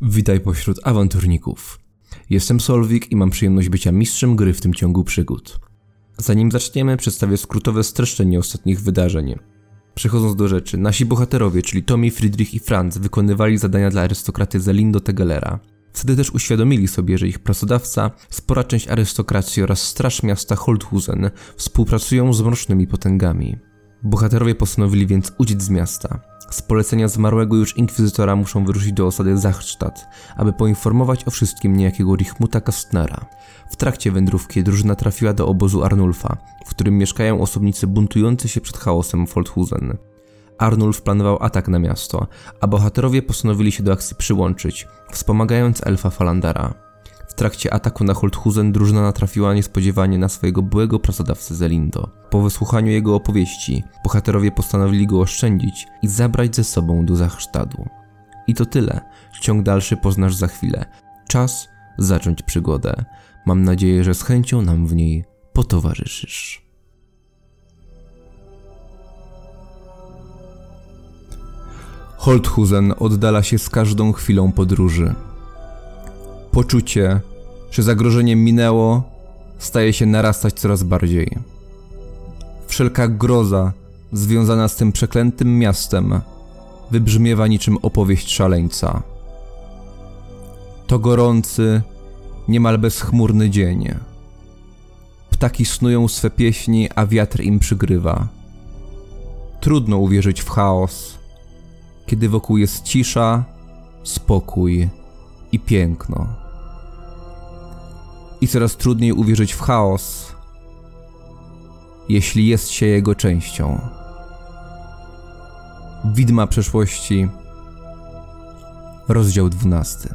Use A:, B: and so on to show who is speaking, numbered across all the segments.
A: Witaj pośród awanturników. Jestem Solwik i mam przyjemność bycia mistrzem gry w tym ciągu przygód. Zanim zaczniemy, przedstawię skrótowe streszczenie ostatnich wydarzeń. Przechodząc do rzeczy, nasi bohaterowie, czyli Tommy, Friedrich i Franz, wykonywali zadania dla arystokraty Zelindo Tegelera. Wtedy też uświadomili sobie, że ich pracodawca, spora część arystokracji oraz straż miasta Holthusen współpracują z mrocznymi potęgami. Bohaterowie postanowili więc uciec z miasta. Z polecenia zmarłego już inkwizytora muszą wyruszyć do osady Zachstadt, aby poinformować o wszystkim niejakiego Richmuta Kastnera. W trakcie wędrówki drużyna trafiła do obozu Arnulfa, w którym mieszkają osobnicy buntujący się przed chaosem w Holthusen. Arnulf planował atak na miasto, a bohaterowie postanowili się do akcji przyłączyć, wspomagając elfa Falandara. W trakcie ataku na Holthusen drużyna natrafiła niespodziewanie na swojego byłego pracodawcę Zelindo. Po wysłuchaniu jego opowieści, bohaterowie postanowili go oszczędzić i zabrać ze sobą do Zachsztadu. I to tyle. Ciąg dalszy poznasz za chwilę. Czas zacząć przygodę. Mam nadzieję, że z chęcią nam w niej potowarzyszysz. Holthusen oddala się z każdą chwilą podróży. Poczucie, że zagrożenie minęło, staje się narastać coraz bardziej. Wszelka groza związana z tym przeklętym miastem wybrzmiewa niczym opowieść szaleńca. To gorący, niemal bezchmurny dzień. Ptaki snują swe pieśni, a wiatr im przygrywa. Trudno uwierzyć w chaos, kiedy wokół jest cisza, spokój i piękno. I coraz trudniej uwierzyć w chaos, jeśli jest się jego częścią. Widma przeszłości, rozdział 12.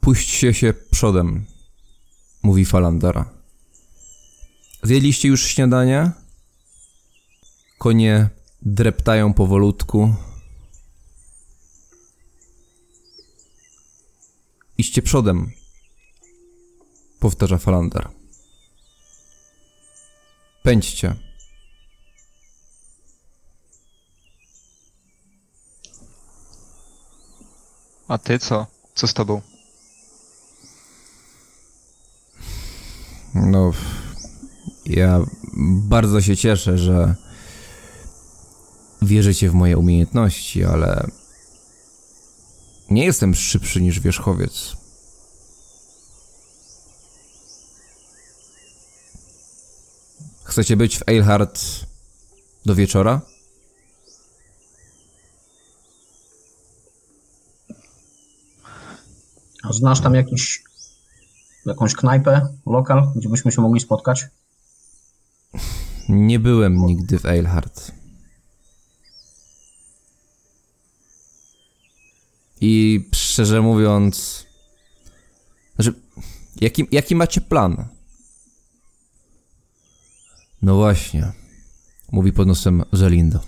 A: Puśćcie się przodem, mówi Falandara. Zjedliście już śniadanie? Konie dreptają powolutku. Iście przodem, powtarza Falander. Pędźcie.
B: A ty co? Co z tobą?
A: No, ja bardzo się cieszę, że wierzycie w moje umiejętności, ale nie jestem szybszy niż wierzchowiec. Chcecie być w Eilhart do wieczora?
C: Znasz tam jakiś, jakąś knajpę, lokal, gdzie byśmy się mogli spotkać?
A: Nie byłem nigdy w Eilhart. I szczerze mówiąc, znaczy, jaki, jaki macie plan? No właśnie, mówi pod nosem Zelindo.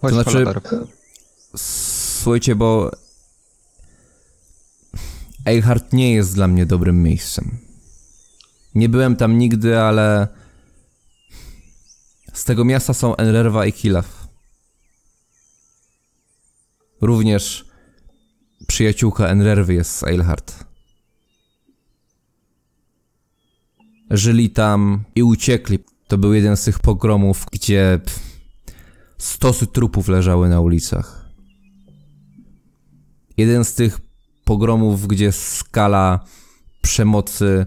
B: Chodź,
A: To znaczy-. Słuchajcie, bo Eilhart nie jest dla mnie dobrym miejscem. Nie byłem tam nigdy, ale z tego miasta są Enrerwa i Kilaf. Również przyjaciółka Enrerwy jest z Eilhart. Żyli tam i uciekli. To był jeden z tych pogromów, gdzie stosy trupów leżały na ulicach. Jeden z tych pogromów, gdzie skala przemocy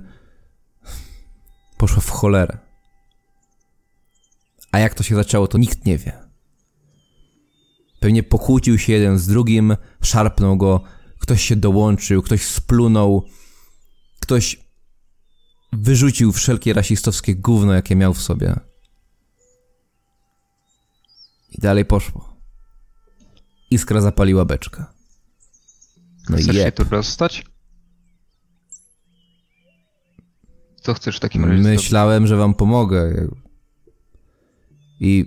A: poszła w cholerę. A jak to się zaczęło, to nikt nie wie. Pewnie pokłócił się jeden z drugim, szarpnął go, ktoś się dołączył, ktoś splunął, ktoś wyrzucił wszelkie rasistowskie gówno, jakie miał w sobie. I dalej poszło. Iskra zapaliła beczkę. No
B: Chcesz się tu rozstać? Co chcesz w takim razie zrobić?
A: Myślałem, że wam pomogę. I...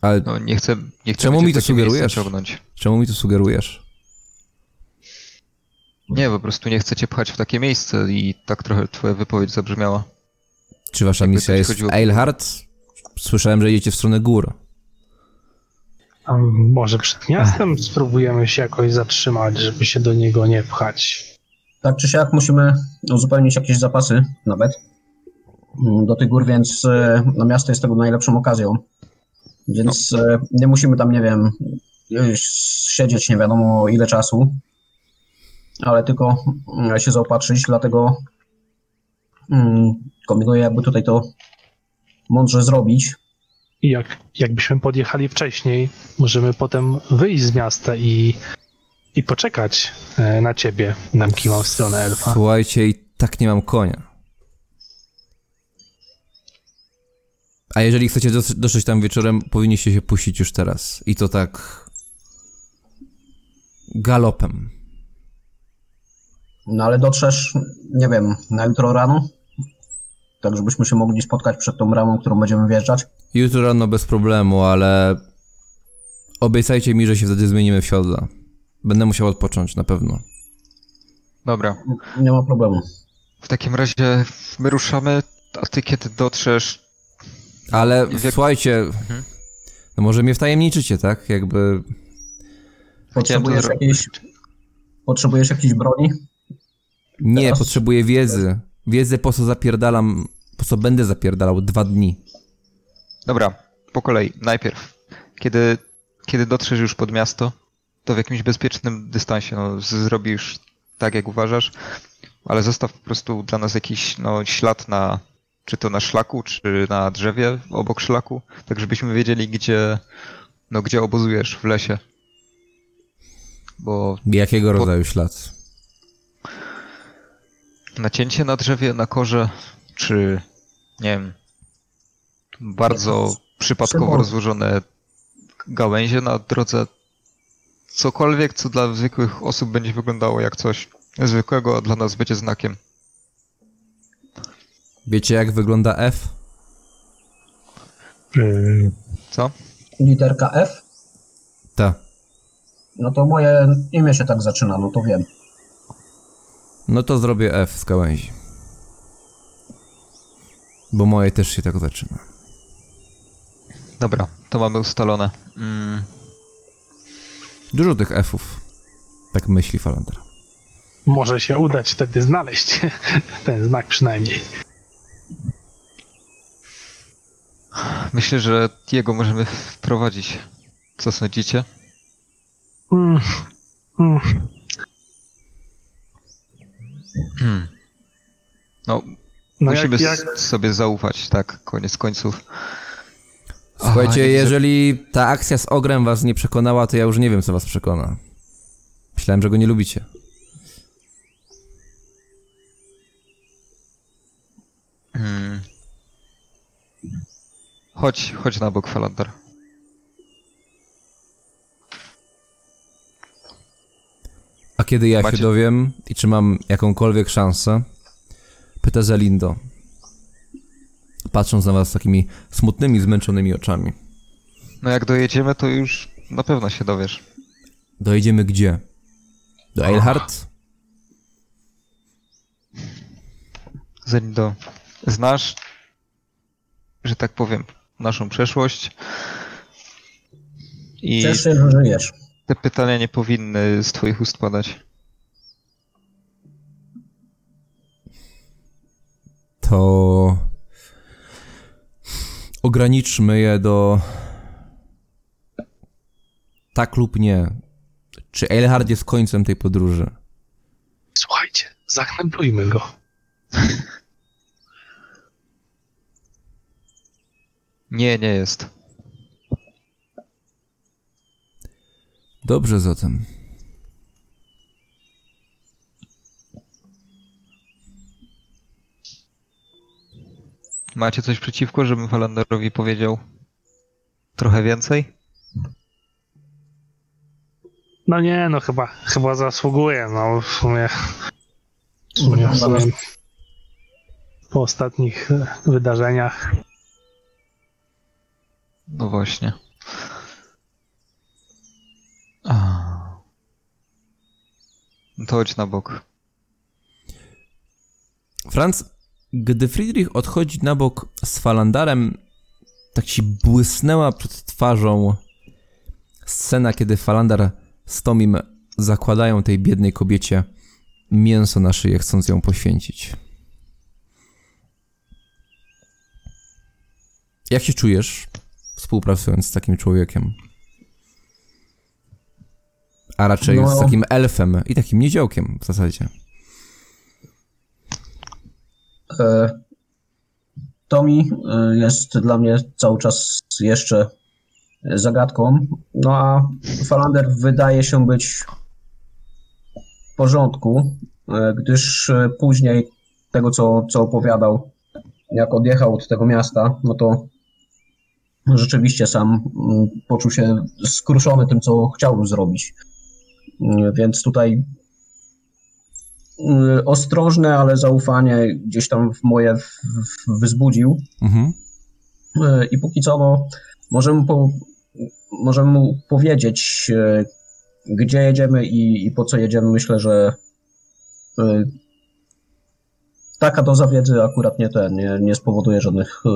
A: Ale
B: No nie chcę, nie chcę
A: Czemu mi to sugerujesz? czemu mi to sugerujesz?
B: Nie, po prostu nie chcę cię pchać w takie miejsce i tak trochę twoja wypowiedź zabrzmiała.
A: Czy wasza
B: Jakby
A: misja jest w? Słyszałem, że idziecie w stronę gór.
D: A może przed miastem spróbujemy się jakoś zatrzymać, żeby się do niego nie pchać.
C: Tak czy siak musimy uzupełnić jakieś zapasy nawet mm, do tych gór, więc e, no, miasto jest tego najlepszą okazją. Więc e, nie musimy tam, nie wiem, siedzieć nie wiadomo ile czasu, ale tylko mm, się zaopatrzyć, dlatego mm, kombinuję jakby tutaj to mądrze zrobić.
D: I jak, jakbyśmy podjechali wcześniej, możemy potem wyjść z miasta i, i poczekać e, na ciebie, nam kiwał w stronę elfa.
A: Słuchajcie, i tak nie mam konia. A jeżeli chcecie dotrzeć tam wieczorem, powinniście się puścić już teraz. I to tak... galopem.
C: No ale dotrzesz, nie wiem, na jutro rano, tak żebyśmy się mogli spotkać przed tą bramą, którą będziemy wjeżdżać.
A: Jutro rano bez problemu, ale... Obiecajcie mi, że się wtedy zmienimy w siodła. Będę musiał odpocząć, na pewno.
B: Dobra,
C: Nie ma problemu.
B: w takim razie my ruszamy, a ty kiedy dotrzesz...
A: Ale
B: jak-
A: słuchajcie... No może mnie wtajemniczycie, tak? Jakby...
C: Potrzebujesz
B: to
C: jakiejś, potrzebujesz jakiejś broni?
A: Nie,
C: Teraz-
A: potrzebuję wiedzy. Wiedzę po co zapierdalam... Po co będę zapierdalał dwa dni.
B: Dobra, po kolei. Najpierw, kiedy, kiedy dotrzesz już pod miasto, to w jakimś bezpiecznym dystansie, no, zrobisz tak, jak uważasz, ale zostaw po prostu dla nas jakiś no, ślad na, czy to na szlaku, czy na drzewie obok szlaku, tak żebyśmy wiedzieli, gdzie, no, gdzie obozujesz w lesie. Bo
A: Jakiego rodzaju ślad?
B: nacięcie na drzewie, na korze, czy nie wiem, bardzo przypadkowo
C: symbol.
B: rozłożone gałęzie na drodze, cokolwiek, co dla zwykłych osób będzie wyglądało jak coś zwykłego, a dla nas będzie znakiem.
A: Wiecie jak wygląda F?
D: Yy,
B: Co?
C: Literka F?
A: Ta.
C: No to moje imię się tak zaczyna, no to wiem.
A: No to zrobię F z gałęzi. Bo moje też się tak zaczyna.
B: Dobra, to mamy ustalone. Mm,
A: Dużo tych Fów. Tak myśli Falander.
D: może się udać wtedy znaleźć ten znak przynajmniej.
B: myślę, że jego możemy wprowadzić. Co sądzicie?
D: Mm, mm,
B: Hmm. No,
D: no
B: musimy
D: jak, jak,
B: sobie zaufać, tak, koniec końców.
A: Słuchajcie,
B: Aha,
A: jeżeli ta akcja z ogrem was nie przekonała, to ja już nie wiem, co was przekona. Myślałem, że go nie lubicie.
B: Hmm. Chodź, chodź na bok, Falander.
A: A kiedy ja
B: Macie-
A: się dowiem i czy mam jakąkolwiek szansę? Pyta Zelindo. Patrząc na was takimi smutnymi, zmęczonymi oczami.
B: No jak dojedziemy, to już na pewno się dowiesz.
A: Dojedziemy gdzie? Do Eilhart?
B: Zelindo, znasz, że tak powiem, naszą przeszłość i
C: Cieszę się, że żyjesz.
B: te pytania nie powinny z twoich ust padać.
A: To... Ograniczmy je do... Tak lub nie. Czy Eilhart jest końcem tej podróży?
D: słuchajcie, zakneblujmy go.
B: Nie, nie jest.
A: Dobrze zatem.
B: Macie coś przeciwko, żebym Falanderowi powiedział trochę więcej?
D: No nie, no chyba, chyba zasługuje, no w sumie. W sumie, w sumie po ostatnich e, wydarzeniach.
B: No właśnie. To chodź na bok.
A: Franz, gdy Friedrich odchodzi na bok z Falandarem, tak ci błysnęła przed twarzą scena, kiedy Falandar z Tomim zakładają tej biednej kobiecie mięso na szyję, chcąc ją poświęcić. Jak się czujesz, współpracując z takim człowiekiem? A raczej
C: No.
A: z takim elfem i takim niziołkiem w zasadzie.
C: E, Tomi e, jest dla mnie cały czas jeszcze zagadką, no a Falander wydaje się być w porządku, e, gdyż później tego, co, co opowiadał, jak odjechał od tego miasta, no to rzeczywiście sam mm, poczuł się skruszony tym, co chciałby zrobić. Mm, Więc tutaj ostrożne, ale zaufanie gdzieś tam w moje w, w, wyzbudził.
A: Mhm.
C: Y, I póki co no, możemy, po, możemy mu powiedzieć, y, gdzie jedziemy i, i po co jedziemy. Myślę, że y, taka doza wiedzy akurat nie, ten, nie, nie spowoduje żadnych y,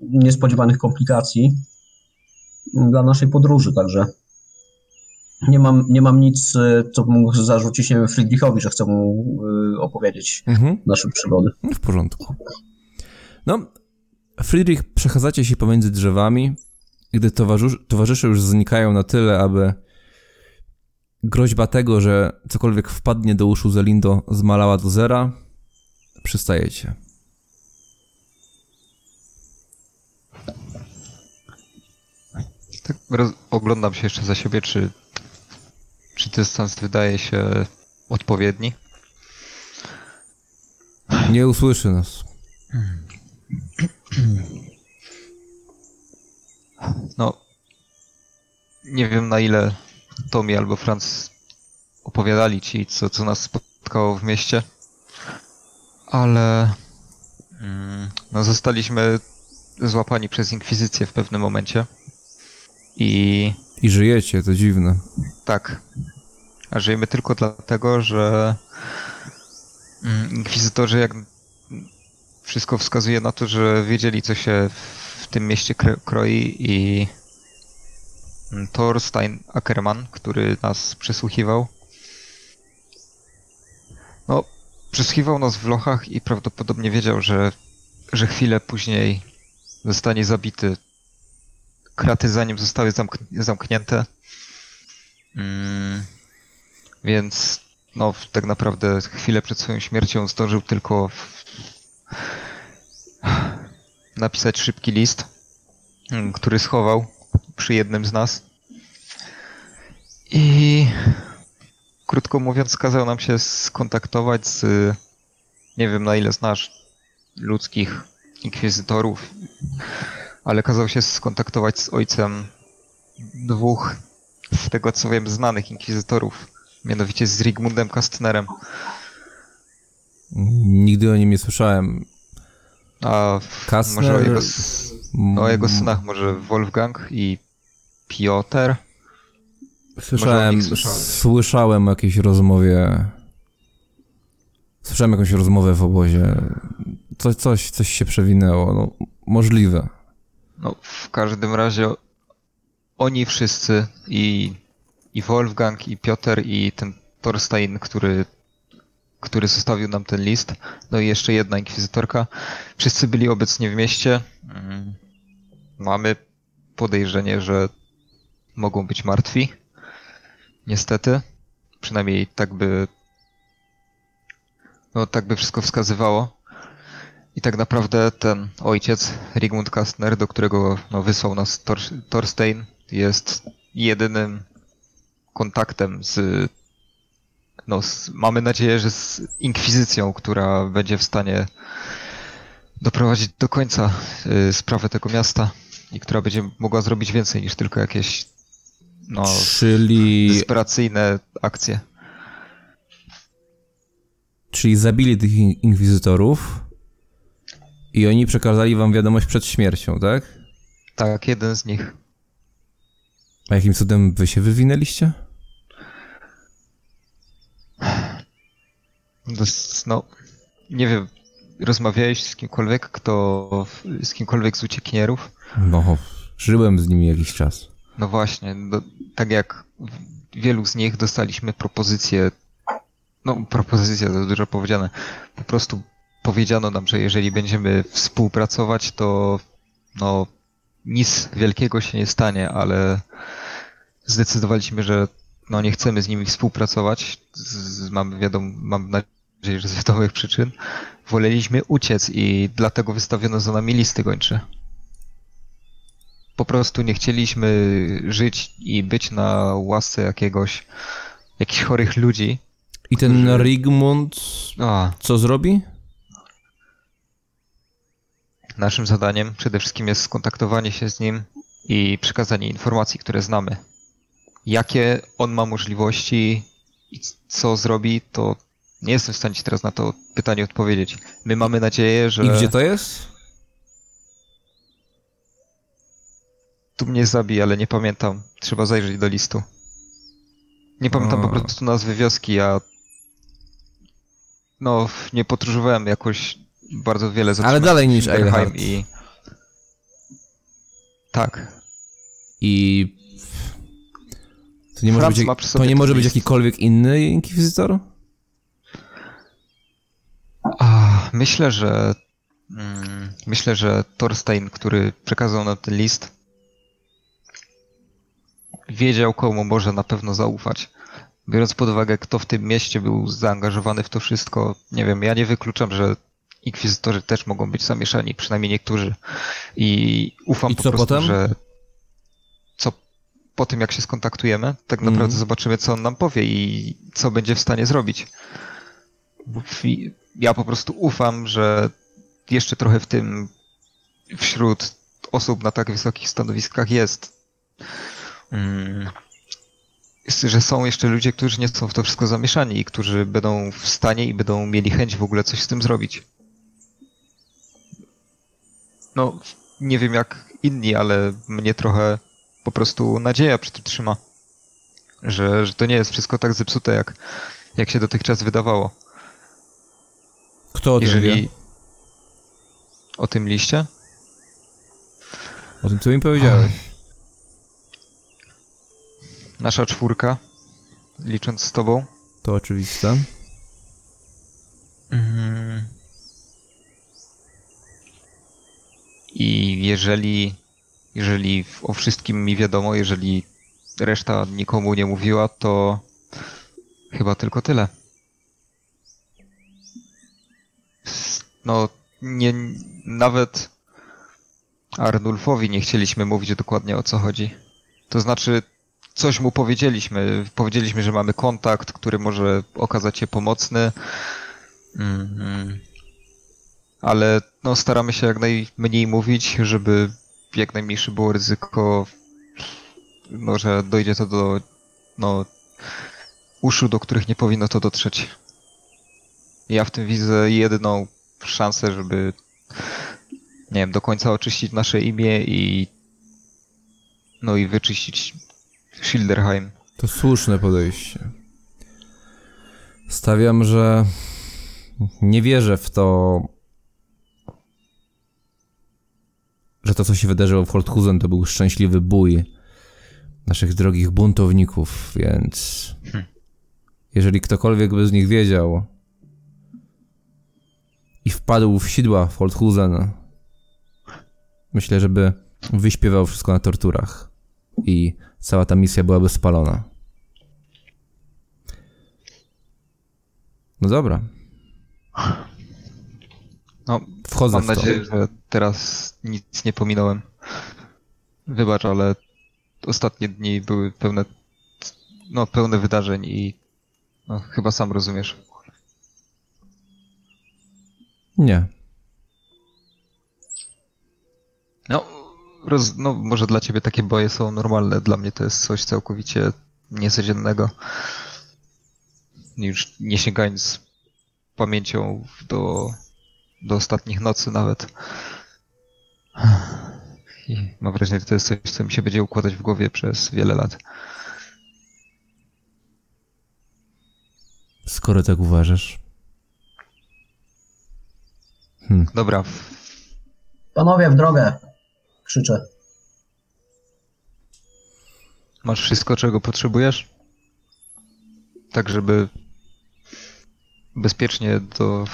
C: niespodziewanych komplikacji dla naszej podróży, także nie mam, nie mam nic, y, co bym mógł zarzucić nie wiem, Friedrichowi, że chcę mu y, opowiedzieć
A: Mhm.
C: nasze przygody.
A: No, W porządku. No, Friedrich, przechadzacie się pomiędzy drzewami, gdy towarzysz, towarzysze już znikają na tyle, aby groźba tego, że cokolwiek wpadnie do uszu Zelindo zmalała do zera, przystajecie.
B: Tak roz- oglądam się jeszcze za siebie, czy, czy dystans wydaje się odpowiedni.
A: Nie usłyszy nas.
B: No, nie wiem na ile Tommy albo Franz opowiadali ci, co, co nas spotkało w mieście, ale mm, no, zostaliśmy złapani przez Inkwizycję w pewnym momencie i
A: I żyjecie, to dziwne.
B: tak, a żyjemy tylko dlatego, że mm, Inkwizytorzy jak wszystko wskazuje na to, że wiedzieli co się w tym mieście kroi i mm, Thorstein Ackerman, który nas przesłuchiwał, no przesłuchiwał nas w lochach i prawdopodobnie wiedział, że, że chwilę później zostanie zabity. Kraty za nim zostały zamk- zamknięte. Mm, więc no, tak naprawdę chwilę przed swoją śmiercią zdążył tylko w... napisać szybki list, mm, który schował przy jednym z nas. I krótko mówiąc, kazał nam się skontaktować z. Nie wiem na ile znasz ludzkich inkwizytorów, ale kazał się skontaktować z ojcem dwóch z tego co wiem, znanych inkwizytorów, mianowicie z Rigmundem Kastnerem,
A: Nigdy o nim nie słyszałem.
B: a
A: Kastner...
B: może o jego, s- o jego synach może Wolfgang i Piotr.
A: Słyszałem,
B: słyszałem.
A: o jakiejś rozmowie. Słyszałem jakąś rozmowę w obozie. Coś, coś, coś się przewinęło. No, możliwe.
B: No, w każdym razie oni wszyscy i, i Wolfgang, i Piotr, i ten Thorstein, który, który zostawił nam ten list, no i jeszcze jedna inkwizytorka, wszyscy byli obecnie w mieście. Mm, Mamy podejrzenie, że mogą być martwi. Niestety. Przynajmniej tak by. No, tak by wszystko wskazywało. I tak naprawdę ten ojciec, Rigmund Kastner, do którego no, wysłał nas Tor Thorstein, jest jedynym kontaktem z, no, z, mamy nadzieję, że z inkwizycją, która będzie w stanie doprowadzić do końca y, sprawę tego miasta i która będzie mogła zrobić więcej niż tylko jakieś no,
A: Czyli,
B: desperacyjne akcje.
A: czyli zabili tych in- inkwizytorów i oni przekazali wam wiadomość przed śmiercią, tak?
B: Tak, jeden z nich.
A: A jakim cudem wy się wywinęliście?
B: No, nie wiem, rozmawiałeś z kimkolwiek, kto, z kimkolwiek z uciekinierów?
A: No, żyłem z nimi jakiś czas.
B: No właśnie, no, tak jak wielu z nich dostaliśmy propozycję, no propozycja to dużo powiedziane, po prostu powiedziano nam, że jeżeli będziemy współpracować, to no nic wielkiego się nie stanie, ale zdecydowaliśmy, że no nie chcemy z nimi współpracować, z, mamy wiadomo, mam nadzieję, że z wiadomych przyczyn, woleliśmy uciec i dlatego wystawiono za nami listy gończe po prostu nie chcieliśmy żyć i być na łasce jakiegoś, jakichś chorych ludzi.
A: I ten Rigmund
B: A,
A: co zrobi?
B: Naszym zadaniem przede wszystkim jest skontaktowanie się z nim i przekazanie informacji, które znamy. Jakie on ma możliwości i co zrobi, to nie jestem w stanie ci teraz na to pytanie odpowiedzieć. My mamy nadzieję, że
A: I gdzie to jest?
B: tu mnie zabije, ale nie pamiętam. Trzeba zajrzeć do listu. Nie pamiętam
A: A.
B: po prostu nazwy wioski, ja no nie podróżowałem jakoś bardzo wiele z
A: Ale dalej niż Eilhart.
B: i tak.
A: I... To nie może
B: Franz
A: być, to nie może być jakikolwiek inny inkwizytor?
B: Myślę, że mm, myślę, że Thorstein, który przekazał nam ten list, wiedział, komu może na pewno zaufać. Biorąc pod uwagę, kto w tym mieście był zaangażowany w to wszystko, nie wiem, ja nie wykluczam, że inkwizytorzy też mogą być zamieszani, przynajmniej niektórzy. I ufam
A: I
B: po prostu,
A: potem?
B: że co po tym, jak się skontaktujemy, tak
A: Mhm.
B: naprawdę zobaczymy, co on nam powie i co będzie w stanie zrobić. Ja po prostu ufam, że jeszcze trochę w tym wśród osób na tak wysokich stanowiskach jest. Mm, jest, że są jeszcze ludzie, którzy nie są w to wszystko zamieszani i którzy będą w stanie i będą mieli chęć w ogóle coś z tym zrobić. No, nie wiem jak inni, ale mnie trochę po prostu nadzieja przy tym trzyma. Że, że to nie jest wszystko tak zepsute, jak, jak się dotychczas wydawało.
A: Kto o tym
B: Jeżeli
A: wie?
B: o tym liście,
A: O tym, co mi powiedziałeś.
B: nasza czwórka, licząc z tobą,
A: To oczywiste.
B: Mhm. I jeżeli, jeżeli o wszystkim mi wiadomo, jeżeli reszta nikomu nie mówiła, to chyba tylko tyle. No, nie, nawet Arnulfowi nie chcieliśmy mówić dokładnie o co chodzi. To znaczy, coś mu powiedzieliśmy. Powiedzieliśmy, że mamy kontakt, który może okazać się pomocny. Mhm. Ale no, staramy się jak najmniej mówić, żeby jak najmniejsze było ryzyko, no, że dojdzie to do no, uszu, do których nie powinno to dotrzeć. Ja w tym widzę jedyną szansę, żeby nie wiem, do końca oczyścić nasze imię i no i wyczyścić Schilderheim.
A: To słuszne podejście. Stawiam, że nie wierzę w to, że to, co się wydarzyło w Holthusen, to był szczęśliwy bój naszych drogich buntowników, więc jeżeli ktokolwiek by z nich wiedział i wpadł w sidła w Holthusen, myślę, żeby wyśpiewał wszystko na torturach i cała ta misja byłaby spalona. No dobra, wchodzę
B: Mam nadzieję, że teraz nic nie pominąłem. Wybacz, ale ostatnie dni były pełne, no, pełne wydarzeń i no, chyba sam rozumiesz.
A: Nie.
B: No, roz, no, może dla ciebie takie boje są normalne, dla mnie to jest coś całkowicie niecodziennego. Już nie sięgając pamięcią do, do ostatnich nocy nawet. I mam wrażenie, że to jest coś, co mi się będzie układać w głowie przez wiele lat.
A: Skoro tak uważasz. Hmm.
B: Dobra,
C: Panowie, w drogę! Krzyczę.
B: masz wszystko, czego potrzebujesz? Tak, żeby bezpiecznie do,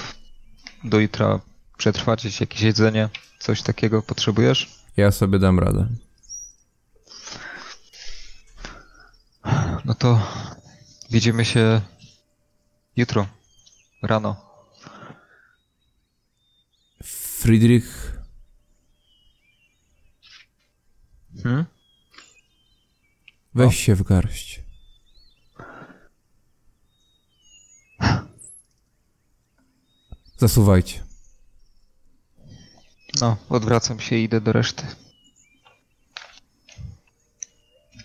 B: do jutra przetrwać jakieś jedzenie, coś takiego potrzebujesz?
A: Ja sobie dam radę.
B: No to widzimy się jutro, rano.
A: Friedrich,
B: Hmm?
A: weź się w garść. Zasuwajcie.
B: No, odwracam się i idę do reszty.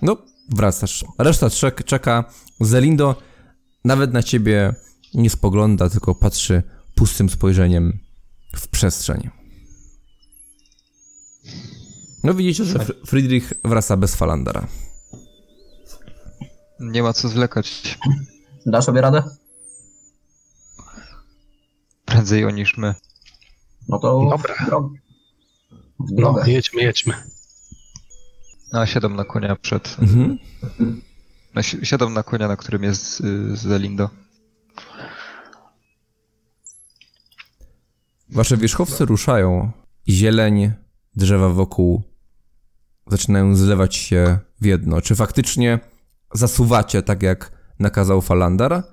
A: No, wracasz. Reszta czek- czeka. Zelindo nawet na ciebie nie spogląda, tylko patrzy pustym spojrzeniem w przestrzeń. No widzicie, że Fr- Friedrich wraca bez Falandera.
B: Nie ma co zwlekać.
C: Dasz sobie radę?
B: Prędzej o niż my.
C: No to
D: Dobra.
C: w drogę. W
D: No,
C: drogę.
D: jedźmy, jedźmy.
B: No, siadam na konia przed.
A: Mhm.
B: No, si- siadam na konia, na którym jest y, Zelindo.
A: Wasze wierzchowce ruszają. Zieleń, drzewa wokół zaczynają zlewać się w jedno. Czy faktycznie zasuwacie tak, jak nakazał Falandar?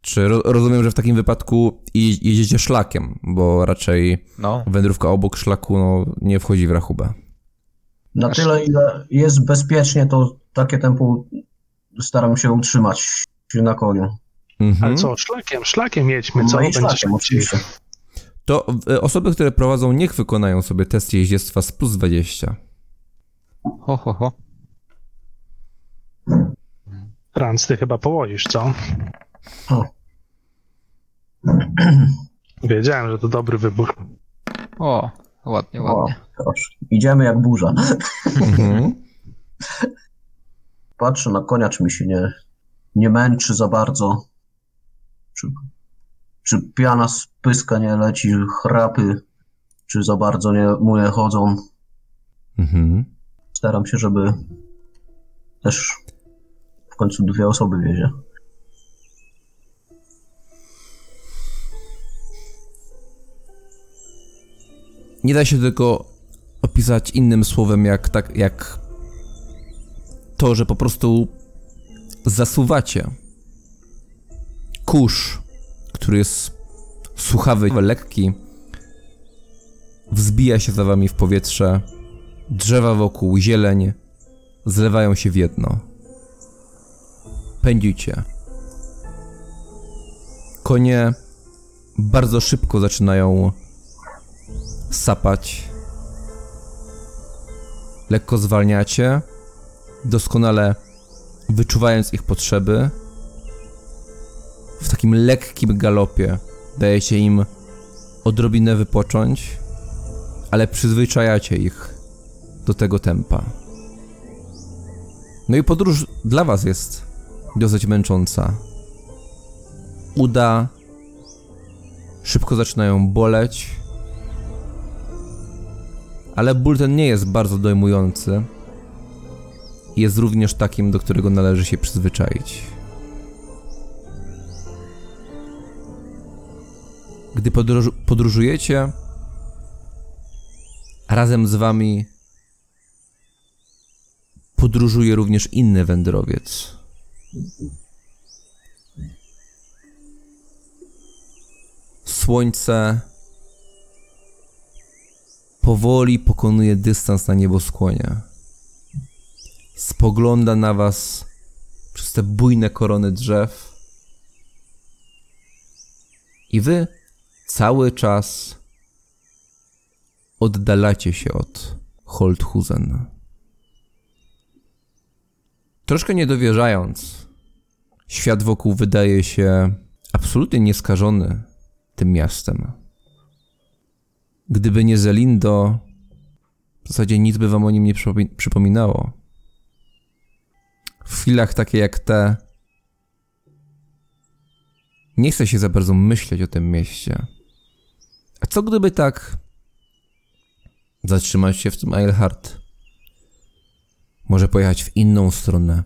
A: Czy ro- rozumiem, że w takim wypadku je- jedziecie szlakiem, bo raczej
B: No,
A: wędrówka obok szlaku no, nie wchodzi w rachubę.
C: Na
B: Aż-
C: tyle, ile jest bezpiecznie, to takie tempo staram się utrzymać na koniu.
A: Mhm.
D: Ale co, szlakiem, szlakiem jedźmy, co
C: No i
D: będzie
C: szlakiem, oczywiście.
A: To e, osoby, które prowadzą, niech wykonają sobie test jeździectwa z plus 20.
B: ho, ho, ho.
D: Franc, ty chyba położysz, co?
C: O.
D: Wiedziałem, że to dobry wybór.
B: O, ładnie,
C: O,
B: ładnie.
C: proszę. Idziemy jak burza.
A: Mhm.
C: Patrzę na konia, czy mi się nie, nie męczy za bardzo. Czy, czy piana z pyska nie leci, chrapy, czy za bardzo nie, mu nie chodzą.
A: Mhm.
C: Staram się, żeby też w końcu dwie osoby wiezie.
A: Nie da się tego opisać innym słowem, jak, tak, jak to, że po prostu zasuwacie. Kurz, który jest słuchawy, lekki, wzbija się za wami w powietrze. Drzewa wokół, zieleń zlewają się w jedno. Pędzicie. Konie bardzo szybko zaczynają sapać. Lekko zwalniacie, doskonale wyczuwając ich potrzeby. W takim lekkim galopie dajecie im odrobinę wypocząć, ale przyzwyczajacie ich do tego tempa. No i podróż dla was jest dosyć męcząca. Uda szybko zaczynają boleć, ale ból ten nie jest bardzo dojmujący. Jest również takim, do którego należy się przyzwyczaić. Gdy podróż, podróżujecie, razem z wami podróżuje również inny wędrowiec. Słońce powoli pokonuje dystans na nieboskłonie. Spogląda na was przez te bujne korony drzew. I wy cały czas oddalacie się od Holthusen. Troszkę niedowierzając, świat wokół wydaje się absolutnie nieskażony tym miastem. Gdyby nie Zelindo, w zasadzie nic by wam o nim nie przypomi- przypominało. W chwilach takie jak te, nie chce się za bardzo myśleć o tym mieście. A co gdyby tak zatrzymać się w tym Eilhart? Może pojechać w inną stronę,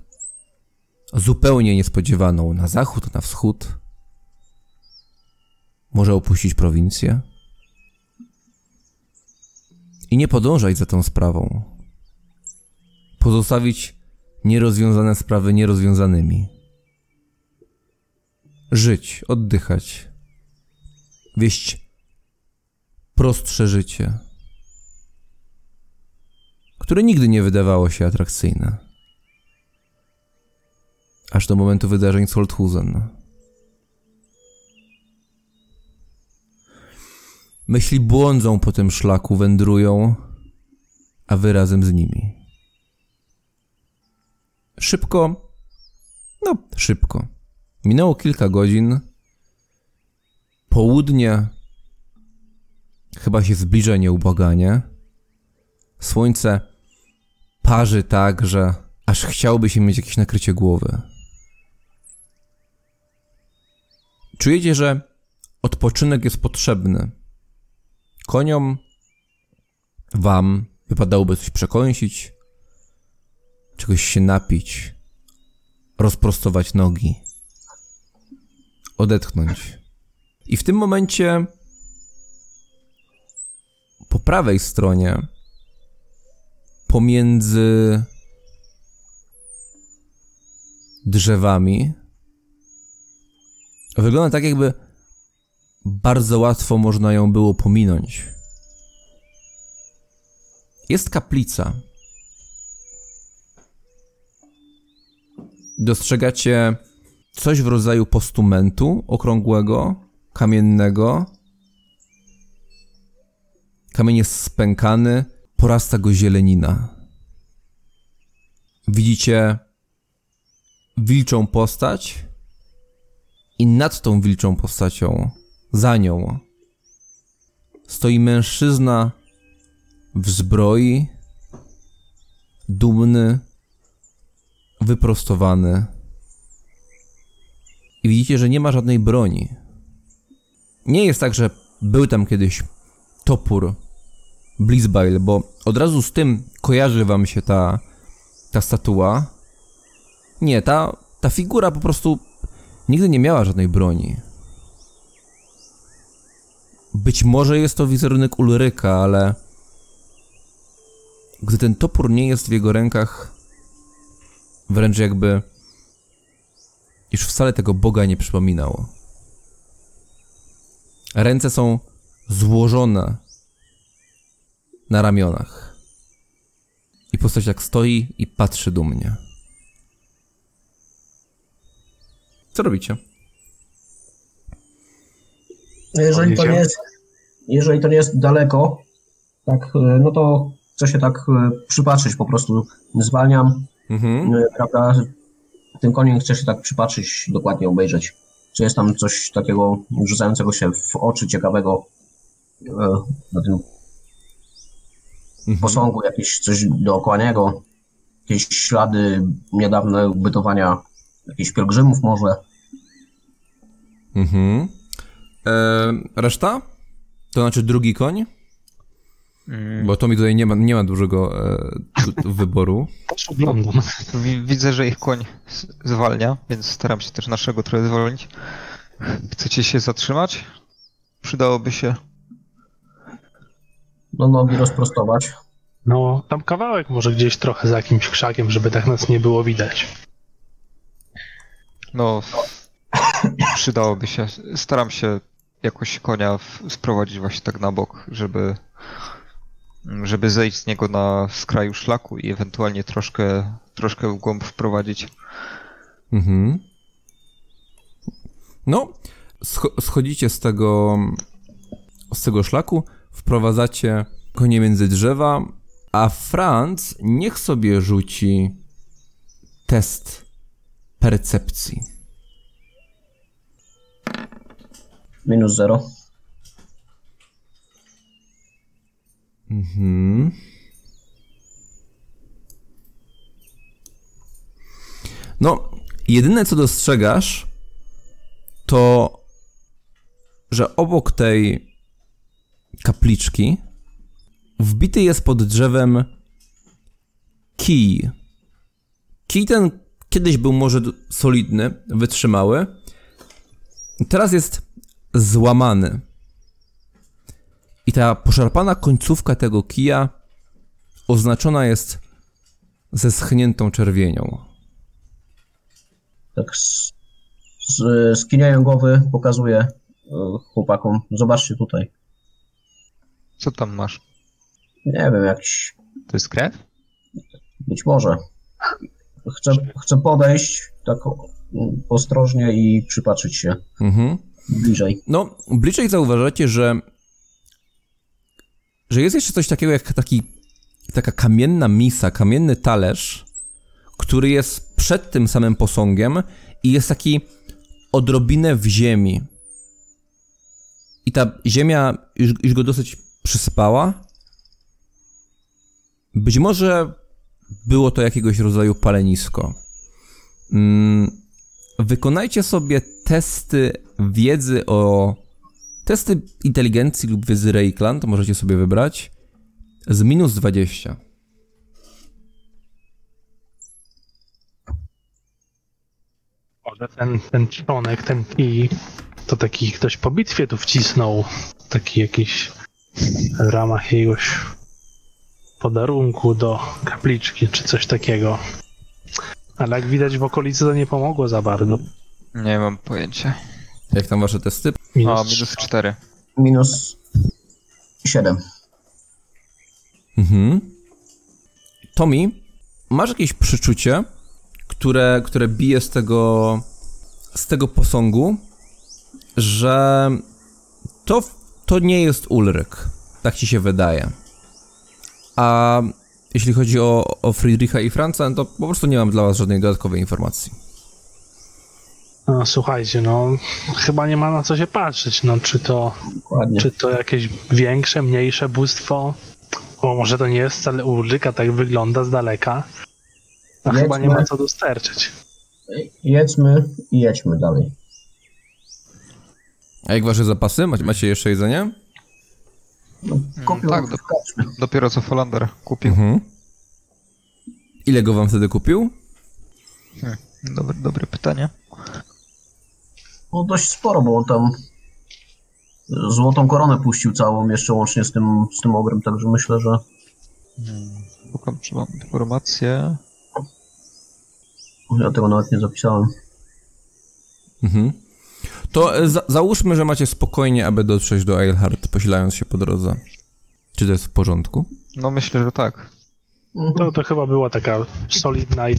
A: zupełnie niespodziewaną, na zachód, na wschód? Może opuścić prowincję? I nie podążać za tą sprawą. Pozostawić nierozwiązane sprawy nierozwiązanymi. Żyć, oddychać. Wieść prostsze życie, które nigdy nie wydawało się atrakcyjne. Aż do momentu wydarzeń z Holthusen. Myśli błądzą po tym szlaku, wędrują, a wy razem z nimi. Szybko, no szybko. Minęło kilka godzin. Południe chyba się zbliża nieubłaganie. Słońce parzy tak, że aż chciałby się mieć jakieś nakrycie głowy. Czujecie, że odpoczynek jest potrzebny. Koniom, wam wypadałoby coś przekąsić, czegoś się napić, rozprostować nogi, odetchnąć. I w tym momencie po prawej stronie pomiędzy drzewami wygląda tak, jakby bardzo łatwo można ją było pominąć. Jest kaplica. Dostrzegacie coś w rodzaju postumentu okrągłego, kamiennego. Kamień jest spękany, porasta go zielenina. Widzicie wilczą postać i nad tą wilczą postacią, za nią, stoi mężczyzna w zbroi, dumny, wyprostowany. I widzicie, że nie ma żadnej broni. Nie jest tak, że był tam kiedyś topór Blitzbile, bo od razu z tym kojarzy wam się ta, ta statua. Nie, ta, ta figura po prostu nigdy nie miała żadnej broni. Być może jest to wizerunek Ulryka, ale gdy ten topór nie jest w jego rękach, wręcz jakby iż wcale tego Boga nie przypominało. Ręce są złożone na ramionach. I postać jak stoi i patrzy dumnie. Co robicie?
C: Jeżeli to nie jest, jeżeli to nie jest daleko, tak, e, no to chcę się tak e, przypatrzyć po prostu. Zwalniam,
A: Mhm.
C: e, prawda, tym koniem chcę się tak przypatrzyć, dokładnie obejrzeć. Czy jest tam coś takiego rzucającego się w oczy ciekawego na tym
A: Mhm.
C: posągu, jakieś coś dookoła niego, jakieś ślady niedawne bytowania jakichś pielgrzymów może.
A: Mhm. E, reszta? To znaczy drugi koń?
B: Mm,
A: Bo to mi tutaj nie ma, nie ma dużego e, tu- wyboru.
D: Też oglądam.
B: wi- Widzę, że ich koń zwalnia, więc staram się też naszego trochę zwolnić. Chcecie się zatrzymać? Przydałoby się.
C: No nogi rozprostować.
D: No, tam kawałek może gdzieś trochę za jakimś krzakiem, żeby tak nas nie było widać.
B: No, przydałoby się. Staram się jakoś konia w- sprowadzić właśnie tak na bok, żeby, żeby zejść z niego na skraju szlaku i ewentualnie troszkę, troszkę w głąb wprowadzić.
A: Mhm. No, scho- schodzicie z tego, z tego szlaku, wprowadzacie konie między drzewa, a Franz niech sobie rzuci test percepcji.
C: Minus zero.
A: Mhm. No, jedyne co dostrzegasz, to że obok tej kapliczki wbity jest pod drzewem kij. Kij ten kiedyś był może solidny, wytrzymały. Teraz jest złamany. I ta poszarpana końcówka tego kija oznaczona jest ze schniętą czerwienią.
C: Tak skiniają głowy, pokazuję e, chłopakom. Zobaczcie tutaj.
B: Co tam masz?
C: Nie wiem, jakiś
B: To jest krew?
C: Być może. Chcę, chcę podejść tak ostrożnie i przypatrzyć się
A: Mhm.
C: Bliżej.
A: No, bliżej zauważacie, że, że jest jeszcze coś takiego jak taki, taka kamienna misa, kamienny talerz, który jest przed tym samym posągiem i jest taki odrobinę w ziemi. I ta ziemia już, już go dosyć przyspała. Być może było to jakiegoś rodzaju palenisko. Mm, wykonajcie sobie testy wiedzy o. Testy inteligencji lub wiedzy Reikland, możecie sobie wybrać. Z minus 20.
D: Może ten, ten członek, ten kij, to taki ktoś po bitwie tu wcisnął taki jakiś w ramach jakiegoś podarunku do kapliczki, czy coś takiego. Ale jak widać w okolicy to nie pomogło za bardzo.
B: Nie mam pojęcia.
A: Jak tam wasze testy?
D: Minus,
B: O, minus 4.
C: Minus 7.
A: Mhm. Tommy, masz jakieś przeczucie, które, które bije z tego, z tego posągu, że to, to nie jest Ulryk. Tak ci się wydaje. A jeśli chodzi o, o Friedricha i Franca, to po prostu nie mam dla was żadnej dodatkowej informacji.
D: No, słuchajcie, no chyba nie ma na co się patrzeć. No, czy to,
C: Dokładnie.
D: czy to jakieś większe, mniejsze bóstwo? Bo może to nie jest wcale Ulryka, tak wygląda z daleka. A
C: Jedźmy.
D: chyba nie ma co dostarczyć.
C: Jedźmy i jedźmy dalej.
A: A jak wasze zapasy? Macie, jeszcze jedzenie?
C: Kupił
B: tak, do-. Dopiero co Folander kupił.
A: Mhm. Ile go wam wtedy kupił?
B: Dobre, dobre pytanie.
C: No dość sporo, bo on tam złotą koronę puścił całą, jeszcze łącznie z tym, z tym ogrem, także myślę, że
B: Szukam, czy mam informację.
C: ja tego nawet nie zapisałem.
A: Mhm. To e, za załóżmy, że macie spokojnie, aby dotrzeć do Eilhart, posilając się po drodze. Czy to jest w porządku?
B: No myślę, że tak.
D: To, to chyba była taka solidna i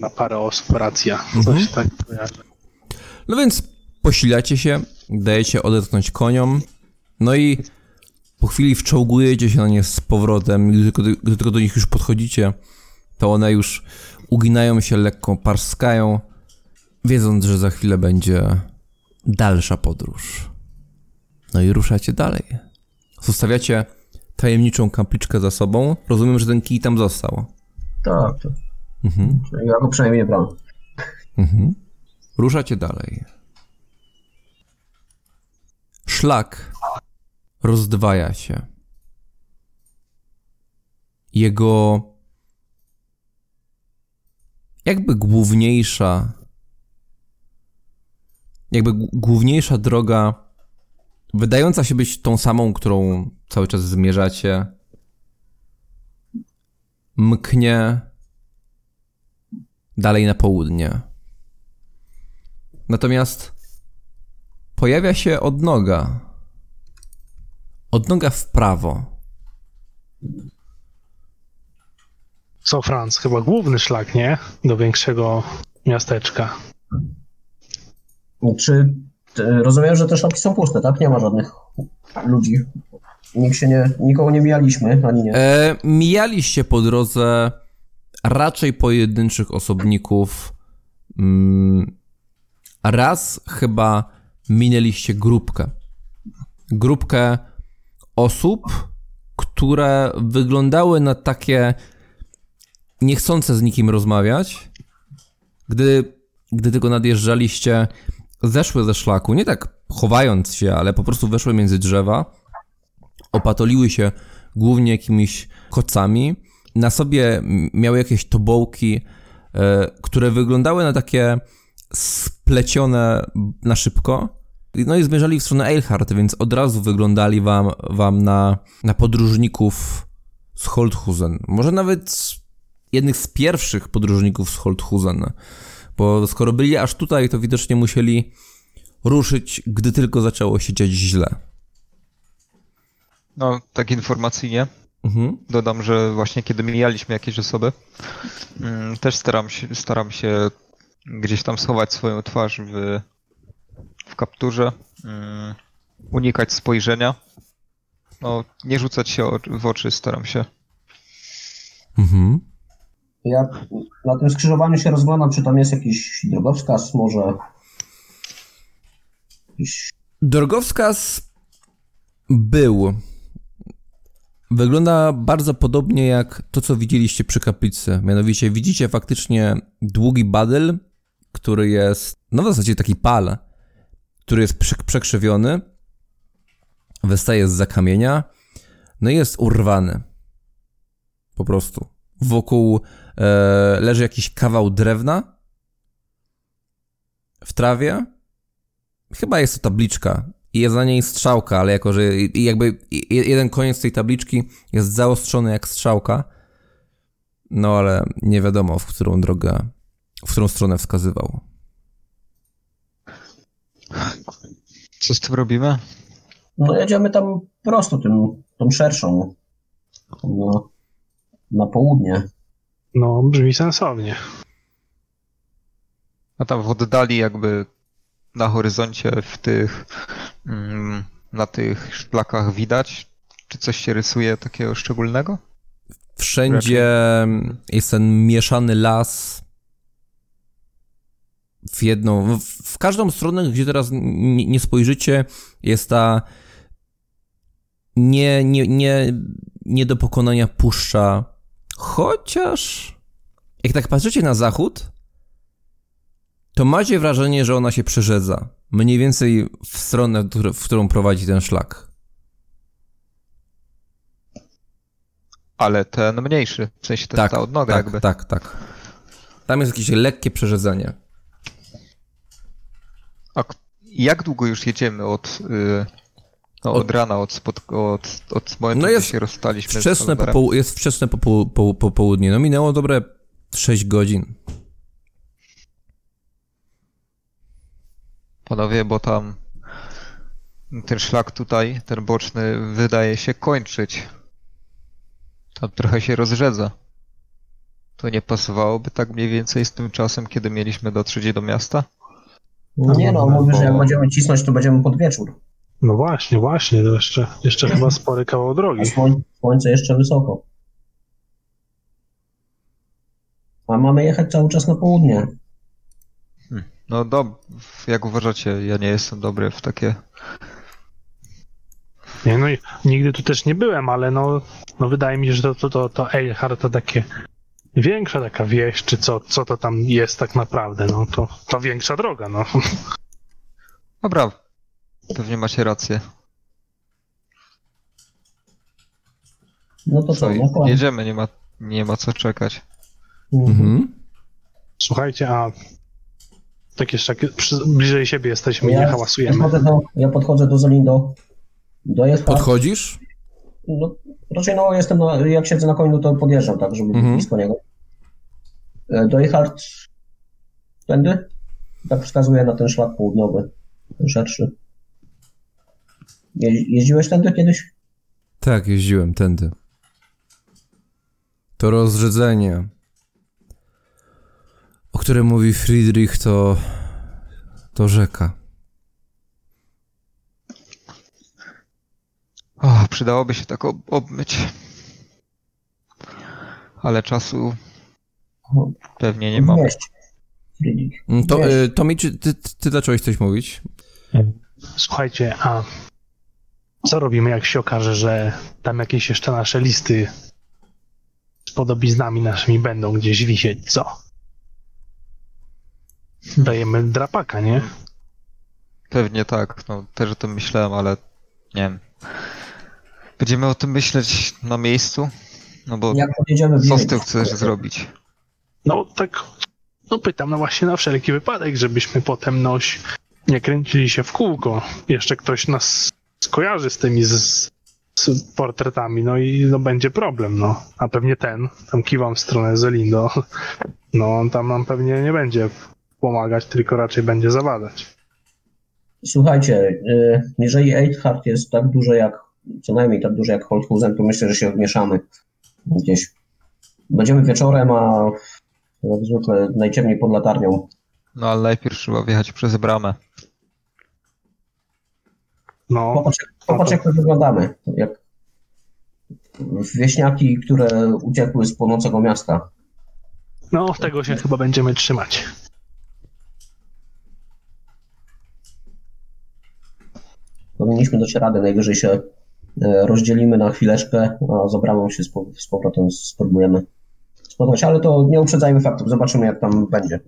D: na, parę osób racja.
A: Mhm.
D: Coś tak kojarzę.
A: No więc posilacie się, dajecie odetchnąć koniom, no i po chwili wczołgujecie się na nie z powrotem. Gdy tylko, gdy tylko do nich już podchodzicie, to one już uginają się lekko, parskają, wiedząc, że za chwilę będzie dalsza podróż. No i ruszacie dalej. Zostawiacie tajemniczą kapliczkę za sobą. Rozumiem, że ten kij tam został.
C: Tak, tak.
A: Mhm.
C: Ja go przynajmniej nie brałem.
A: Mhm. Ruszacie dalej. Szlak rozdwaja się. Jego jakby główniejsza jakby główniejsza droga wydająca się być tą samą, którą cały czas zmierzacie mknie dalej na południe. Natomiast pojawia się odnoga. Odnoga w prawo.
D: Co Franc? Chyba główny szlak, nie? Do większego miasteczka.
C: Czy ty, rozumiem, że te szlaki są puste, tak? Nie ma żadnych ludzi. Nikt się nie, nikogo nie mijaliśmy, ani nie.
A: E, mijaliście po drodze raczej pojedynczych osobników. Mm, raz chyba minęliście grupkę. Grupkę osób, które wyglądały na takie niechcące z nikim rozmawiać. Gdy, gdy tylko nadjeżdżaliście, zeszły ze szlaku, nie tak chowając się, ale po prostu weszły między drzewa opatoliły się głównie jakimiś kocami. Na sobie miały jakieś tobołki, e, które wyglądały na takie splecione na szybko. No i zmierzali w stronę Eilhart, więc od razu wyglądali wam, wam na, na podróżników z Holthusen. Może nawet jednych z pierwszych podróżników z Holthusen. Bo skoro byli aż tutaj, to widocznie musieli ruszyć, gdy tylko zaczęło się dziać źle.
B: No, tak informacyjnie.
A: Mhm.
B: Dodam, że właśnie kiedy mijaliśmy jakieś osoby, mm, też staram się, staram się gdzieś tam schować swoją twarz w, w kapturze, mm, unikać spojrzenia. No, nie rzucać się o- w oczy, staram się.
A: Mhm.
C: Ja na tym skrzyżowaniu się rozglądam, czy tam jest jakiś drogowskaz, może jakiś...
A: Drogowskaz był. Wygląda bardzo podobnie jak to, co widzieliście przy kaplicy. Mianowicie widzicie faktycznie długi badyl, który jest, no w zasadzie taki pal, który jest prze- przekrzywiony, wystaje z kamienia, no i jest urwany. Po prostu. Wokół e, leży jakiś kawał drewna w trawie, Chyba jest to tabliczka i jest na niej strzałka, ale jako, że i jakby jeden koniec tej tabliczki jest zaostrzony jak strzałka, no ale nie wiadomo, w którą drogę, w którą stronę wskazywał.
B: Co z tym robimy?
C: No jedziemy tam prosto tym, tą szerszą, na, na południe.
D: No, brzmi sensownie.
B: A tam w oddali jakby na horyzoncie w tych mm, na tych szlakach widać? Czy coś się rysuje takiego szczególnego?
A: Wszędzie jest ten mieszany las. W jedną, w, w każdą stronę, gdzie teraz nie, nie spojrzycie, jest ta nie, nie, nie, nie do pokonania puszcza. Chociaż jak tak patrzycie na zachód, to macie wrażenie, że ona się przerzedza. Mniej więcej w stronę, w którą prowadzi ten szlak.
B: Ale ten mniejszy, w sensie ten, ta odnoga
A: tak,
B: jakby.
A: tak, tak. Tam jest jakieś lekkie przerzedzenie.
B: A jak długo już jedziemy od, y, no, od,
A: Od-
B: rana, od, spod, od, od momentu,
A: No jest
B: się rozstaliśmy
A: Wczesne popoł- jest wczesne popoł- po- popołudnie. No minęło dobre 6 godzin.
B: Panowie, bo tam ten szlak tutaj, ten boczny, wydaje się kończyć. Tam trochę się rozrzedza. To nie pasowałoby tak mniej więcej z tym czasem, kiedy mieliśmy dotrzeć do miasta?
C: Nie no, mówię, że jak będziemy cisnąć, to będziemy pod wieczór.
D: No właśnie, właśnie, to jeszcze, jeszcze chyba spory kawał drogi.
C: Słoń, słońce jeszcze wysoko. A mamy jechać cały czas na południe.
B: No dob, jak uważacie, ja nie jestem dobry w takie...
D: Nie, no i nigdy tu też nie byłem, ale no, no wydaje mi się, że to, to, to, to Eilhart to takie większa taka wieś, czy co, co to tam jest tak naprawdę, no to, to większa droga, no.
B: Dobra, pewnie macie rację.
C: No to co,
B: Co,
C: koń.
B: jedziemy, nie ma, nie ma co czekać.
C: Mhm.
D: Słuchajcie, a tak jeszcze jak przy, bliżej siebie jesteśmy i nie
C: Ja,
D: hałasujemy.
C: podchodzę do, ja podchodzę do Zolindo. Dojechać.
A: Podchodzisz?
C: No, raczej no, jestem na, jak siedzę na koniu, to podjeżdżam tak, żeby być
A: Mhm.
C: blisko niego. E, Dojechać tędy? Tak wskazuję na ten szlak południowy, ten szerszy. Je, jeździłeś tędy kiedyś?
A: Tak, jeździłem tędy. To rozrzedzenie, o którym mówi Friedrich, to. to rzeka.
B: O, przydałoby się tak ob obmyć. Ale czasu pewnie nie mam.
C: Wieść. Friedrich.
A: Mm, To, y, Tomi, czy ty, ty zacząłeś coś mówić?
D: Słuchajcie, a co robimy, jak się okaże, że tam jakieś jeszcze nasze listy z podobiznami naszymi będą gdzieś wisieć, co? Dajemy drapaka, nie?
B: Pewnie tak, no też o tym myślałem, ale nie wiem. Będziemy o tym myśleć na miejscu? No bo
C: Jak
B: co z tym chcesz zrobić?
D: No tak, no pytam no właśnie na wszelki wypadek, żebyśmy potem noś nie kręcili się w kółko. Jeszcze ktoś nas skojarzy z tymi z, z portretami, no i no będzie problem, no. A pewnie ten, tam kiwam w stronę Zelindo, no on tam nam pewnie nie będzie pomagać, tylko raczej będzie zawadzać.
C: Słuchajcie, y, jeżeli Eidhart jest tak duży jak, co najmniej tak duży jak Holthusen, to myślę, że się wmieszamy gdzieś. Będziemy wieczorem, a jak zwykle najciemniej pod latarnią.
B: No ale najpierw trzeba wjechać przez bramę.
D: No,
C: Popatrz, popatrz jak my wyglądamy. Jak wieśniaki, które uciekły z północnego miasta.
D: no tego się chyba będziemy trzymać.
C: Powinniśmy dać radę, najwyżej się rozdzielimy na chwileczkę, a za bramą się z, po- z powrotem spróbujemy spotkać, ale to nie uprzedzajmy faktów, zobaczymy jak tam będzie.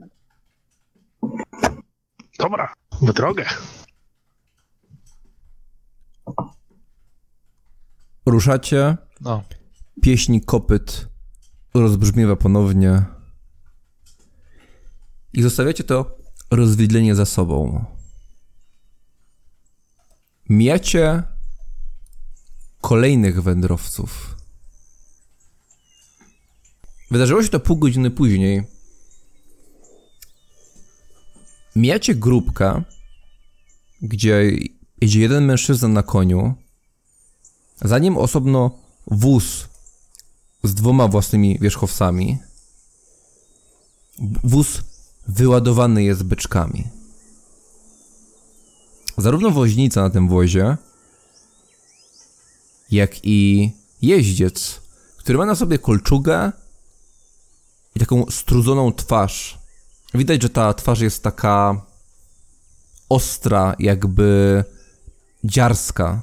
D: Dobra, w drogę.
A: Ruszacie,
B: No.
A: pieśń kopyt rozbrzmiewa ponownie i zostawiacie to rozwidlenie za sobą. Mijacie kolejnych wędrowców. Wydarzyło się to pół godziny później. Mijacie grupkę, gdzie jedzie jeden mężczyzna na koniu, za nim osobno wóz z dwoma własnymi wierzchowcami. Wóz wyładowany jest beczkami. Zarówno woźnica na tym wozie, jak i jeździec, który ma na sobie kolczugę i taką strudzoną twarz. Widać, że ta twarz jest taka ostra, jakby dziarska.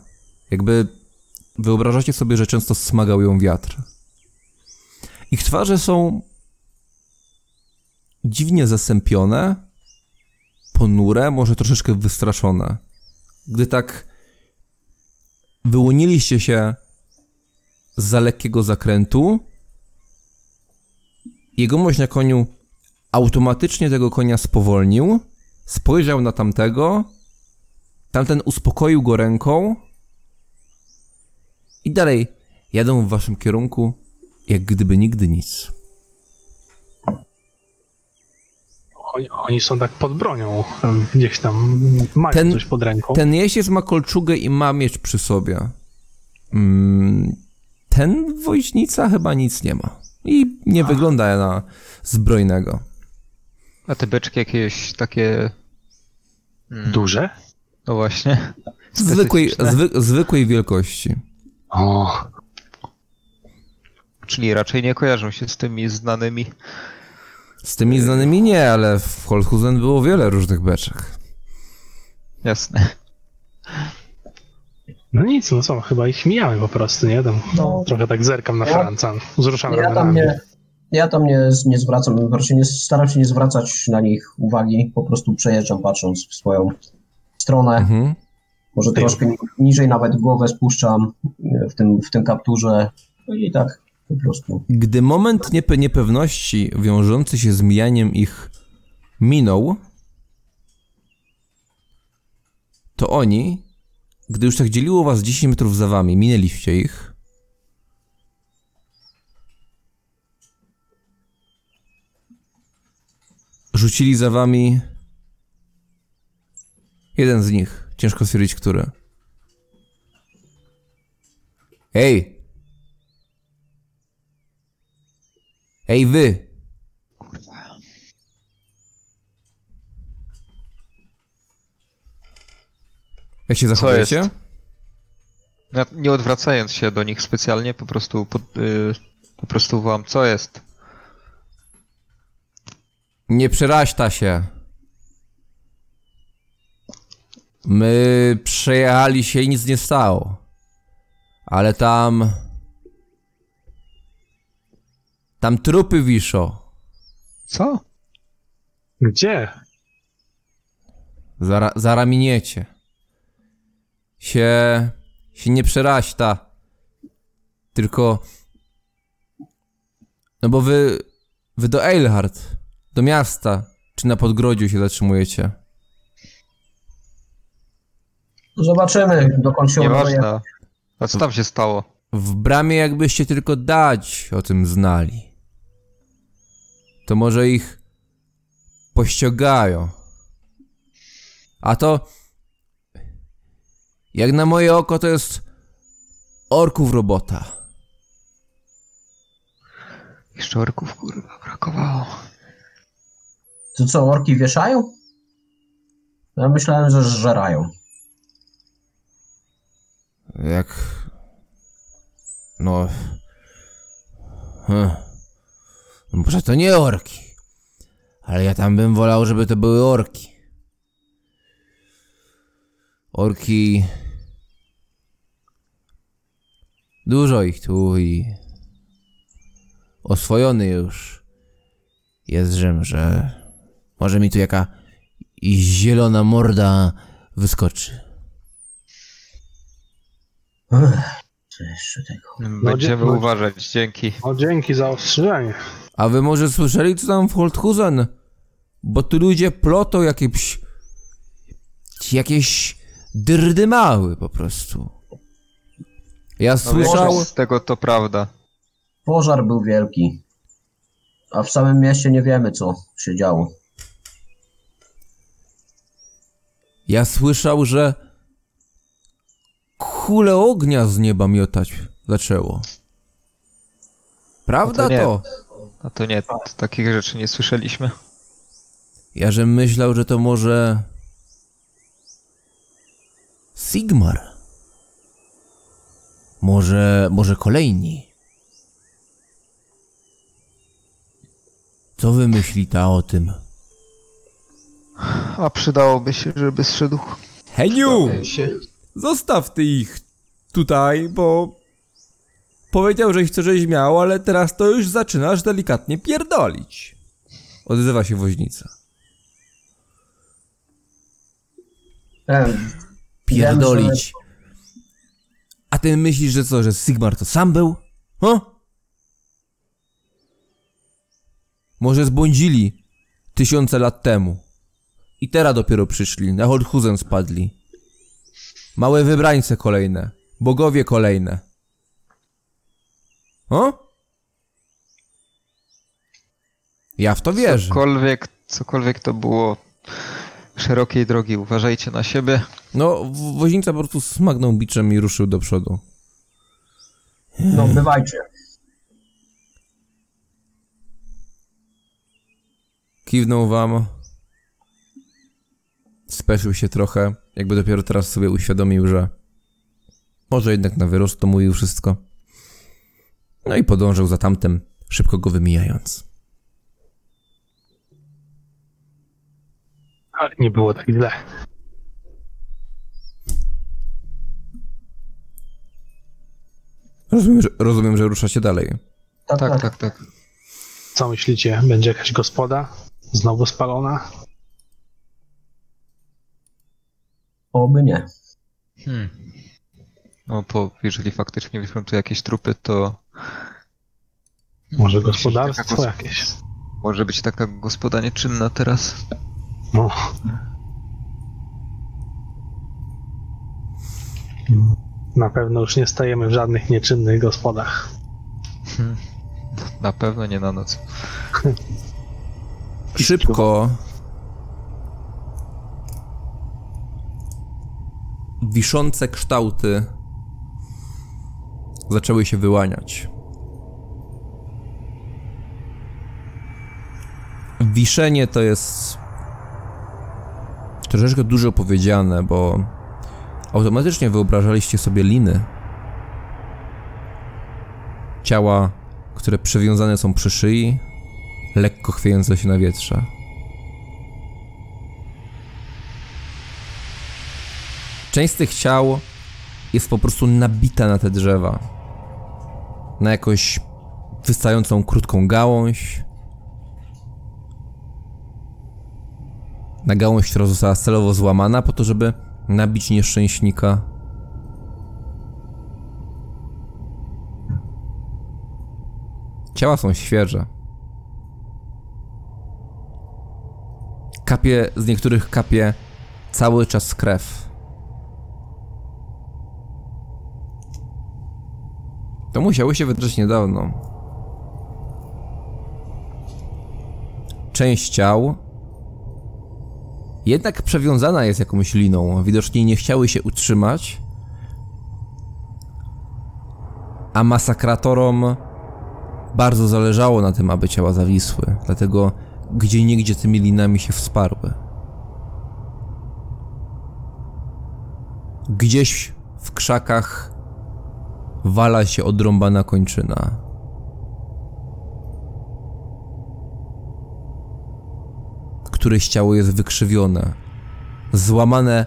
A: Jakby wyobrażacie sobie, że często smagał ją wiatr. Ich twarze są dziwnie zasępione, ponure, może troszeczkę wystraszone. Gdy tak wyłoniliście się za lekkiego zakrętu, jegomość na koniu automatycznie tego konia spowolnił, spojrzał na tamtego, tamten uspokoił go ręką. I dalej jadą w waszym kierunku, jak gdyby nigdy nic.
D: Oni, oni są tak pod bronią, gdzieś tam mają
A: Ten-
D: coś pod ręką.
A: Ten jeździec ma kolczugę i ma miecz przy sobie. Mm, ten woźnica chyba nic nie ma. I nie wygląda na zbrojnego.
B: A te beczki jakieś takie... Mm,
D: Duże?
B: No właśnie.
A: Zwykłej, zwy, zwykłej wielkości.
D: O,
B: Czyli raczej nie kojarzą się z tymi znanymi.
A: Z tymi znanymi nie, ale w Holthusen było wiele różnych beczek.
B: Jasne.
D: no nic, no co, chyba ich mijamy po prostu, nie? Tam
C: No.
D: trochę tak zerkam na
C: Ja-
D: Franca, wzruszam
C: Ja tam
D: ramionami.
C: nie, ja tam nie, nie zwracam, raczej nie, staram się nie zwracać na nich uwagi, po prostu przejeżdżam patrząc w swoją stronę.
A: Mhm.
C: Może troszkę ni- niżej nawet głowę spuszczam e, w tym, w tym kapturze. No i tak po prostu.
A: Gdy moment niepe- niepewności wiążący się z mijaniem ich minął, to oni, gdy już tak dzieliło was 10 metrów za wami, minęliście ich, rzucili za wami jeden z nich. Ciężko stwierdzić, który. Ej! Ej wy! Jak się zachowujecie?
B: Ja, nie odwracając się do nich specjalnie, po prostu pod, y, po prostu wam, co jest?
A: Nie przeraźta się. My przejechali się i nic nie stało. Ale tam... Tam trupy wiszą.
B: Co?
D: Gdzie?
A: Zara, zaraminiecie. Się... się nie przeraźta. Tylko... No bo wy... Wy do Eilhart, do miasta, czy na Podgrodziu się zatrzymujecie?
C: Zobaczymy, dokąd się.
B: Nieważne. A co tam się stało?
A: W bramie jakbyście tylko dać o tym znali. To może ich pościągają. A to... Jak na moje oko to jest orków robota.
B: Jeszcze orków, kurwa, brakowało.
C: To co, orki wieszają? Ja myślałem, że żerają.
A: Jak... No... Hm. No może to nie orki. Ale ja tam bym wolał, żeby to były orki. Orki... Dużo ich tu i... Oswojony już jest Rzym, że... Może mi tu jaka... I zielona morda wyskoczy.
C: Ech, co jeszcze tego?
B: Będziemy
D: dzie- no-
B: uważać, dzięki.
D: O, dzięki za ostrzeżenie.
A: A wy może słyszeli, co tam w Holthusen? Bo tu ludzie plotą jakieś... Jakieś dyrdymały po prostu. Ja
B: No
A: słyszał...
B: z tego to prawda.
C: Pożar był wielki. A w samym mieście nie wiemy, co się działo.
A: Ja słyszał, że... Kule ognia z nieba miotać zaczęło. Prawda
B: No to nie.
A: to?
B: A to nie, to takich rzeczy nie słyszeliśmy.
A: Ja żem myślał, że to może... Sigmar. Może... może kolejni. Co wy myślita o tym?
B: A przydałoby się, żeby zszedł.
A: Heniu! Zostaw ty ich tutaj, bo... Powiedział, że chce, żeś miał, ale teraz to już zaczynasz delikatnie pierdolić. Odzywa się woźnica. Pierdolić. A ty myślisz, że co, że Sigmar to sam był? Ho? Może zbłądzili tysiące lat temu. I teraz dopiero przyszli, na Holthusen spadli. Małe wybrańce kolejne, bogowie kolejne. O? Ja w to wierzę.
B: Cokolwiek, cokolwiek to było szerokiej drogi. Uważajcie na siebie.
A: No, woźnica po prostu smagnął biczem i ruszył do przodu.
C: No, bywajcie.
A: Kiwnął wam. Speszył się trochę, jakby dopiero teraz sobie uświadomił, że może jednak na wyrost to mówił wszystko. No i podążył za tamtym, szybko go wymijając.
D: Ale nie było tak źle.
A: Rozumiem, że, rozumiem, że ruszacie dalej.
C: Tak,
B: Tak,
C: tak.
B: tak, tak.
D: Co myślicie? Będzie jakaś gospoda? Znowu spalona?
C: Oby nie.
B: Hmm. No, bo jeżeli faktycznie wyślą tu jakieś trupy, to
D: Może
B: Taka
D: gospodarstwo
B: gos-
D: jakieś?
B: może być taka gospoda nieczynna teraz.
D: No. Na pewno już nie stajemy w żadnych nieczynnych gospodach.
B: Hmm. Na pewno nie na noc.
A: Szybko. Wiszące kształty zaczęły się wyłaniać. Wiszenie to jest troszeczkę dużo powiedziane, bo automatycznie wyobrażaliście sobie liny. Ciała, które przywiązane są przy szyi, lekko chwiejące się na wietrze. Część z tych ciał jest po prostu nabita na te drzewa. Na jakąś wystającą krótką gałąź. Na gałąź, która została celowo złamana po to, żeby nabić nieszczęśnika. Ciała są świeże. Kapie, z niektórych kapie cały czas krew. To musiało się wydarzyć niedawno. Część ciał jednak przewiązana jest jakąś liną. Widocznie nie chciały się utrzymać. A masakratorom bardzo zależało na tym, aby ciała zawisły. Dlatego gdzie niegdzie tymi linami się wsparły. Gdzieś w krzakach wala się odrąbana kończyna. Któreś ciało jest wykrzywione, złamane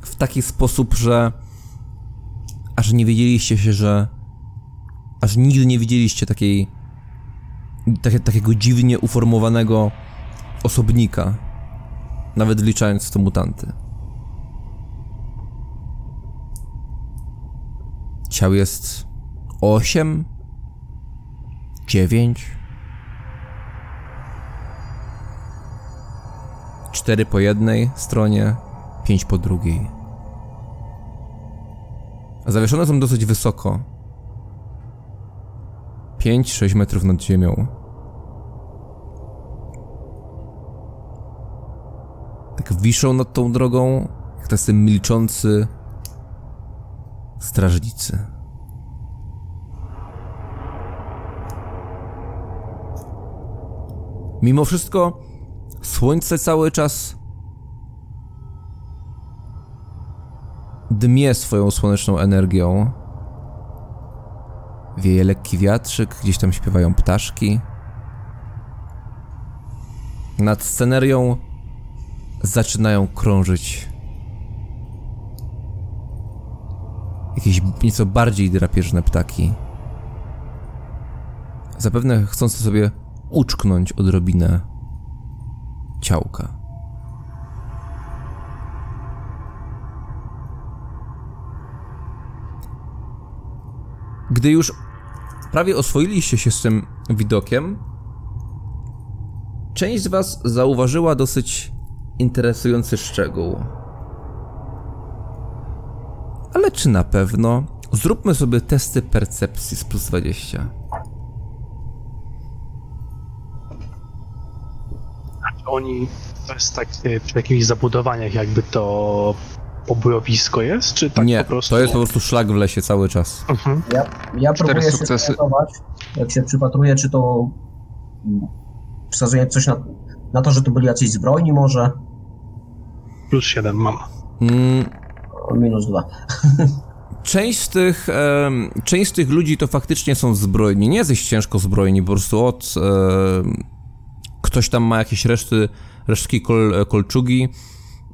A: w taki sposób, że aż nie wiedzieliście się, że aż nigdy nie widzieliście takiej takie, takiego dziwnie uformowanego osobnika, nawet wliczając w to mutanty. Ciał jest 8, 9, 4 po jednej stronie, 5 po drugiej. A zawieszone są dosyć wysoko. 5-6 metrów nad ziemią. Tak wiszą nad tą drogą, jak tacy milczący strażnicy. Mimo wszystko słońce cały czas dmie swoją słoneczną energią. Wieje lekki wiatrzyk, gdzieś tam śpiewają ptaszki. Nad scenerią zaczynają krążyć jakieś nieco bardziej drapieżne ptaki. Zapewne chcące sobie uczknąć odrobinę ciałka. Gdy już prawie oswoiliście się z tym widokiem, część z Was zauważyła dosyć interesujący szczegół. Ale czy na pewno? Zróbmy sobie testy percepcji z plus 20.
D: Oni, to jest tak e, przy jakichś zabudowaniach jakby to obojowisko jest, czy tak
A: Nie,
D: po prostu?
A: to jest po prostu szlak w lesie cały czas.
D: Mhm.
C: Ja, ja
B: Cztery
C: próbuję się
B: sukcesy.
C: zorientować, jak się przypatruję, czy to mm, wskazuje coś na, na to, że to byli jacyś zbrojni może.
D: Plus 7 mam.
A: Mm,
C: Minus dwa.
A: część z tych, em, część z tych ludzi to faktycznie są zbrojni. Nie jesteś ciężko zbrojni, po prostu od... em, ktoś tam ma jakieś reszty, resztki kol, kolczugi,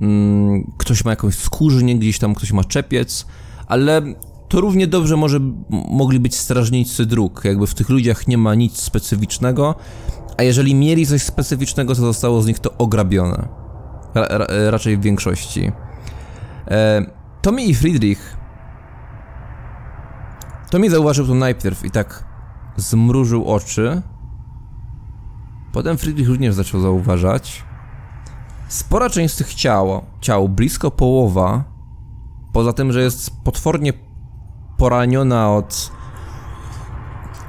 A: mm, ktoś ma jakąś skórznię, gdzieś tam ktoś ma czepiec, ale to równie dobrze może mogli być strażnicy dróg. Jakby w tych ludziach nie ma nic specyficznego, a jeżeli mieli coś specyficznego, to zostało z nich to ograbione. Ra, ra, raczej w większości. E, Tommy i Friedrich Tommy zauważył to najpierw i tak zmrużył oczy. Potem Friedrich również zaczął zauważać. Spora część z tych ciał, ciał, blisko połowa, poza tym, że jest potwornie poraniona od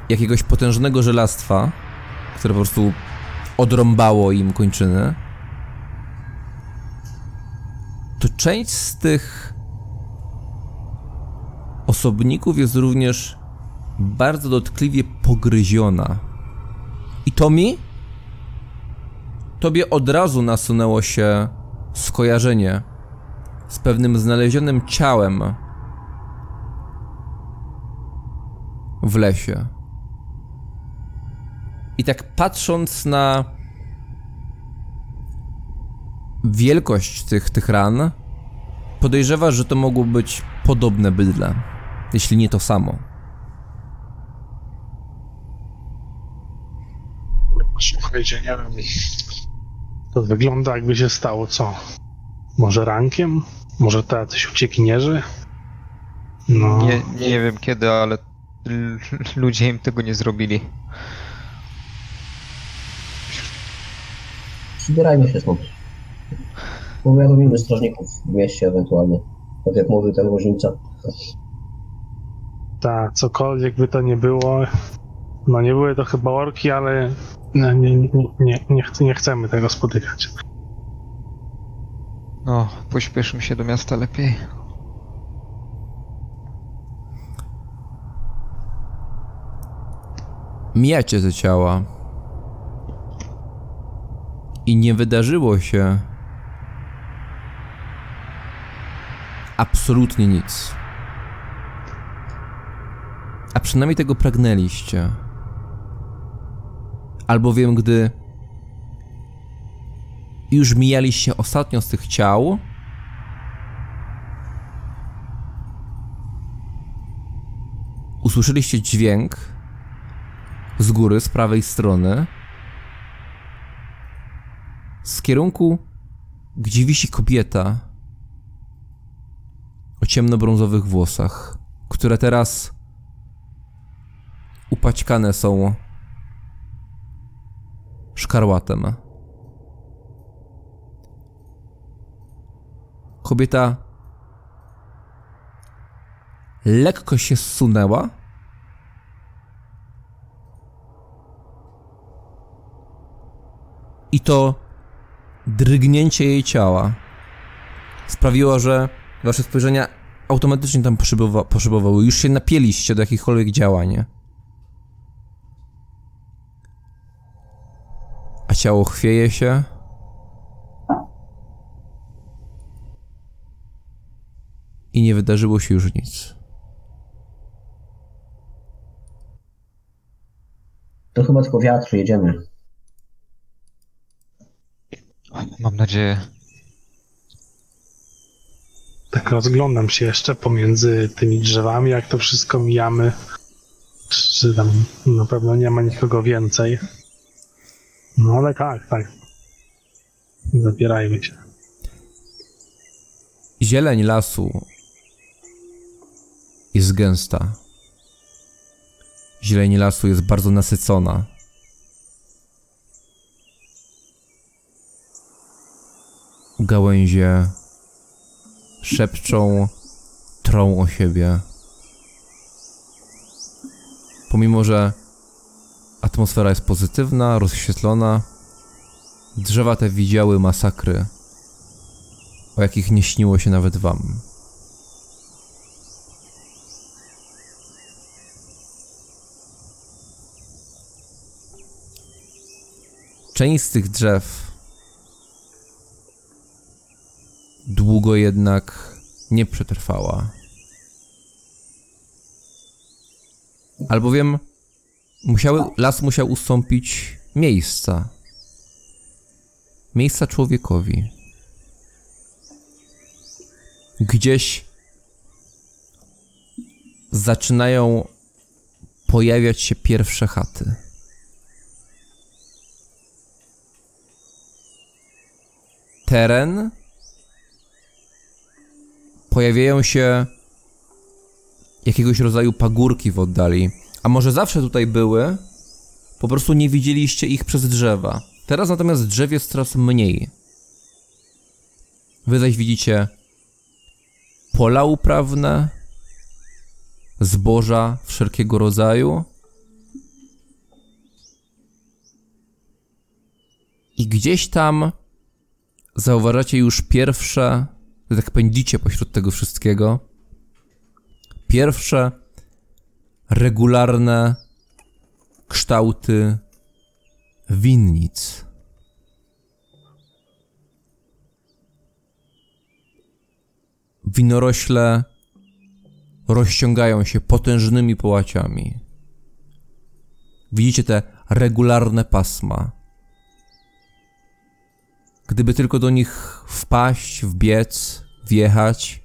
A: jakiegoś potężnego żelastwa, które po prostu odrąbało im kończyny, to część z tych osobników jest również bardzo dotkliwie pogryziona. I Tommy? Tobie od razu nasunęło się skojarzenie z pewnym znalezionym ciałem w lesie. I tak patrząc na wielkość tych, tych ran, podejrzewasz, że to mogło być podobne bydle, jeśli nie to samo.
D: Słuchajcie, nie wiem. To wygląda jakby się stało co? Może rankiem? Może tacy uciekinierzy? No.
B: Nie, nie wiem kiedy, ale ludzie im tego nie zrobili.
C: Przybierajmy się stąd. Powiadomimy strażników w mieście ewentualnie. Tak jak mówił ten woźnica.
D: Tak, cokolwiek by to nie było. No nie były to chyba orki, ale nie, nie, nie, nie, nie, ch- nie chcemy tego spotykać.
B: No, pośpieszmy się do miasta lepiej.
A: Mijacie te ciała. I nie wydarzyło się absolutnie nic. A przynajmniej tego pragnęliście. Albowiem, gdy już mijaliście ostatnio z tych ciał, usłyszeliście dźwięk z góry, z prawej strony, z kierunku, gdzie wisi kobieta o ciemnobrązowych włosach, które teraz upaćkane są szkarłatem. Kobieta lekko się zsunęła. I to drgnięcie jej ciała sprawiło, że wasze spojrzenia automatycznie tam poszybowa- poszybowały. Już się napieliście do jakichkolwiek działań. A ciało chwieje się. I nie wydarzyło się już nic.
C: To chyba tylko wiatr, jedziemy.
B: Mam nadzieję.
D: Tak rozglądam się jeszcze pomiędzy tymi drzewami, jak to wszystko mijamy. Czy tam na pewno nie ma nikogo więcej. No ale tak, tak. Zabierajmy się.
A: Zieleń lasu jest gęsta. Zieleń lasu jest bardzo nasycona. Gałęzie szepczą, trą o siebie. Pomimo, że atmosfera jest pozytywna, rozświetlona, drzewa te widziały masakry o jakich nie śniło się nawet wam. Część z tych drzew długo jednak nie przetrwała. Albowiem musiały, las musiał ustąpić miejsca. Miejsca człowiekowi gdzieś zaczynają pojawiać się pierwsze chaty. Teren pojawiają się jakiegoś rodzaju pagórki w oddali. A może zawsze tutaj były, po prostu nie widzieliście ich przez drzewa. Teraz natomiast drzew jest coraz mniej. Wy zaś widzicie pola uprawne, zboża wszelkiego rodzaju. I gdzieś tam zauważacie już pierwsze, tak pędzicie pośród tego wszystkiego, pierwsze regularne kształty winnic. winorośle rozciągają się potężnymi połaciami. Widzicie te regularne pasma. Gdyby tylko do nich wpaść, wbiec, wjechać,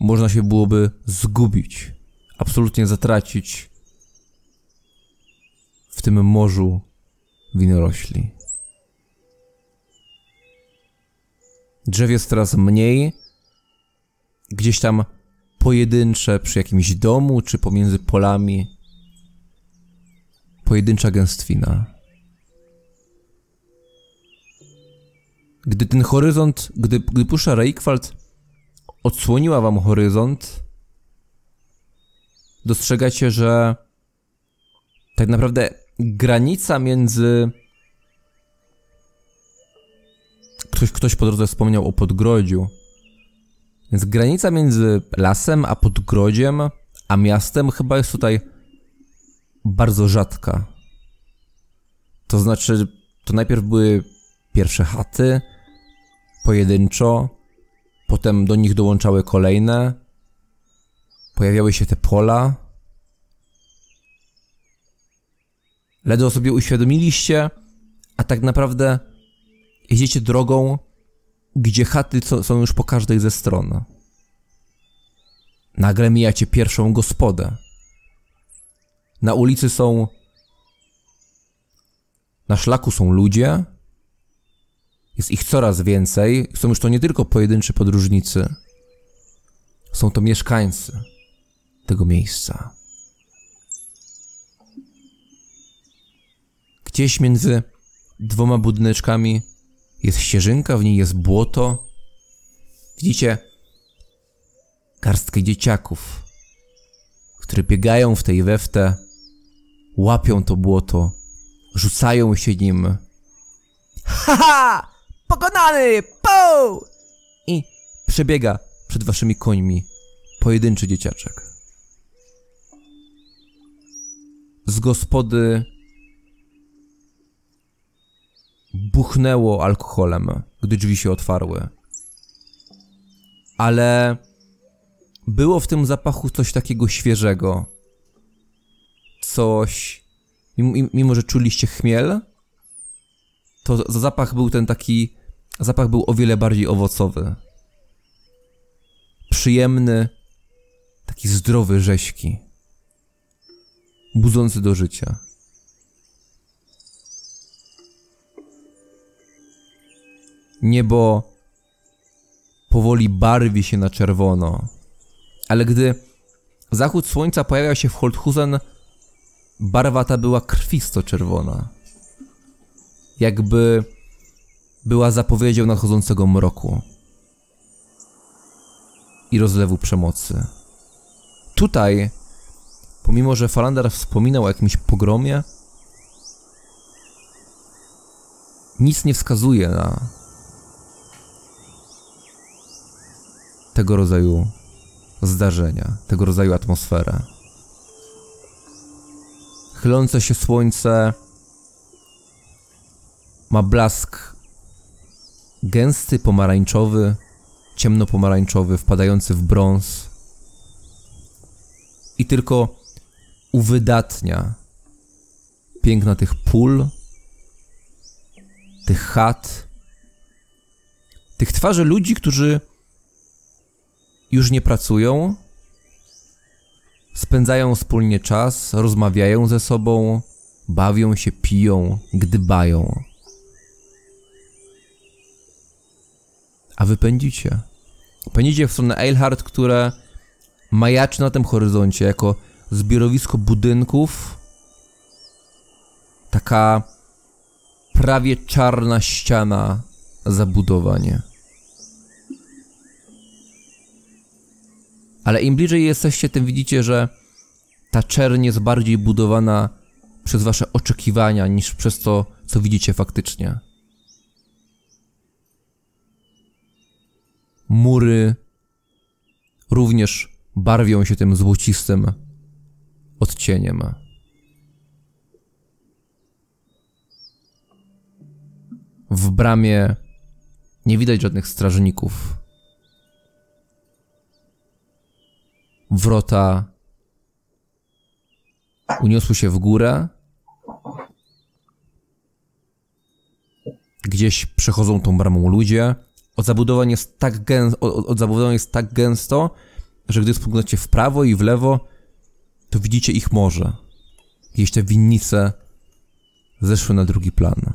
A: można się byłoby zgubić, absolutnie zatracić w tym morzu winorośli. Drzew jest coraz mniej. Gdzieś tam pojedyncze przy jakimś domu, czy pomiędzy polami. Pojedyncza gęstwina. Gdy ten horyzont, gdy, gdy pusza Reikwald odsłoniła wam horyzont, dostrzegacie, że tak naprawdę granica między. Ktoś, ktoś po drodze wspomniał o podgrodziu. Więc granica między lasem a podgrodziem, a miastem chyba jest tutaj bardzo rzadka. To znaczy, to najpierw były pierwsze chaty, pojedynczo, potem do nich dołączały kolejne, pojawiały się te pola. Ledwo sobie uświadomiliście, a tak naprawdę jedziecie drogą, gdzie chaty są już po każdej ze stron. Nagle mijacie pierwszą gospodę. Na ulicy są. Na szlaku są ludzie. Jest ich coraz więcej. Są już to nie tylko pojedynczy podróżnicy. Są to mieszkańcy tego miejsca. Gdzieś między dwoma budyneczkami jest ścieżynka, w niej jest błoto. Widzicie garstkę dzieciaków, które biegają w tej weftę, łapią to błoto, rzucają się nim. Haha! Pokonany! Po! I przebiega przed waszymi końmi pojedynczy dzieciaczek. Z gospody buchnęło alkoholem, gdy drzwi się otwarły. Ale było w tym zapachu coś takiego świeżego. Coś. Mimo, mimo że czuliście chmiel, to zapach był ten taki. Zapach był o wiele bardziej owocowy. Przyjemny, taki zdrowy, rzeźki. Budzący do życia. Niebo powoli barwi się na czerwono. Ale gdy zachód słońca pojawiał się w Holthusen, barwa ta była krwisto-czerwona. Jakby była zapowiedzią nadchodzącego mroku i rozlewu przemocy. Tutaj, pomimo że Falander wspominał o jakimś pogromie, nic nie wskazuje na tego rodzaju zdarzenia, tego rodzaju atmosferę. Chylące się słońce ma blask gęsty, pomarańczowy, ciemnopomarańczowy, wpadający w brąz i tylko uwydatnia piękna tych pól, tych chat, tych twarzy ludzi, którzy już nie pracują, spędzają wspólnie czas, rozmawiają ze sobą, bawią się, piją, gdybają. A wy pędzicie. Pędzicie w stronę Eilhart, które majaczy na tym horyzoncie jako zbiorowisko budynków. Taka prawie czarna ściana zabudowanie. Ale im bliżej jesteście, tym widzicie, że ta czerń jest bardziej budowana przez wasze oczekiwania niż przez to, co widzicie faktycznie. Mury również barwią się tym złocistym odcieniem. W bramie nie widać żadnych strażników. Wrota uniosły się w górę. Gdzieś przechodzą tą bramą ludzie. Od zabudowań jest tak gęsto, od, od jest tak gęsto, że gdy spoglądacie w prawo i w lewo, to widzicie ich morze. Gdzieś te winnice zeszły na drugi plan.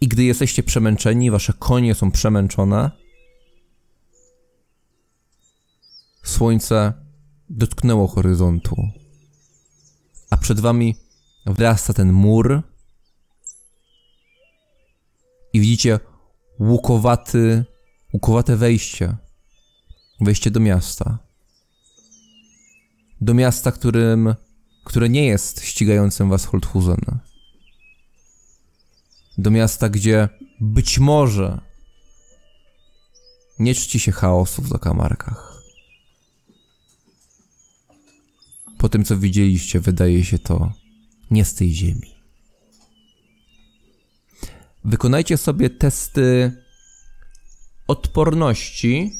A: I gdy jesteście przemęczeni, wasze konie są przemęczone, Słońce dotknęło horyzontu, a przed wami wrasta ten mur, i widzicie łukowaty, łukowate wejście. Wejście do miasta. Do miasta, którym, które nie jest ścigającym was Holthusen. Do miasta, gdzie być może nie czci się chaosu w zakamarkach. Po tym, co widzieliście, wydaje się to nie z tej ziemi. Wykonajcie sobie testy odporności.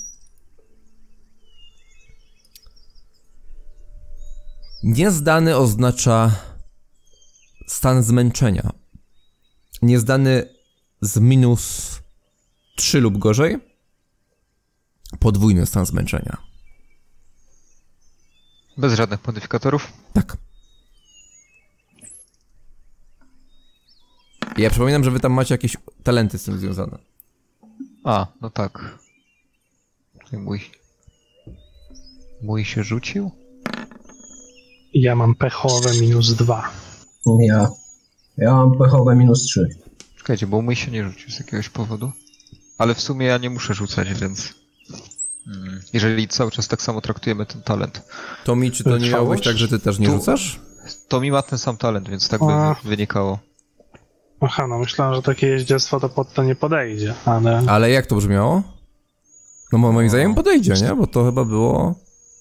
A: Niezdany oznacza stan zmęczenia. Niezdany z minus 3 lub gorzej. Podwójny stan zmęczenia.
B: Bez żadnych modyfikatorów.
A: Tak. Ja przypominam, że wy tam macie jakieś talenty z tym związane.
B: A, no tak. Mój... Mój się rzucił?
D: Ja mam pechowe minus dwa.
C: Ja. Ja mam pechowe minus 3.
B: Czekajcie, bo mój się nie rzucił z jakiegoś powodu. Ale w sumie ja nie muszę rzucać, więc... Mm, Jeżeli cały czas tak samo traktujemy ten talent,
A: Tomi, czy to nie miało być tak, że ty też nie
B: Tu-
A: rzucasz?
B: to mi ma ten sam talent, więc tak
D: A.
B: by wynikało.
D: Aha, no myślałem, że takie jeździectwo to pod to nie podejdzie, ale
A: Ale jak to brzmiało? No mo- moim zdaniem podejdzie, nie? Bo to chyba było...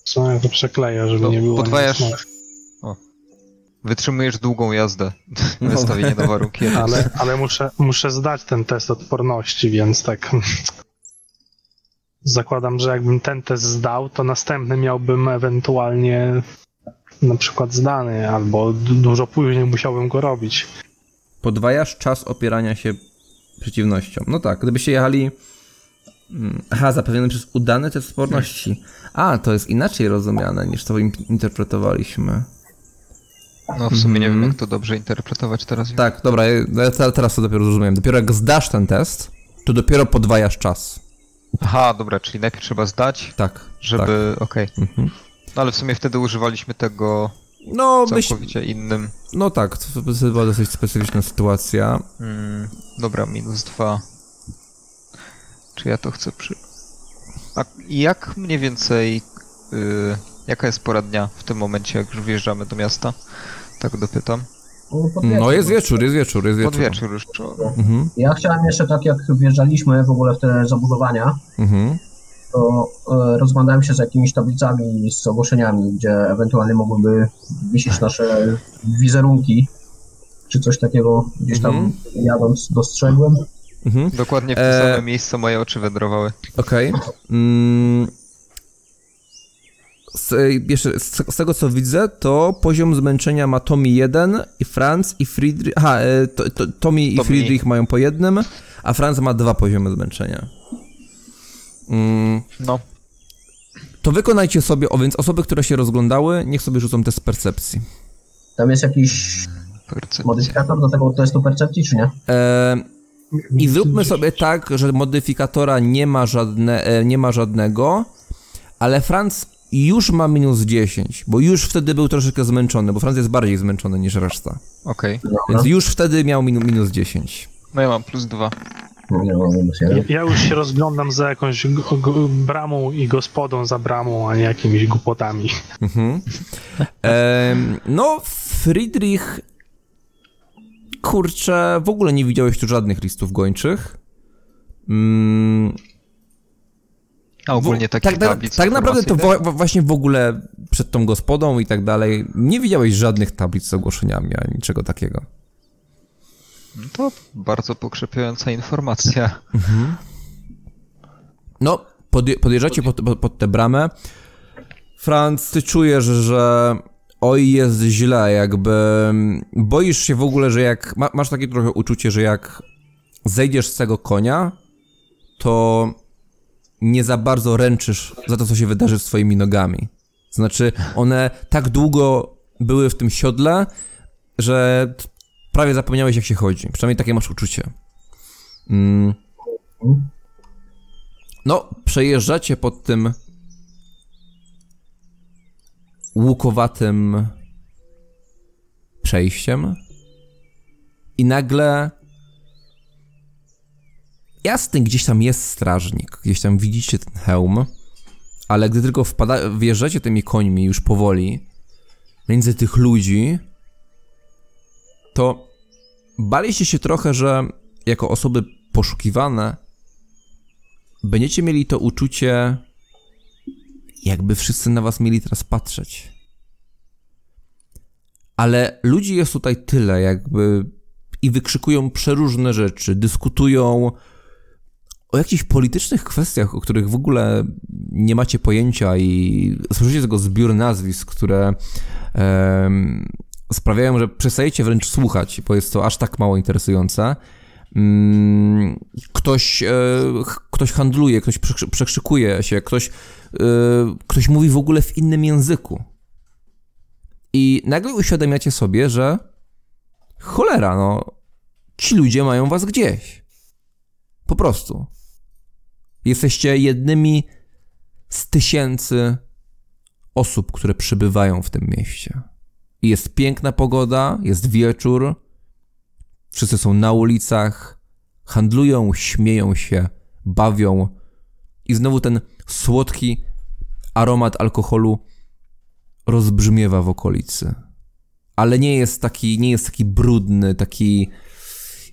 D: sumie ja to przekleję, żeby
B: To
D: nie było
B: podwajasz-. Wytrzymujesz długą jazdę. Wystawienie na warunki.
D: Ale, ale muszę, muszę zdać ten test odporności, więc tak. Zakładam, że jakbym ten test zdał, to następny miałbym ewentualnie na przykład zdany, albo du- dużo później musiałbym go robić.
A: Podwajasz czas opierania się przeciwnościom. No tak, gdybyście jechali... Mm, Aha, zapewniony przez udany test sporności. A, to jest inaczej rozumiane niż to im- interpretowaliśmy.
B: No w sumie nie wiem,
A: Mhm.
B: jak to dobrze interpretować teraz.
A: Tak, dobra, ja- ja te- teraz to dopiero zrozumiałem. Dopiero jak zdasz ten test, to dopiero podwajasz czas.
B: Aha, dobra, czyli najpierw trzeba zdać,
A: Tak.
B: żeby... Okej.
A: Tak. Mhm.
B: No ale w sumie wtedy używaliśmy tego
A: No, myśl,
B: całkowicie innym.
A: no tak, to była dosyć specyficzna sytuacja.
B: Mm, dobra, minus dwa. Czy ja to chcę przy... A jak mniej więcej... y, jaka jest pora dnia w tym momencie, jak już wjeżdżamy do miasta? Tak dopytam.
A: No jest wieczór, jest wieczór, jest wieczór.
B: Pod wieczór już.
A: Mhm,
C: Ja chciałem jeszcze tak jak wjeżdżaliśmy w ogóle w te zabudowania,
A: mhm.
C: to e, rozglądałem się za jakimiś tablicami z ogłoszeniami, gdzie ewentualnie mogłyby wisieć nasze wizerunki, czy coś takiego gdzieś tam
A: Mhm.
C: jadąc dostrzegłem.
A: mhm.
B: Dokładnie w te
A: E,
B: same miejsca moje oczy wędrowały.
A: Okej. Mm. Z, jeszcze, z, z tego co widzę, to poziom zmęczenia ma Tommy 1 i Franz i Friedrich. Aha, e, to, to, Tommy i. Friedrich mają po jednym, a Franz ma dwa poziomy zmęczenia. Mm.
B: No.
A: To wykonajcie sobie, o więc osoby, które się rozglądały, niech sobie rzucą test percepcji.
C: Tam jest jakiś
B: Percepcja.
C: modyfikator do tego testu percepcji, czy nie?
A: E, I zróbmy sobie tak, że modyfikatora nie ma, żadne, e, nie ma żadnego, ale Franz już ma minus 10, bo już wtedy był troszeczkę zmęczony, bo Franz jest bardziej zmęczony niż reszta.
B: Okej.
A: Więc już wtedy miał minu, minus 10.
B: No ja mam plus dwa.
C: No,
D: Ja, ja już się rozglądam za jakąś bramą i gospodą za bramą, a nie jakimiś głupotami.
A: Mhm. Em, no, Friedrich. Kurczę, w ogóle nie widziałeś tu żadnych listów gończych. Mm,
B: A ogólnie takich
A: tak,
B: tablic
A: tak naprawdę to właśnie w ogóle przed tą gospodą i tak dalej nie widziałeś żadnych tablic z ogłoszeniami ani niczego takiego.
B: No To bardzo pokrzepiająca informacja.
A: No, podje- podjeżdżacie pod, pod, pod tę bramę. Franz, ty czujesz, że oj, jest źle, jakby boisz się w ogóle, że jak ma, masz takie trochę uczucie, że jak zejdziesz z tego konia, to nie za bardzo ręczysz za to, co się wydarzy z twoimi nogami. Znaczy, one tak długo były w tym siodle, że prawie zapomniałeś, jak się chodzi. Przynajmniej takie masz uczucie. Mm. No, przejeżdżacie pod tym łukowatym przejściem i nagle jasny, gdzieś tam jest strażnik, gdzieś tam widzicie ten hełm, ale gdy tylko wpada, wjeżdżacie tymi końmi już powoli między tych ludzi, to baliście się trochę, że jako osoby poszukiwane będziecie mieli to uczucie, jakby wszyscy na was mieli teraz patrzeć. Ale ludzi jest tutaj tyle, jakby i wykrzykują przeróżne rzeczy, dyskutują jakichś politycznych kwestiach, o których w ogóle nie macie pojęcia i słyszycie tego zbiór nazwisk, które em, sprawiają, że przestajecie wręcz słuchać, bo jest to aż tak mało interesujące. Mm, ktoś, e, ktoś handluje, ktoś przekrzy- przekrzykuje się, ktoś, e, ktoś mówi w ogóle w innym języku. I nagle uświadamiacie sobie, że cholera, no, ci ludzie mają was gdzieś. Po prostu. Jesteście jednymi z tysięcy osób, które przybywają w tym mieście. Jest piękna pogoda, jest wieczór, wszyscy są na ulicach, handlują, śmieją się, bawią i znowu ten słodki aromat alkoholu rozbrzmiewa w okolicy. Ale nie jest taki, nie jest taki brudny, taki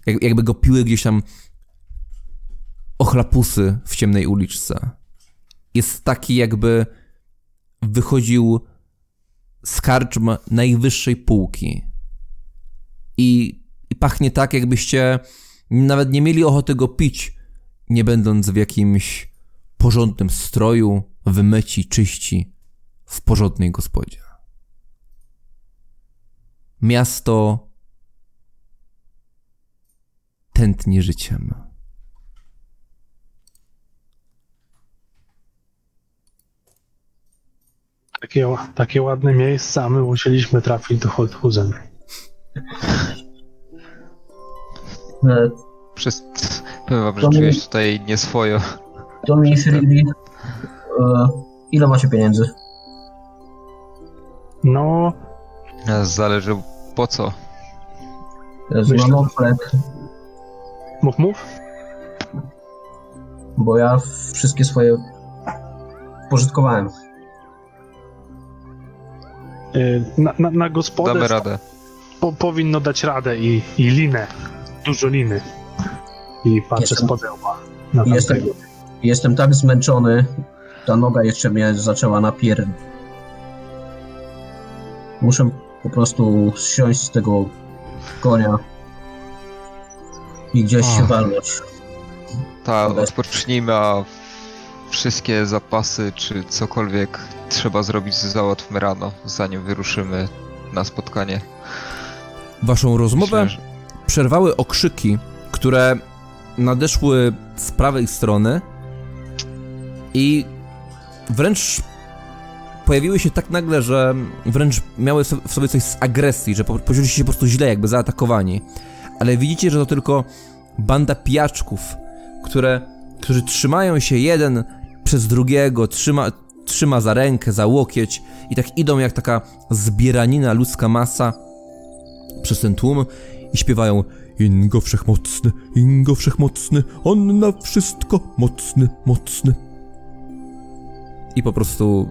A: jak, jakby go piły gdzieś tam ochlapusy w ciemnej uliczce. Jest taki jakby wychodził z karczm najwyższej półki. I, I pachnie tak, jakbyście nawet nie mieli ochoty go pić, nie będąc w jakimś porządnym stroju, wymyci, czyści, w porządnej gospodzie. Miasto tętni życiem.
D: Takie, takie ładne miejsca, a my musieliśmy trafić do Holthusen.
C: E,
B: Przez... Powiem wam, że czuję się tutaj nieswojo.
C: Tommy Freely, e, ile macie pieniędzy?
D: No,
B: Zależy po co.
C: Jezu,
D: Myślę,
C: mam oflet,
D: mów, mów.
C: bo ja wszystkie swoje pożytkowałem.
D: Y, Na, na, na gospodę
B: Damy radę.
D: po, powinno dać radę i, i linę. Dużo liny. I patrzę
C: Jestem-
D: z podełba
C: Jestem, jestem tak zmęczony, ta noga jeszcze mnie zaczęła napier... Muszę po prostu zsiąść z tego konia i gdzieś się walnąć.
B: Ta,
C: Dobra.
B: odpocznijmy, a wszystkie zapasy czy cokolwiek trzeba zrobić załatwmy rano, zanim wyruszymy na spotkanie.
A: Waszą rozmowę
B: Myślę, że-
A: przerwały okrzyki, które nadeszły z prawej strony i wręcz pojawiły się tak nagle, że wręcz miały w sobie coś z agresji, że po- poczuli się po prostu źle, jakby zaatakowani. Ale widzicie, że to tylko banda pijaczków, które, którzy trzymają się jeden przez drugiego, trzyma, trzyma za rękę, za łokieć i tak idą jak taka zbieranina, ludzka masa przez ten tłum i śpiewają Ingo wszechmocny, Ingo wszechmocny, on na wszystko mocny, mocny. I po prostu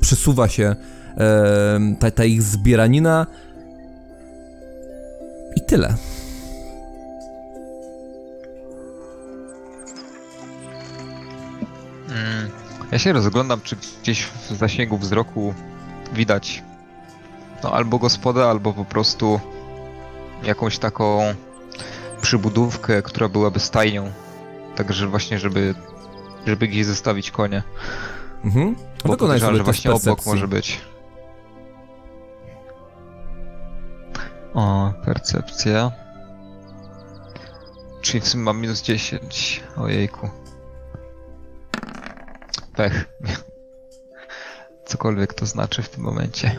A: przesuwa się em, ta, ta ich zbieranina i tyle.
B: Ja się rozglądam, czy gdzieś w zasięgu wzroku widać no albo gospodę, albo po prostu jakąś taką przybudówkę, która byłaby stajnią. Także właśnie, żeby, żeby gdzieś zostawić konie.
A: Mhm.
B: Bo
A: Wykonaj sobie
B: że właśnie obok
A: percepcji.
B: może być. O, percepcja. Czyli w sumie mam minus 10. Ojejku. Pech. Cokolwiek to znaczy w tym momencie.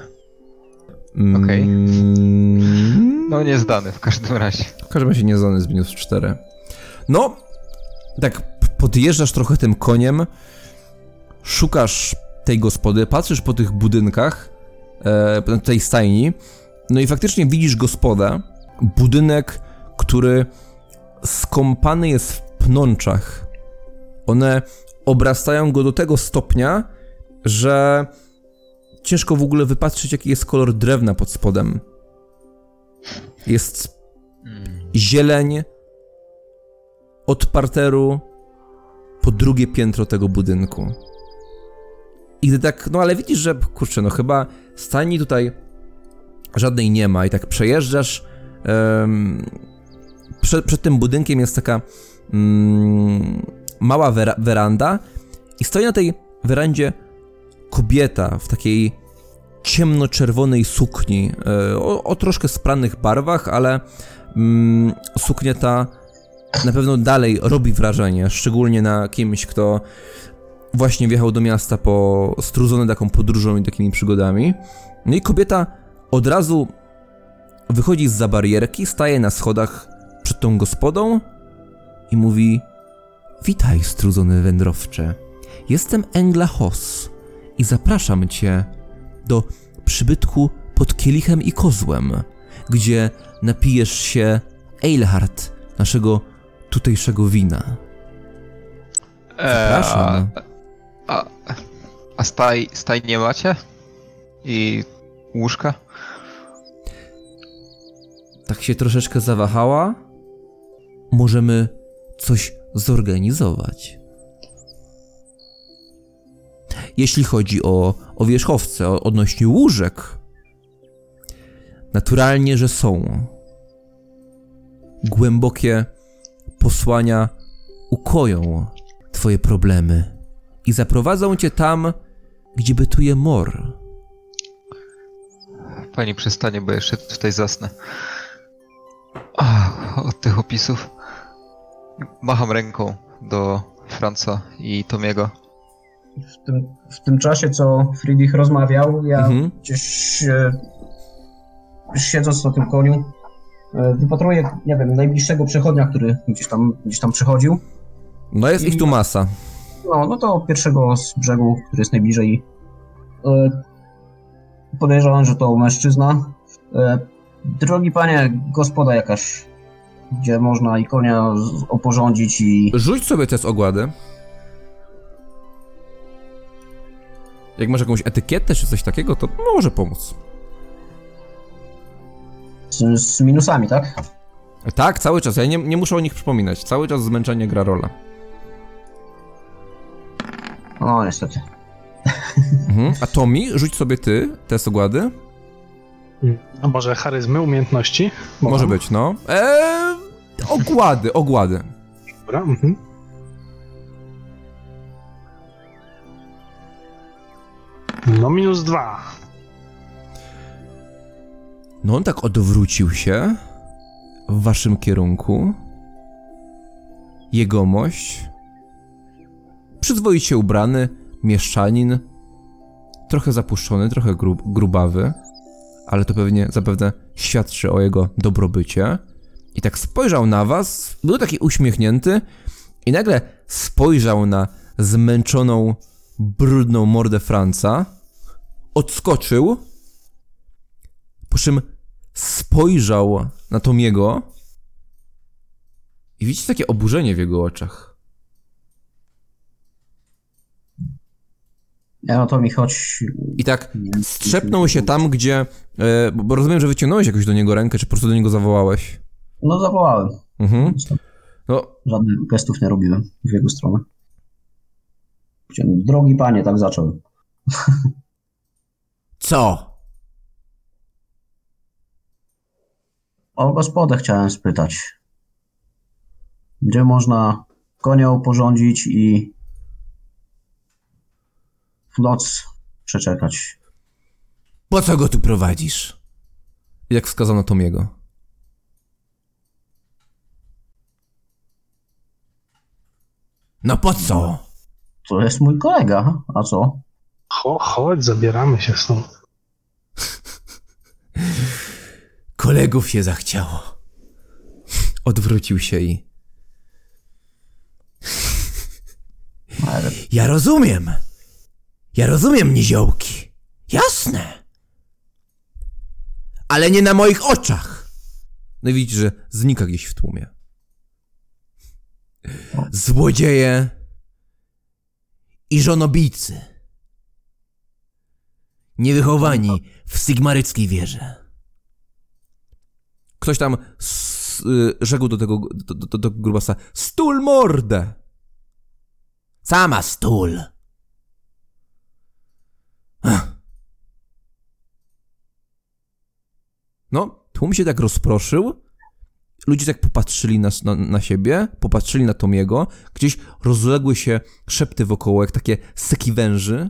B: Okej.
A: Mm,
B: No nie zdany w każdym razie.
A: W każdym razie nie zdany z minus 4. No, tak podjeżdżasz trochę tym koniem, szukasz tej gospody, patrzysz po tych budynkach e, tej stajni, no i faktycznie widzisz gospodę, budynek, który skąpany jest w pnączach. One obrastają go do tego stopnia, że ciężko w ogóle wypatrzyć, jaki jest kolor drewna pod spodem. Jest zieleń od parteru po drugie piętro tego budynku. I gdy tak, no ale widzisz, że kurczę, no chyba stajni tutaj żadnej nie ma i tak przejeżdżasz. em, przed, przed tym budynkiem jest taka mm, mała wera, weranda i stoi na tej werandzie kobieta w takiej ciemnoczerwonej sukni e, o, o troszkę spranych barwach, ale mm, suknia ta na pewno dalej robi wrażenie, szczególnie na kimś, kto właśnie wjechał do miasta po strudzony taką podróżą i takimi przygodami. No i kobieta od razu wychodzi z za barierki, staje na schodach przed tą gospodą i mówi Witaj, strudzony wędrowcze. Jestem Engla Hoss i zapraszam cię do przybytku pod kielichem i kozłem, gdzie napijesz się Eilhart, naszego tutejszego wina. Zapraszam.
B: Eee, a, a staj, staj nie macie? I łóżka?
A: Tak się troszeczkę zawahała. Możemy coś zorganizować. Jeśli chodzi o, o wierzchowce, o, odnośnie łóżek, naturalnie, że są. Głębokie posłania ukoją twoje problemy i zaprowadzą cię tam, gdzie bytuje mor.
B: Pani przestanie, bo jeszcze tutaj zasnę. Ach, od tych opisów. Macham ręką do Franca i Tomiego.
C: W tym, w tym czasie, co Friedrich rozmawiał, ja
A: Mhm.
C: gdzieś e, siedząc na tym koniu, e, wypatruję, nie wiem, najbliższego przechodnia, który gdzieś tam, gdzieś tam przechodził.
A: No jest ich tu masa.
C: No, no to pierwszego z brzegu, który jest najbliżej. E, podejrzewam, że to mężczyzna. E, drogi panie, gospoda jakaś, gdzie można i konia oporządzić i...
A: Rzuć sobie test ogłady. Jak masz jakąś etykietę czy coś takiego, to może pomóc.
C: Z, z minusami, tak?
A: Tak, cały czas. Ja nie, nie muszę o nich przypominać. Cały czas zmęczenie gra rola.
C: No, niestety.
A: Mhm. A Tomi, rzuć sobie ty test ogłady.
D: A może charyzmy, umiejętności?
A: Może być, no. Eee, ogłady, ogłady.
D: Dobra. Mhm. No minus dwa.
A: No on tak odwrócił się w waszym kierunku. Jegomość. Przyzwoicie ubrany, mieszczanin. Trochę zapuszczony, trochę grub, grubawy, ale to pewnie zapewne świadczy o jego dobrobycie. I tak spojrzał na was, był taki uśmiechnięty i nagle spojrzał na zmęczoną, brudną mordę Franca, odskoczył, po czym spojrzał na Tomiego i widzicie takie oburzenie w jego oczach.
C: Ja no to mi choć...
A: I tak strzepnął się tam, gdzie... E, bo rozumiem, że wyciągnąłeś jakoś do niego rękę, czy po prostu do niego zawołałeś.
C: No zawołałem.
A: Mhm. No,
C: Żadnych gestów nie robiłem w jego stronę. Drogi panie, tak zaczął.
A: co?
C: O gospodę chciałem spytać. Gdzie można konia uporządzić i noc przeczekać?
A: Po co go tu prowadzisz? Jak wskazano Tomiego. No po co?
C: To jest mój kolega, a co?
D: Cho, chodź, zabieramy się stąd.
A: Kolegów się zachciało. Odwrócił się i...
C: Ale
A: Ja rozumiem. Ja rozumiem, niziołki. Jasne. Ale nie na moich oczach. No i widzicie, że znika gdzieś w tłumie. Złodzieje i żonobijcy. Niewychowani w sygmaryckiej wierze. Ktoś tam y, rzekł do tego, do, do, do grubasa, stul mordę! Sama stul! No, tłum się tak rozproszył, ludzie tak popatrzyli na, na, na siebie, popatrzyli na Tomiego, gdzieś rozległy się szepty wokoło, jak takie seki węży.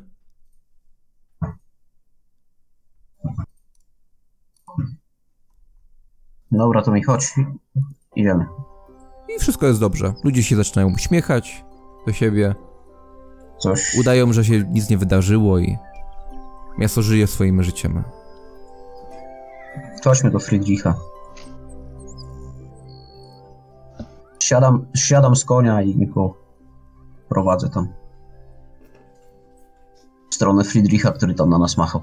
C: Dobra, to mi chodź. Idziemy.
A: I wszystko jest dobrze. Ludzie się zaczynają uśmiechać do siebie,
C: Coś.
A: udają, że się nic nie wydarzyło i miasto żyje swoim życiem.
C: Chodźmy do Friedricha. Siadam, siadam z konia i go prowadzę tam. W stronę Friedricha, który tam na nas machał.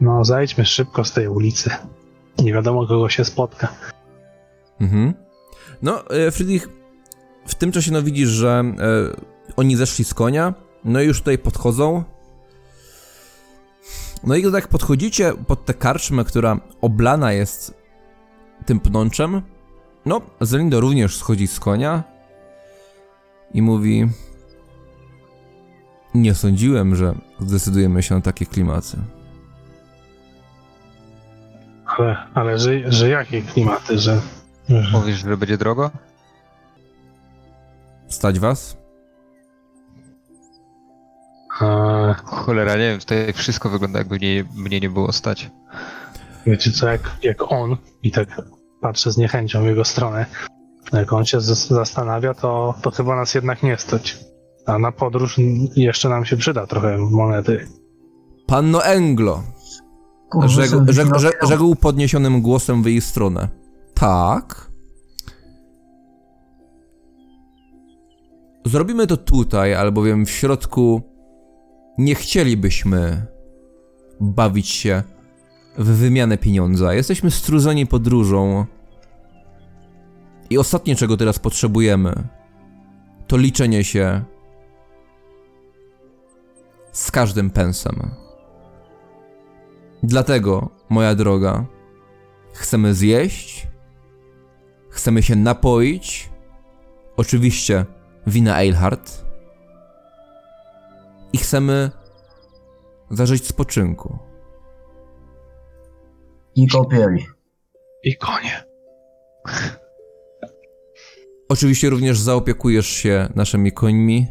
D: No, zejdźmy szybko z tej ulicy. Nie wiadomo, kogo się spotka.
A: Mhm. No, e, Friedrich, w tym czasie no widzisz, że e, oni zeszli z konia, no i już tutaj podchodzą. No i gdy tak podchodzicie pod tę karczmę, która oblana jest tym pnączem, no, Zelindo również schodzi z konia i mówi Nie sądziłem, że zdecydujemy się na takie klimaty.
D: Ale, ale że, że jakie klimaty, że... że
B: Mówisz, że będzie drogo?
A: Stać was?
B: Cholera, nie wiem, tutaj wszystko wygląda jakby mnie, mnie nie było stać.
D: wiecie co, jak, jak on, i tak patrzę z niechęcią w jego stronę, jak on się zas- zastanawia, to, to chyba nas jednak nie stać. A na podróż jeszcze nam się przyda trochę monety.
A: Panno Englo, Rzekł, rzekł, rzekł, rzekł podniesionym głosem w jej stronę. Tak. Zrobimy to tutaj, albowiem w środku nie chcielibyśmy bawić się w wymianę pieniądza. Jesteśmy strudzeni podróżą. I ostatnie, czego teraz potrzebujemy, to liczenie się z każdym pensem. Dlatego, moja droga, chcemy zjeść, chcemy się napoić, oczywiście wina Eilhart i chcemy zażyć spoczynku.
C: I kąpieli.
D: I konie.
A: Oczywiście również zaopiekujesz się naszymi końmi.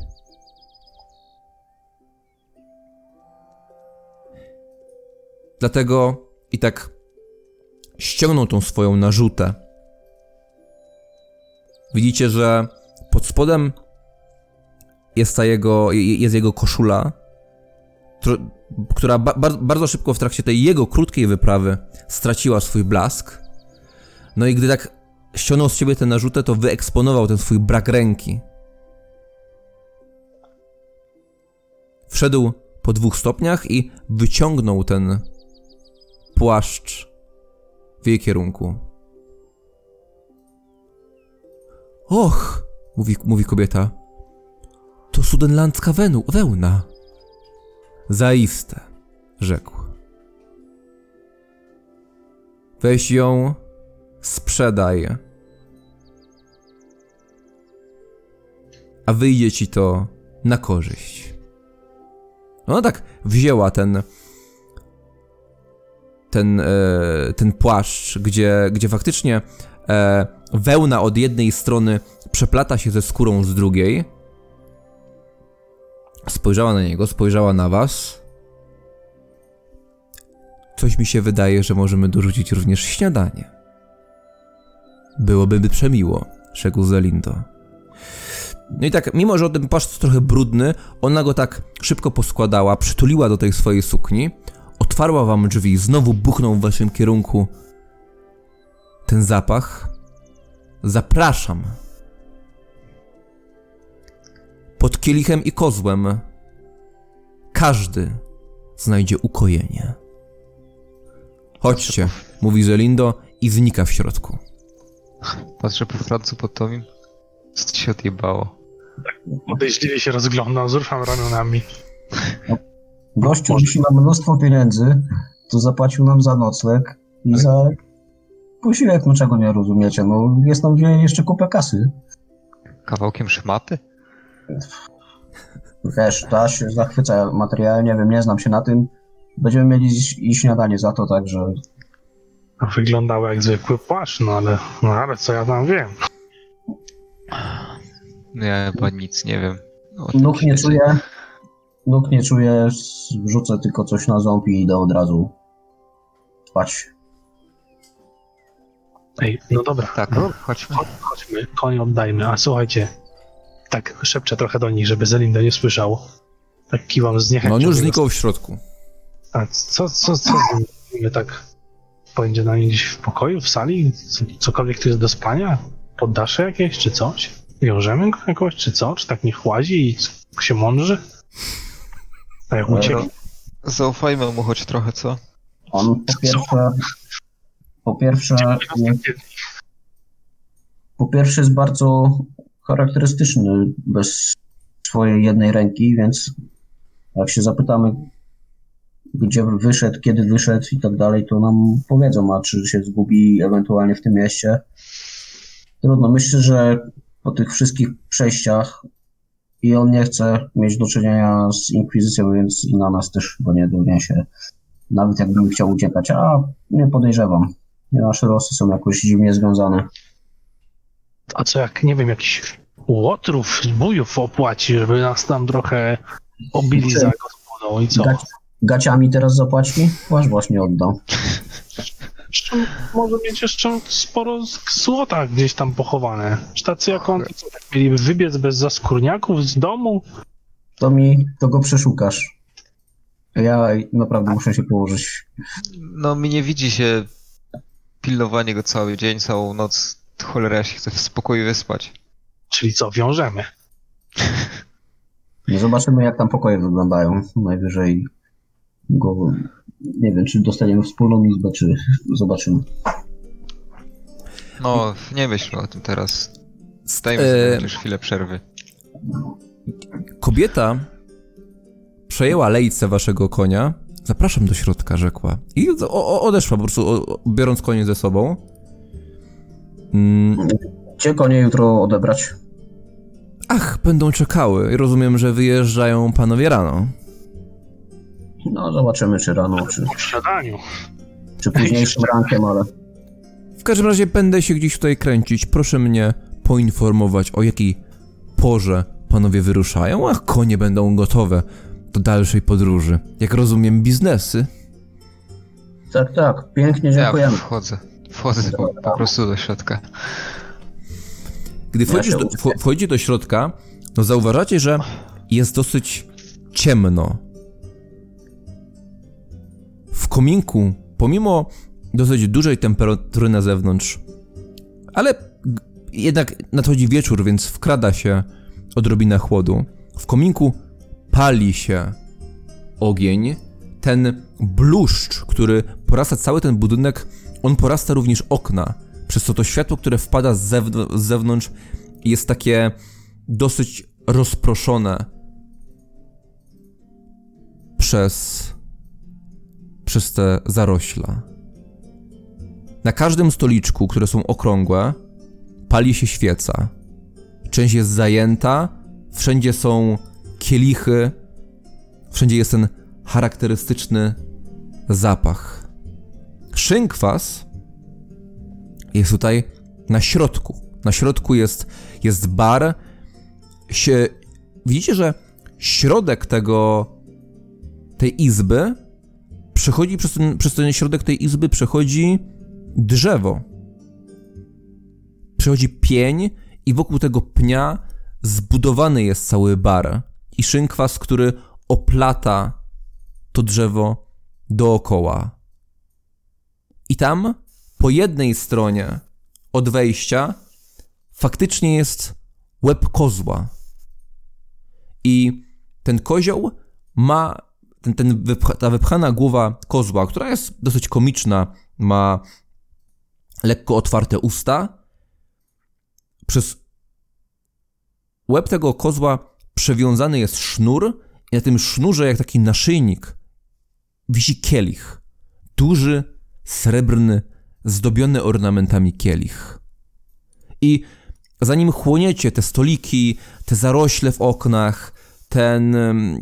A: Dlatego i tak ściągnął tą swoją narzutę. Widzicie, że pod spodem jest ta jego, jest jego koszula, która ba- bar- bardzo szybko w trakcie tej jego krótkiej wyprawy straciła swój blask. No i gdy tak ściągnął z siebie tę narzutę, to wyeksponował ten swój brak ręki. Wszedł po dwóch stopniach i wyciągnął ten płaszcz w jej kierunku. Och, mówi, mówi kobieta, to sudenlandzka wenu, wełna. Zaiste, rzekł. Weź ją, sprzedaj. A wyjdzie ci to na korzyść. Ona tak wzięła ten ten, e, ten płaszcz, gdzie, gdzie faktycznie e, wełna od jednej strony przeplata się ze skórą z drugiej. Spojrzała na niego, spojrzała na was. Coś mi się wydaje, że możemy dorzucić również śniadanie. Byłoby przemiło, rzekł Zelindo. No i tak, mimo że ten płaszcz jest trochę brudny, ona go tak szybko poskładała, przytuliła do tej swojej sukni, otwarła wam drzwi, znowu buchnął w waszym kierunku ten zapach. Zapraszam. Pod kielichem i kozłem każdy znajdzie ukojenie. Chodźcie, mówi Zelindo i znika w środku.
B: Patrzę po francu pod Tomim. Co ci się odjebało?
D: Podejrzliwie się rozglądam, wzruszam ramionami.
C: Gościu wisi nam mnóstwo pieniędzy, to zapłacił nam za nocleg i za posiłek, no czego nie rozumiecie, no jest nam jeszcze kupę kasy.
B: Kawałkiem szmaty?
C: Wiesz, ta się zachwyca materiałem, nie wiem, nie znam się na tym. Będziemy mieli i śniadanie za to, także
D: Wyglądało jak zwykły płaszcz, no ale, no ale co ja tam wiem.
B: No ja chyba nic nie wiem.
C: nóg nie czuję. Nóg nie czuję, wrzucę tylko coś na ząb i idę od razu spać.
D: Ej, no dobra,
B: Tak,
D: no,
B: chodźmy.
D: chodź- chodźmy, konie oddajmy. A słuchajcie, tak szepczę trochę do nich, żeby Zelinda nie słyszał. Tak kiwam z niechęcią.
A: No on już znikał w środku.
D: A co, co, co zrobimy tak? Będzie na niej gdzieś w pokoju, w sali? Co, cokolwiek tu jest do spania? Poddasze jakieś, czy coś? Wiążemy go jakoś, czy co? Czy tak niech łazi i się mądrzy? A jak ucieknie?
B: Zaufajmy mu choć trochę, co?
C: On po pierwsze, po pierwsze, po pierwsze jest bardzo charakterystyczny bez swojej jednej ręki, więc jak się zapytamy, gdzie wyszedł, kiedy wyszedł i tak dalej, to nam powiedzą, a czy się zgubi ewentualnie w tym mieście. Trudno, myślę, że po tych wszystkich przejściach i on nie chce mieć do czynienia z inkwizycją, więc i na nas też go nie doniesie. Nawet jakbym chciał uciekać, a nie podejrzewam. Nasze losy są jakoś dziwnie związane.
D: A co jak, nie wiem, jakiś łotrów, zbójów opłaci, żeby nas tam trochę obili za gospodą i co?
C: Gaci- gaciami teraz zapłaci? Wasz właśnie oddał.
D: Jeszcze może mieć jeszcze sporo złota gdzieś tam pochowane. Czy tacy jak on, wybiec bez zaskórniaków z domu?
C: To mi, to go przeszukasz. Ja naprawdę muszę się położyć.
B: No mi nie widzi się pilnowanie go cały dzień, całą noc. Cholera, ja się chcę w spokoju wyspać.
D: Czyli co, wiążemy?
C: Nie zobaczymy, jak tam pokoje wyglądają. Najwyżej go. Nie wiem, czy dostaniemy wspólną izbę, czy zobaczymy.
B: No, nie myślmy o tym teraz. Dajmy
A: E,
B: sobie chociaż chwilę przerwy.
A: Kobieta przejęła lejce waszego konia. Zapraszam do środka, rzekła. I o, o, odeszła po prostu, o, biorąc konie ze sobą. Mm,
C: Gdzie konie jutro odebrać?
A: ach, będą czekały. Rozumiem, że wyjeżdżają panowie rano.
C: No, zobaczymy, czy rano, czy,
D: Po śniadaniu.
C: czy późniejszym rankiem, ale
A: W każdym razie będę się gdzieś tutaj kręcić. Proszę mnie poinformować, o jakiej porze panowie wyruszają, a konie będą gotowe do dalszej podróży. Jak rozumiem, biznesy.
C: tak, tak, pięknie
B: Ja
C: dziękujemy.
B: wchodzę. Wchodzę po, po prostu do środka.
A: Gdy wchodzisz do,
C: uczę.
A: wcho- wchodzicie do środka, to zauważacie, że jest dosyć ciemno. W kominku, pomimo dosyć dużej temperatury na zewnątrz, ale jednak nadchodzi wieczór, więc wkrada się odrobina chłodu. W kominku pali się ogień. Ten bluszcz, który porasta cały ten budynek, on porasta również okna. Przez co to światło, które wpada z, zewn- z zewnątrz, jest takie dosyć rozproszone przez, przez te zarośla. Na każdym stoliczku, które są okrągłe, pali się świeca. Część jest zajęta, wszędzie są kielichy, wszędzie jest ten charakterystyczny zapach. Szynkwas jest tutaj na środku. Na środku jest, jest bar. Widzicie, że środek tego, tej izby przechodzi przez ten, przez ten środek tej izby przechodzi drzewo. Przechodzi pień i wokół tego pnia zbudowany jest cały bar. I szynkwas, który oplata to drzewo dookoła. Tam po jednej stronie od wejścia faktycznie jest łeb kozła. I ten kozioł ma, ten, ten ta wypchana głowa kozła, która jest dosyć komiczna, ma lekko otwarte usta. Przez łeb tego kozła przewiązany jest sznur i na tym sznurze, jak taki naszyjnik, wisi kielich. Duży, srebrny, zdobiony ornamentami kielich. I zanim chłoniecie te stoliki, te zarośle w oknach, ten,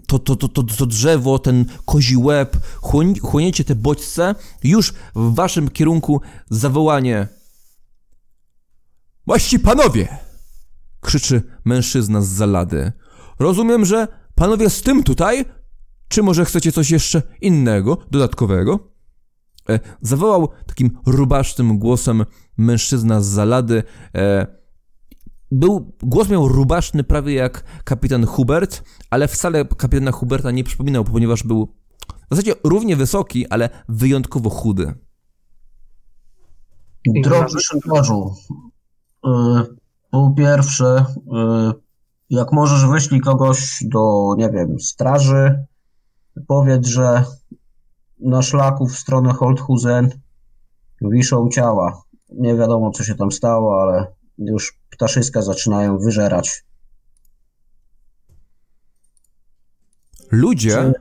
A: to, to, to, to, drzewo, ten kozi łeb, chłoń, chłoniecie te bodźce, już w waszym kierunku zawołanie Właści panowie! krzyczy mężczyzna z zalady. Rozumiem, że panowie z tym tutaj? Czy może chcecie coś jeszcze innego, dodatkowego? E, zawołał takim rubasznym głosem mężczyzna z zalady. E, był, głos miał rubaszny prawie jak kapitan Hubert, ale wcale kapitana Huberta nie przypominał, ponieważ był w zasadzie równie wysoki, ale wyjątkowo chudy.
C: Drogi szynkarzu, y, po pierwsze, jak możesz wyślij kogoś do, nie wiem, straży, powiedz, że na szlaku w stronę Holthusen wiszą ciała. Nie wiadomo, co się tam stało, ale już ptaszyska zaczynają wyżerać.
A: Ludzie,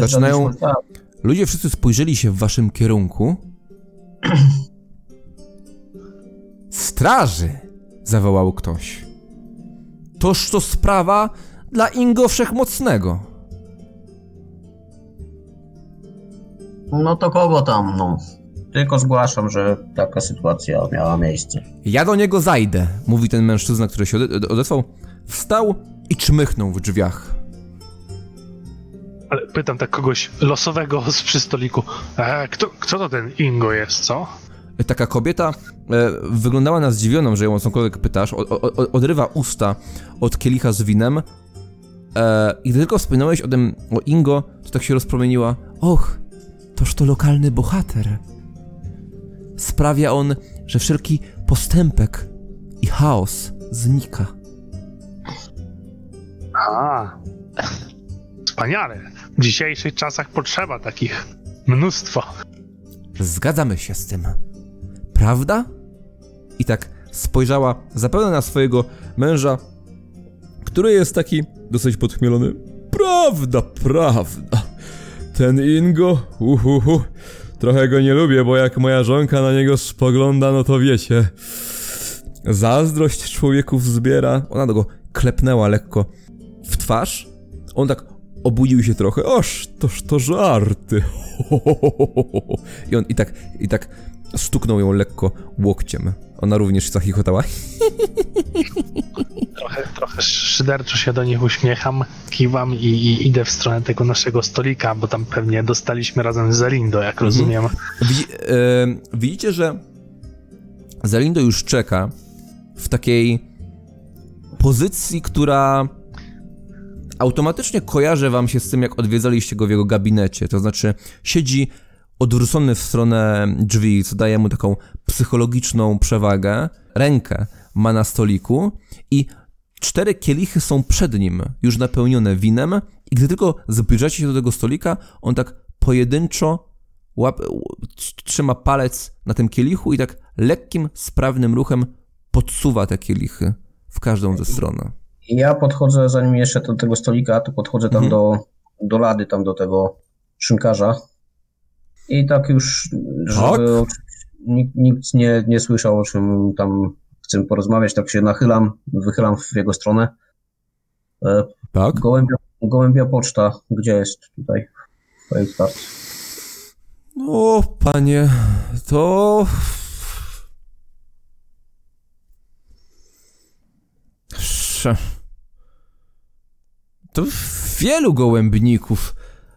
A: Zaczynają- ludzie wszyscy spojrzeli się w waszym kierunku. Straży! zawołał ktoś. Toż to sprawa dla Ingo Wszechmocnego.
C: No to kogo tam, no. Tylko zgłaszam, że taka sytuacja miała miejsce.
A: Ja do niego zajdę, mówi ten mężczyzna, który się ode- odesłał. Wstał i czmychnął w drzwiach.
D: Ale pytam tak kogoś losowego z przystoliku. E, kto, kto to ten Ingo jest, co?
A: Taka kobieta e, wyglądała na zdziwioną, że ją o cokolwiek pytasz. O, o, o, odrywa usta od kielicha z winem. E, I gdy tylko wspominałeś o tym, o Ingo, to tak się rozpromieniła. Och, toż to lokalny bohater. Sprawia on, że wszelki postępek i chaos znika.
D: A, wspaniale. W dzisiejszych czasach potrzeba takich mnóstwo.
A: Zgadzamy się z tym. Prawda? I tak spojrzała zapewne na swojego męża, który jest taki dosyć podchmielony. Prawda, prawda. Ten Ingo, uhuhu, trochę go nie lubię, bo jak moja żonka na niego spogląda, no to wiecie. Zazdrość człowieków zbiera. Ona go klepnęła lekko w twarz. On tak obudził się trochę. Oż, toż to żarty. I on i tak, i tak stuknął ją lekko łokciem. Ona również zachichotała.
D: Trochę, trochę szyderczo się do nich uśmiecham, kiwam i, i idę w stronę tego naszego stolika, bo tam pewnie dostaliśmy razem z Zalindo, jak rozumiem.
A: Widzi, e, widzicie, że Zalindo już czeka w takiej pozycji, która automatycznie kojarzy wam się z tym, jak odwiedzaliście go w jego gabinecie. To znaczy, siedzi odwrócony w stronę drzwi, co daje mu taką psychologiczną przewagę. Rękę ma na stoliku i cztery kielichy są przed nim, już napełnione winem. I gdy tylko zbliżacie się do tego stolika, on tak pojedynczo łap, trzyma palec na tym kielichu i tak lekkim, sprawnym ruchem podsuwa te kielichy w każdą ze stron.
C: Ja podchodzę, zanim jeszcze do tego stolika, to podchodzę tam
A: Mhm.
C: do, do lady, tam do tego szynkarza. I tak już, żeby
A: Tak?
C: nikt, nikt nie, nie słyszał, o czym tam chcę porozmawiać, tak się nachylam, wychylam w jego stronę. E,
A: Tak?
C: Gołębia, gołębia poczta, gdzie jest tutaj? Fejstart.
A: O, panie, to. To wielu gołębników,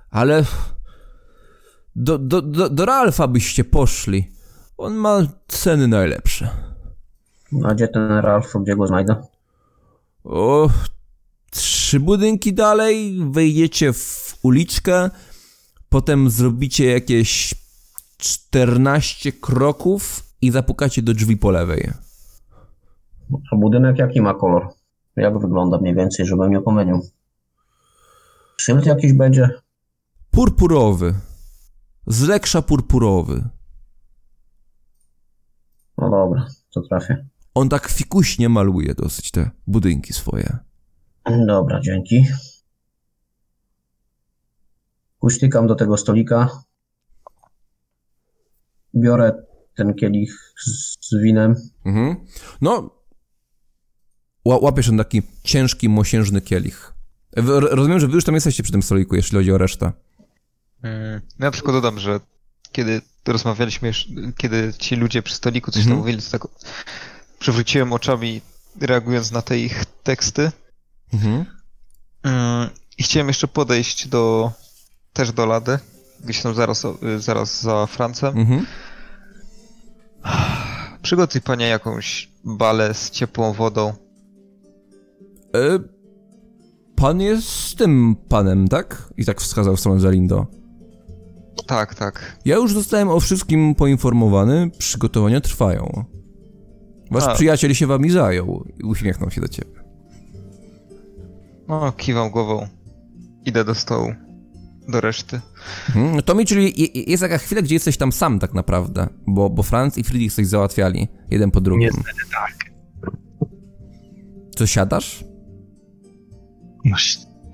A: ale. Do, do, do, do Ralfa byście poszli. On ma ceny najlepsze.
C: A gdzie ten Ralf, gdzie go znajdę?
A: O, trzy budynki dalej, wejdziecie w uliczkę, potem zrobicie jakieś 14 kroków i zapukacie do drzwi po lewej.
C: A budynek jaki ma kolor? Jak wygląda mniej więcej, żebym nie pomylił? Szyld jakiś będzie?
A: Purpurowy. Z leksza purpurowy.
C: No dobra, to trafię.
A: On tak fikuśnie maluje dosyć te budynki swoje.
C: Dobra, dzięki. Kuśtykam do tego stolika. Biorę ten kielich z, winem.
A: Mhm. No, ła- łapiesz ten taki ciężki, mosiężny kielich. Rozumiem, że wy już tam jesteście przy tym stoliku, jeśli chodzi o resztę.
B: Mm, Ja na przykład dodam, że kiedy rozmawialiśmy, kiedy ci ludzie przy stoliku coś
A: Mhm.
B: tam mówili, to tak przewróciłem oczami, reagując na te ich teksty.
A: Mhm.
B: Mm, I chciałem jeszcze podejść do, też do Lady, gdzieś tam zaraz, o- zaraz za Francem.
A: Mhm.
B: Przygotuj panie jakąś balę z ciepłą wodą.
A: E, pan jest z tym panem, tak? I tak wskazał w stronę Zalindo.
B: Tak, tak.
A: Ja już zostałem o wszystkim poinformowany, przygotowania trwają. Wasz
B: A.
A: przyjaciel się wami zajął i uśmiechnął się do ciebie.
B: No, kiwam głową. Idę do stołu. Do reszty.
A: Mhm. To mi, czyli je- je- jest taka chwila, gdzie jesteś tam sam tak naprawdę, bo, bo Franz i Friedrich coś załatwiali, jeden po drugim.
D: Niestety tak.
A: Co, siadasz?
D: No,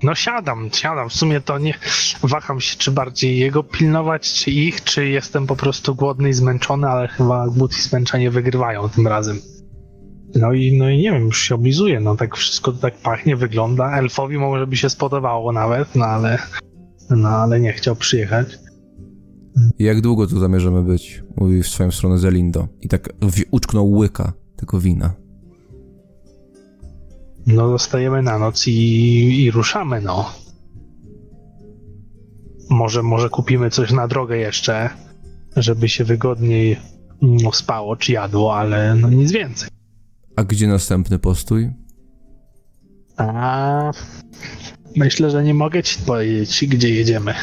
D: no siadam, siadam. W sumie to nie waham się, czy bardziej jego pilnować, czy ich, czy jestem po prostu głodny i zmęczony, ale chyba głód i zmęczenie wygrywają tym razem. No i, no i nie wiem, już się oblizuję, no tak wszystko to tak pachnie, wygląda. Elfowi może by się spodobało nawet, no ale, no ale nie chciał przyjechać.
A: Jak długo tu zamierzamy być? Mówi w swoją stronę Zelindo. I tak uczknął łyka tego wina.
D: No zostajemy na noc i, i ruszamy, no. Może, może kupimy coś na drogę jeszcze, żeby się wygodniej mm, spało czy jadło, ale no nic więcej.
A: A gdzie następny postój?
D: A myślę, że nie mogę ci powiedzieć, gdzie jedziemy.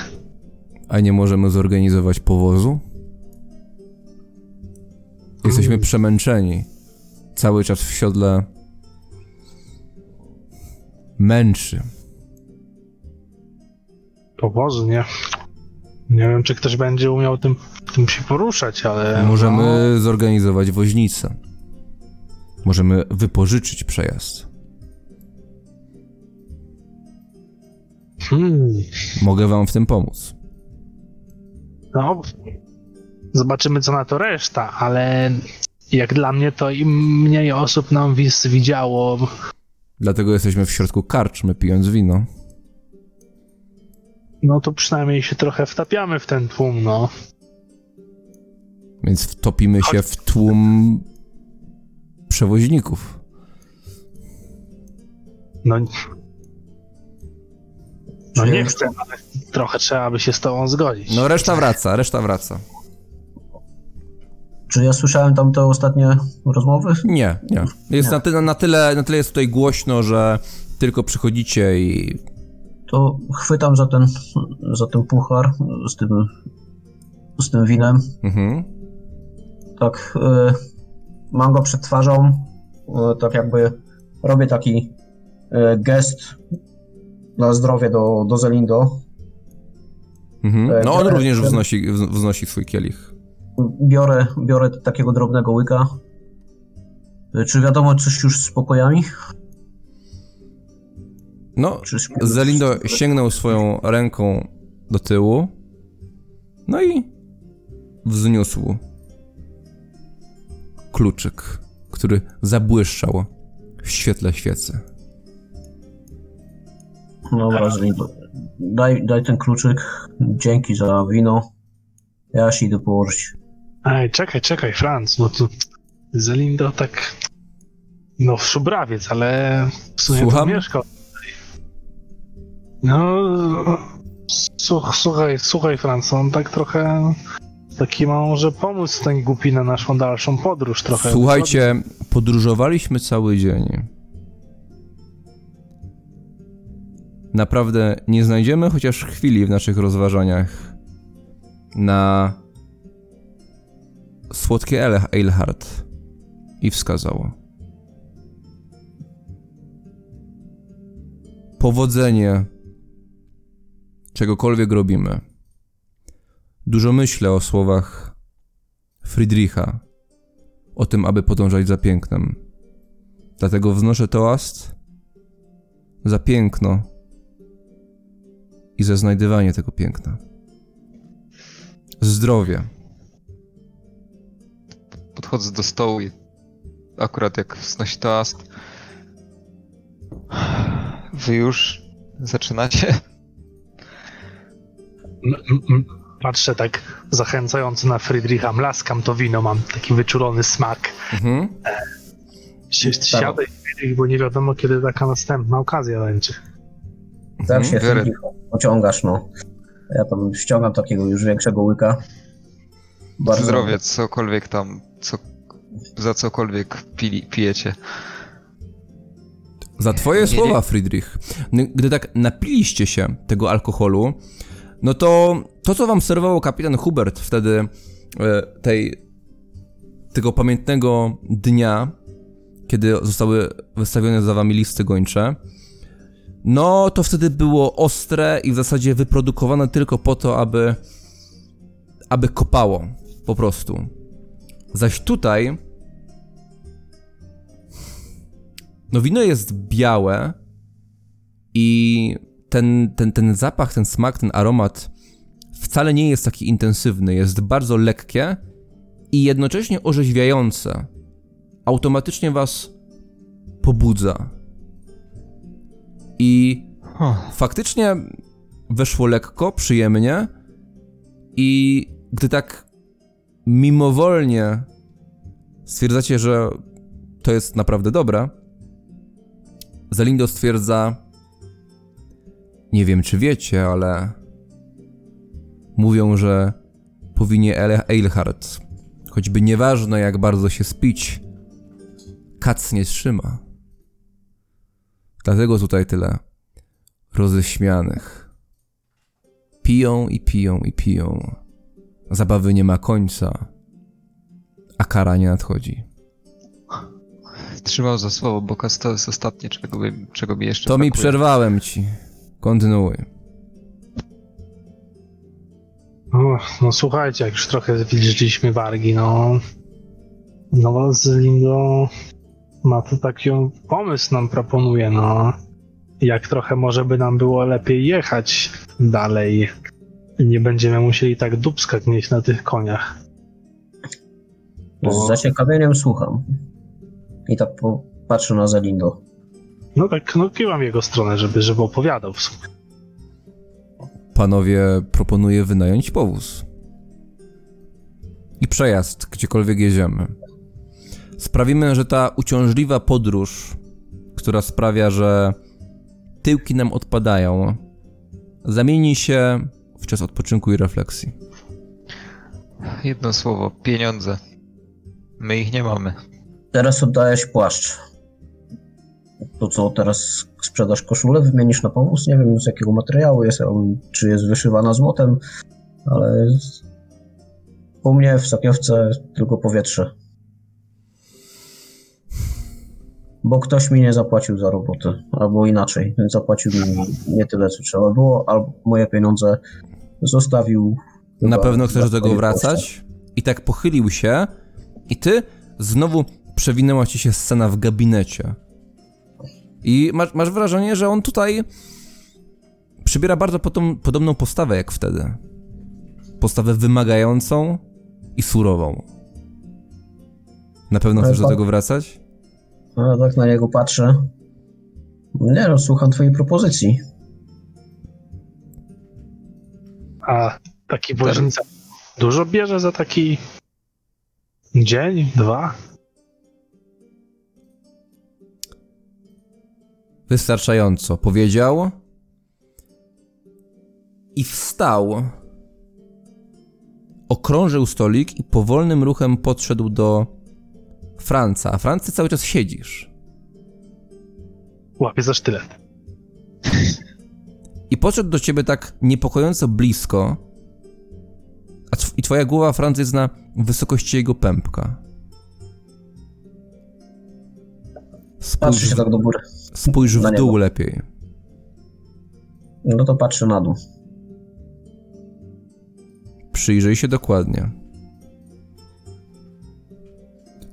A: A nie możemy zorganizować powozu? Jesteśmy
D: Mm.
A: przemęczeni. Cały czas w siodle męczy.
D: Powozu, nie? Nie wiem, czy ktoś będzie umiał tym, tym się poruszać, ale.
A: Możemy zorganizować woźnicę. Możemy wypożyczyć przejazd.
D: No, hmm,
A: Mogę wam w tym pomóc.
D: no. Zobaczymy, co na to reszta, ale jak dla mnie, to im mniej osób nam widziało,
A: Dlatego jesteśmy w środku karczmy, pijąc wino.
D: no to przynajmniej się trochę wtapiamy w ten tłum, no.
A: Więc wtopimy się w tłum przewoźników.
D: No, no nie chcę, ale trochę trzeba by się z tobą zgodzić.
A: No reszta wraca, reszta wraca.
C: Czy ja słyszałem tam te ostatnie rozmowy?
A: Nie, nie. Jest
C: Nie.
A: Na, tyle, na, tyle, na tyle jest tutaj głośno, że tylko przychodzicie i
C: To chwytam za ten, za ten puchar z tym, z tym winem.
A: Mhm.
C: Tak, y, mam go przed twarzą. y, tak jakby robię taki y, gest na zdrowie do, do Zelindo.
A: Mhm. No on również wznosi, wz- wznosi swój kielich.
C: Biorę, biorę takiego drobnego łyka. Y, Czy wiadomo coś już z pokojami?
A: No, Zelindo sięgnął swoją ręką do tyłu, no i wzniósł kluczyk, który zabłyszczał w świetle świecy.
C: Dobra, Zelindo. Daj, daj ten kluczyk. Dzięki za wino. Ja się idę położyć.
D: Ej, czekaj, czekaj, Franz, bo tu Zelindo tak. No, szubrawiec, ale w sumie
A: Słucham?
D: tu mieszkał. No. Słuch, słuchaj, słuchaj, Franz, on tak trochę. Taki ma może pomóc ten głupi na naszą dalszą podróż trochę.
A: Słuchajcie, podróżowaliśmy cały dzień. Naprawdę nie znajdziemy chociaż chwili w naszych rozważaniach na słodkie ale Eilhart i wskazał. Powodzenie czegokolwiek robimy. Dużo myślę o słowach Friedricha, o tym, aby podążać za pięknem. Dlatego wznoszę toast za piękno i za znajdywanie tego piękna. Zdrowie.
B: Podchodzę do stołu i akurat jak wznosi toast. Wy już zaczynacie?
D: Patrzę tak zachęcająco na Friedricha, mlaskam to wino, mam taki wyczulony smak.
A: Mhm.
D: Si- Siadaj, Friedrich, bo nie wiadomo, kiedy taka następna okazja będzie.
C: Tak
A: Mhm.
C: się. Friedrich, pociągasz, no. Ja tam ściągam takiego już większego łyka. Bardzo
B: Zdrowie, cokolwiek tam, co, za cokolwiek pili, pijecie.
A: Za twoje
B: Nie,
A: słowa,
B: nie.
A: Friedrich. Gdy tak napiliście się tego alkoholu, no to to, co wam serwował kapitan Hubert wtedy, e, tej, tego pamiętnego dnia, kiedy zostały wystawione za wami listy gończe, no to wtedy było ostre i w zasadzie wyprodukowane tylko po to, aby, aby kopało, po prostu. Zaś tutaj No wino jest białe i ten, ten, ten zapach, ten smak, ten aromat wcale nie jest taki intensywny, jest bardzo lekkie i jednocześnie orzeźwiające. Automatycznie was pobudza. I faktycznie weszło lekko, przyjemnie i gdy tak mimowolnie stwierdzacie, że to jest naprawdę dobre, Zalindo stwierdza nie wiem czy wiecie, ale mówią, że po winie Ale- Eilhart, choćby nieważne jak bardzo się spić, kac nie trzyma. Dlatego tutaj tyle roześmianych. Piją i piją i piją. Zabawy nie ma końca, a kara nie nadchodzi.
B: trzymał za słowo, bo to jest ostatnie, czego, by, czego mi jeszcze
A: To mi
B: brakuje.
A: przerwałem ci. Kontynuuj.
D: O, no słuchajcie, jak już trochę wilżyliśmy wargi, no... No Zlindo ma tu taki pomysł nam proponuje, no... Jak trochę może by nam było lepiej jechać dalej nie będziemy musieli tak dubskać mieć na tych koniach.
C: Z zaciekawieniem słucham. I tak po, patrzę na Zelindo.
D: No tak, no kiwam jego stronę, żeby, żeby opowiadał w sumie.
A: Panowie, proponuję wynająć powóz. I przejazd, gdziekolwiek jedziemy. Sprawimy, że ta uciążliwa podróż, która sprawia, że tyłki nam odpadają, zamieni się w czas odpoczynku i refleksji.
B: Jedno słowo, pieniądze. My ich nie mamy.
C: Teraz oddajesz płaszcz. To co, teraz sprzedasz koszulę, wymienisz na powóz? Nie wiem z jakiego materiału jest, on- czy jest wyszywana złotem, ale u mnie w sakiewce tylko powietrze. Bo ktoś mi nie zapłacił za robotę, albo inaczej, zapłacił mi nie tyle, co trzeba było, albo moje pieniądze zostawił.
A: Na pewno chcesz do tego wracać? I tak pochylił się, i ty znowu przewinęła ci się scena w gabinecie. I masz, masz wrażenie, że on tutaj przybiera bardzo potom, podobną postawę jak wtedy. Postawę wymagającą i surową. Na pewno chcesz do tego wracać?
C: A ja tak na niego patrzę. Nie no, słucham twojej propozycji.
D: A taki woźnica dużo bierze za taki dzień, dwa?
A: Wystarczająco, powiedział. I wstał. Okrążył stolik i powolnym ruchem podszedł do Franca. A Franc, ty cały czas siedzisz.
D: Łapie za sztylet.
A: I podszedł do ciebie tak niepokojąco blisko. A tw- I twoja głowa, Franc, jest na wysokości jego pępka. Spójrz,
C: się tak do góry.
A: spójrz w dół lepiej.
C: No to patrzę na dół.
A: Przyjrzyj się dokładnie.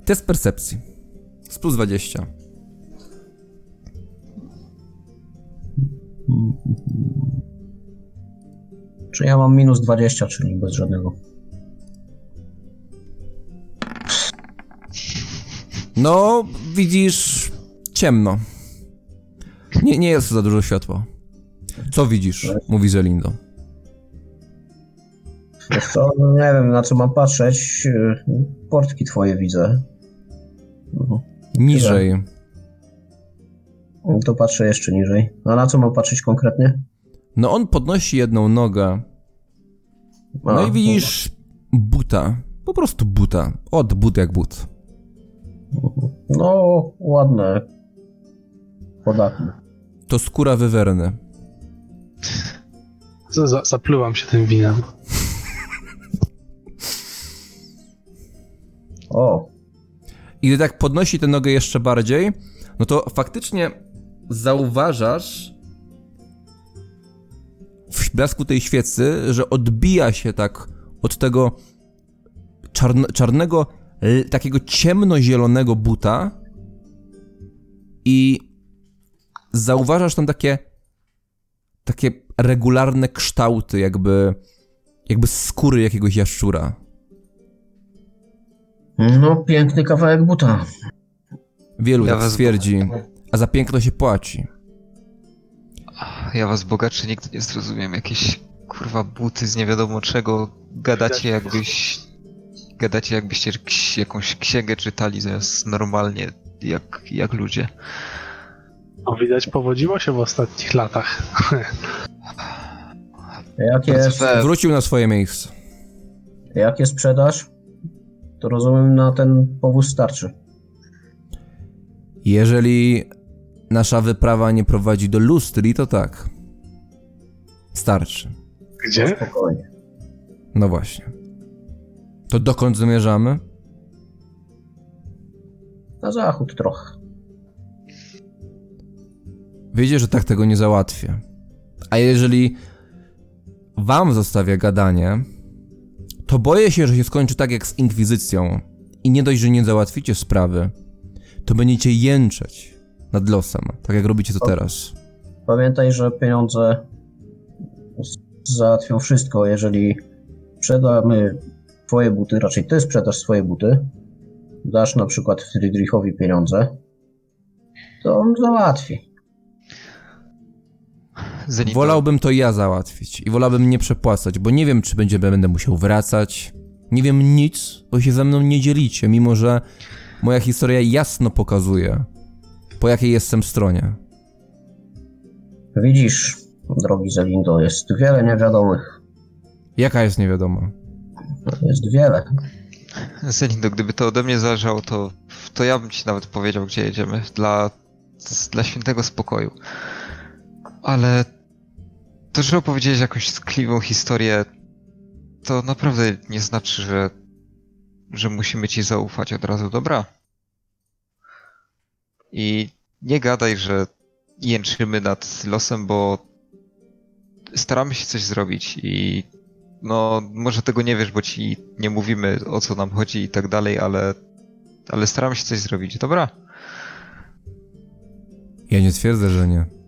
A: Test percepcji. Z plus 20.
C: Czy ja mam minus 20, czyli bez żadnego.
A: No, widzisz ciemno. Nie, nie jest za dużo światła. Co widzisz? Mówi Zelindo.
C: To nie wiem, na co mam patrzeć. Portki twoje widzę. Mhm.
A: Niżej.
C: To patrzę jeszcze niżej. A na co mam patrzeć konkretnie?
A: No on podnosi jedną nogę. No
C: A,
A: i widzisz buta. Po prostu buta. Od but jak but.
C: No, ładne. Podatne.
A: To skóra wywerny.
D: Za- za- Zaplułam się tym winem.
C: O,
A: I gdy tak podnosi tę nogę jeszcze bardziej, no to faktycznie zauważasz w blasku tej świecy, że odbija się tak od tego czarn czarnego, takiego ciemnozielonego buta i zauważasz tam takie takie regularne kształty, jakby jakby skóry jakiegoś jaszczura.
C: No piękny kawałek buta.
A: Wielu
B: Ja
A: tak
B: was-
A: stwierdzi, a za piękno się płaci.
B: Ja was bogaczy nigdy nie zrozumiem. Jakieś kurwa buty z nie wiadomo czego. Gadacie jakbyś... Gadacie jakbyście jakąś księgę czytali zamiast normalnie jak, jak ludzie.
D: No, widać, powodziło się w ostatnich latach.
C: Jak jest,
A: Wrócił na swoje miejsce.
C: jak jest sprzedaż, to rozumiem na ten powóz starczy.
A: Jeżeli nasza wyprawa nie prowadzi do lustri, to tak. Starczy.
D: Gdzie?
C: Spokojnie.
A: No właśnie. To dokąd zamierzamy?
C: Na zachód trochę.
A: Wiecie, że tak tego nie załatwię. A jeżeli wam zostawię gadanie, to boję się, że się skończy tak jak z Inkwizycją. I nie dość, że nie załatwicie sprawy, to będziecie jęczeć nad losem, tak jak robicie to teraz.
C: Pamiętaj, że pieniądze załatwią wszystko. Jeżeli sprzedamy twoje buty, raczej ty sprzedasz swoje buty, dasz na przykład Friedrichowi pieniądze, to on załatwi.
A: Wolałbym to ja załatwić i wolałbym nie przepłacać, bo nie wiem, czy będzie, będę musiał wracać. Nie wiem nic, bo się ze mną nie dzielicie, mimo że moja historia jasno pokazuje, po jakiej jestem stronie.
C: Widzisz, drogi Zelindo, jest wiele niewiadomych.
A: Jaka jest niewiadoma.
C: Jest wiele.
B: Zenindo, gdyby to ode mnie zależało, to, to ja bym ci nawet powiedział, gdzie jedziemy. Dla, dla świętego spokoju. Ale to, że opowiedziałeś jakąś skliwą historię, to naprawdę nie znaczy, że, że musimy ci zaufać od razu, dobra? I nie gadaj, że jęczymy nad losem, bo staramy się coś zrobić i no, może tego nie wiesz, bo ci nie mówimy o co nam chodzi i tak dalej, ale, ale staramy się coś zrobić, dobra?
A: Ja nie twierdzę, że nie.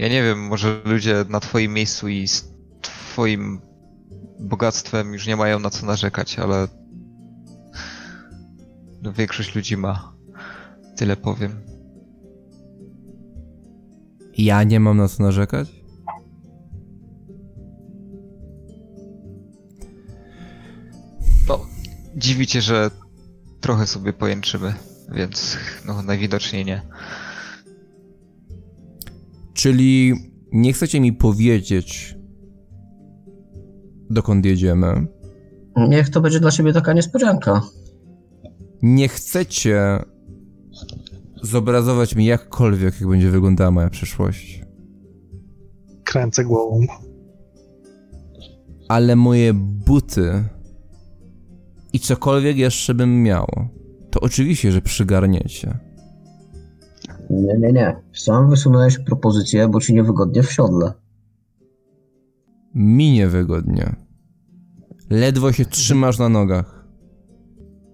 B: Ja nie wiem, może ludzie na twoim miejscu i z twoim bogactwem już nie mają na co narzekać, ale no, większość ludzi ma. Tyle powiem.
A: Ja nie mam na co narzekać?
B: No, dziwi cię, że trochę sobie pojęczymy, więc no najwidoczniej nie.
A: Czyli nie chcecie mi powiedzieć, dokąd jedziemy.
C: Niech to będzie dla ciebie taka niespodzianka.
A: Nie chcecie zobrazować mi jakkolwiek, jak będzie wyglądała moja przyszłość.
D: Kręcę głową.
A: Ale moje buty i cokolwiek jeszcze bym miał, to oczywiście, że przygarniecie.
C: Nie, nie, nie. Sam wysunąłeś propozycję, bo ci niewygodnie w siodle.
A: Mi niewygodnie. Ledwo się trzymasz na nogach.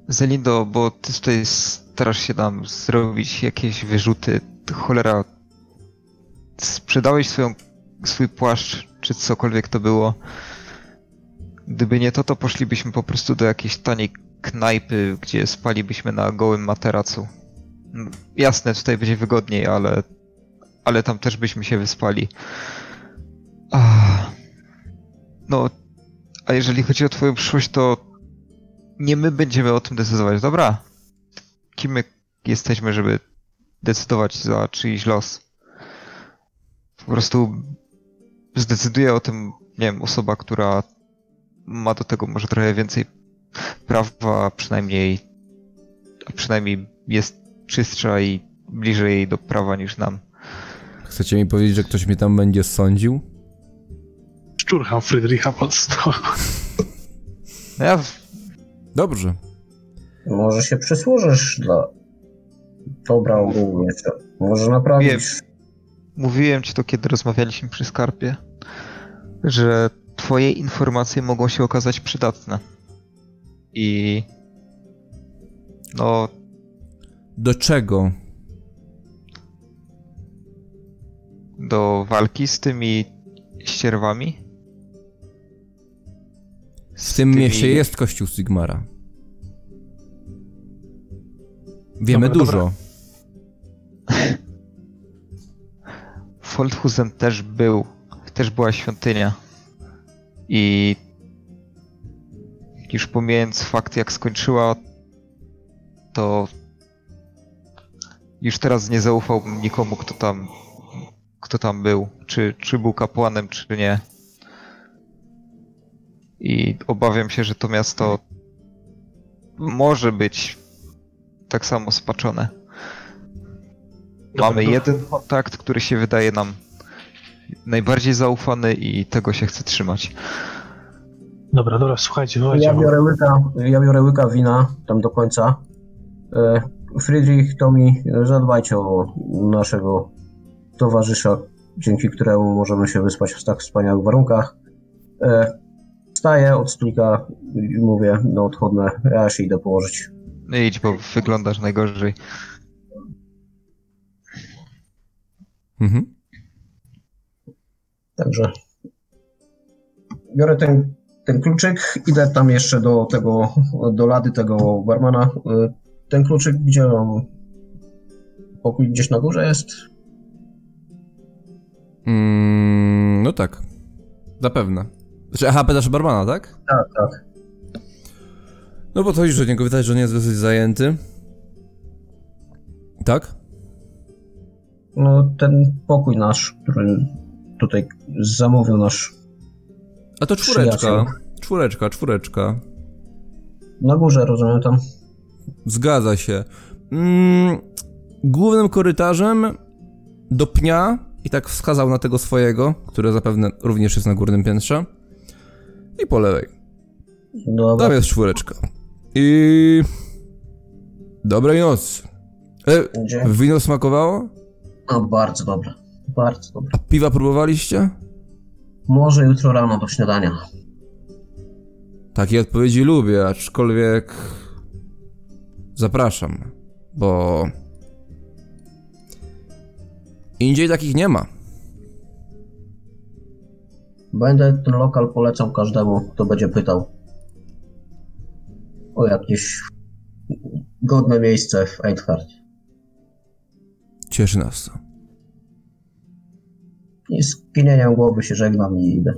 B: Zelindo, bo ty tutaj starasz się nam zrobić jakieś wyrzuty. Cholera. sprzedałeś swoją, swój płaszcz, czy cokolwiek to było. Gdyby nie to, to poszlibyśmy po prostu do jakiejś taniej knajpy, gdzie spalibyśmy na gołym materacu. Jasne, tutaj będzie wygodniej, ale, ale tam też byśmy się wyspali. No, a jeżeli chodzi o twoją przyszłość, to nie my będziemy o tym decydować, dobra? Kim my jesteśmy, żeby decydować za czyjś los? Po prostu zdecyduje o tym, nie wiem, osoba, która ma do tego może trochę więcej prawa, przynajmniej, a przynajmniej jest czystsza i bliżej do prawa niż nam.
A: Chcecie mi powiedzieć, że ktoś mnie tam będzie sądził?
D: Szturcham Friedricha pod stołem.
B: No ja
A: Dobrze.
C: Może się przysłużysz dla dobra ogólnie. Może naprawisz.
B: Mówiłem ci to, kiedy rozmawialiśmy przy skarpie, że twoje informacje mogą się okazać przydatne. I no,
A: Do czego?
B: do walki z tymi ścierwami.
A: W tym mieście jest kościół Sigmara. Wiemy
D: Dobra,
A: dużo.
B: W Foldhusen też był, też była świątynia. I już pomijając fakt, jak skończyła, to już teraz nie zaufałbym nikomu, kto tam, kto tam był. Czy, czy był kapłanem, czy nie. I obawiam się, że to miasto może być tak samo spaczone. Mamy jeden kontakt, który się wydaje nam najbardziej zaufany i tego się chce trzymać.
D: Dobra, dobra, słuchajcie, słuchajcie.
C: Ja biorę łyka, ja biorę łyka wina tam do końca. E, Friedrich, Tomi, zadbajcie o naszego towarzysza, dzięki któremu możemy się wyspać w tak wspaniałych warunkach. E, Wstaję od stolika i mówię, no odchodne, ja się idę położyć.
B: No idź, bo wyglądasz najgorzej.
A: Mhm.
C: Także biorę ten, ten kluczyk, idę tam jeszcze do tego, do lady tego barmana. Ten kluczyk, gdzie on? Pokój gdzieś na górze jest?
A: Mm, no tak. Zapewne. Znaczy, aha, pytasz barmana, tak?
C: Tak, tak.
A: No podchodzisz do niego, widać, że on jest dosyć zajęty. Tak?
C: No ten pokój nasz, który tutaj zamówił nasz
A: A to czwóreczka.
C: Przyjaciół.
A: Czwóreczka, czwóreczka.
C: na górze, rozumiem tam.
A: Zgadza się. Mm, głównym korytarzem do pnia i tak wskazał na tego swojego, który zapewne również jest na górnym piętrze. I po lewej.
C: Dobra.
A: Tam jest czwóreczka. I... Dobrej nocy. E, wino smakowało?
C: A bardzo dobre. Bardzo dobre.
A: A piwa próbowaliście?
C: Może jutro rano do śniadania.
A: Takie odpowiedzi lubię, aczkolwiek... Zapraszam, bo... Indziej takich nie ma.
C: Będę ten lokal polecał każdemu, kto będzie pytał o jakieś godne miejsce w Einhardt.
A: Cieszy nas to.
C: I z kinieniem głowy się żegnam i idę.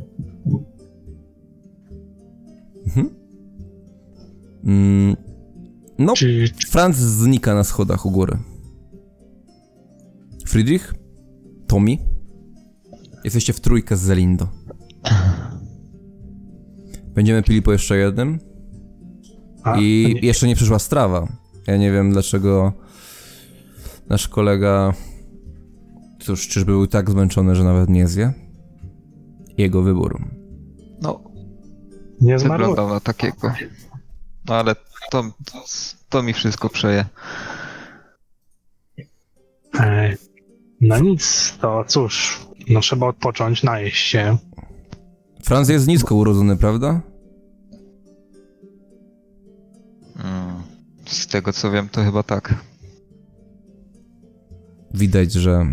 A: Mm, no,
D: Czy,
A: Franz znika na schodach u góry. Friedrich? Tommy? Jesteście w trójkę z Zelindo. Będziemy pili po jeszcze jednym
D: a,
A: i
D: nie,
A: jeszcze nie przyszła strawa. Ja nie wiem dlaczego nasz kolega cóż, czyżby był tak zmęczony, że nawet nie zje? Jego wybór.
B: No,
D: nie zmarł.
B: wyglądał na takiego. No ale to, to mi wszystko przeje.
D: No nic, to cóż, no trzeba odpocząć, najeść się.
A: Franz jest nisko urodzony, prawda?
B: Mm, Z tego co wiem, to chyba tak.
A: Widać, że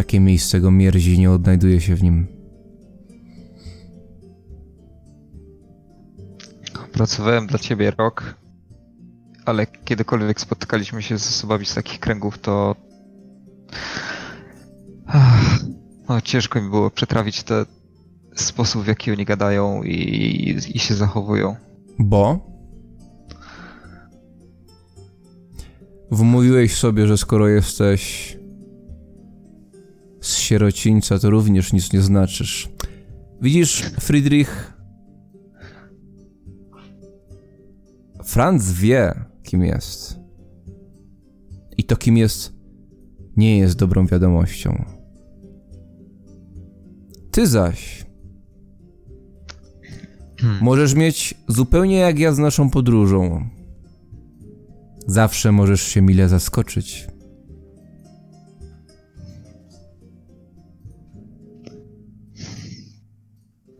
A: Jakie miejsce go mierzi, nie odnajduje się w nim.
B: Pracowałem dla ciebie rok, ale kiedykolwiek spotykaliśmy się z osobami z takich kręgów, to. No, ciężko mi było przetrawić ten sposób, w jaki oni gadają i, i się zachowują.
A: Bo? Wmówiłeś sobie, że skoro jesteś z sierocińca, to również nic nie znaczysz. Widzisz, Friedrich. Franz wie, kim jest. I to, kim jest, nie jest dobrą wiadomością. Ty zaś
B: Hmm.
A: Możesz mieć zupełnie jak ja z naszą podróżą. Zawsze możesz się mile zaskoczyć.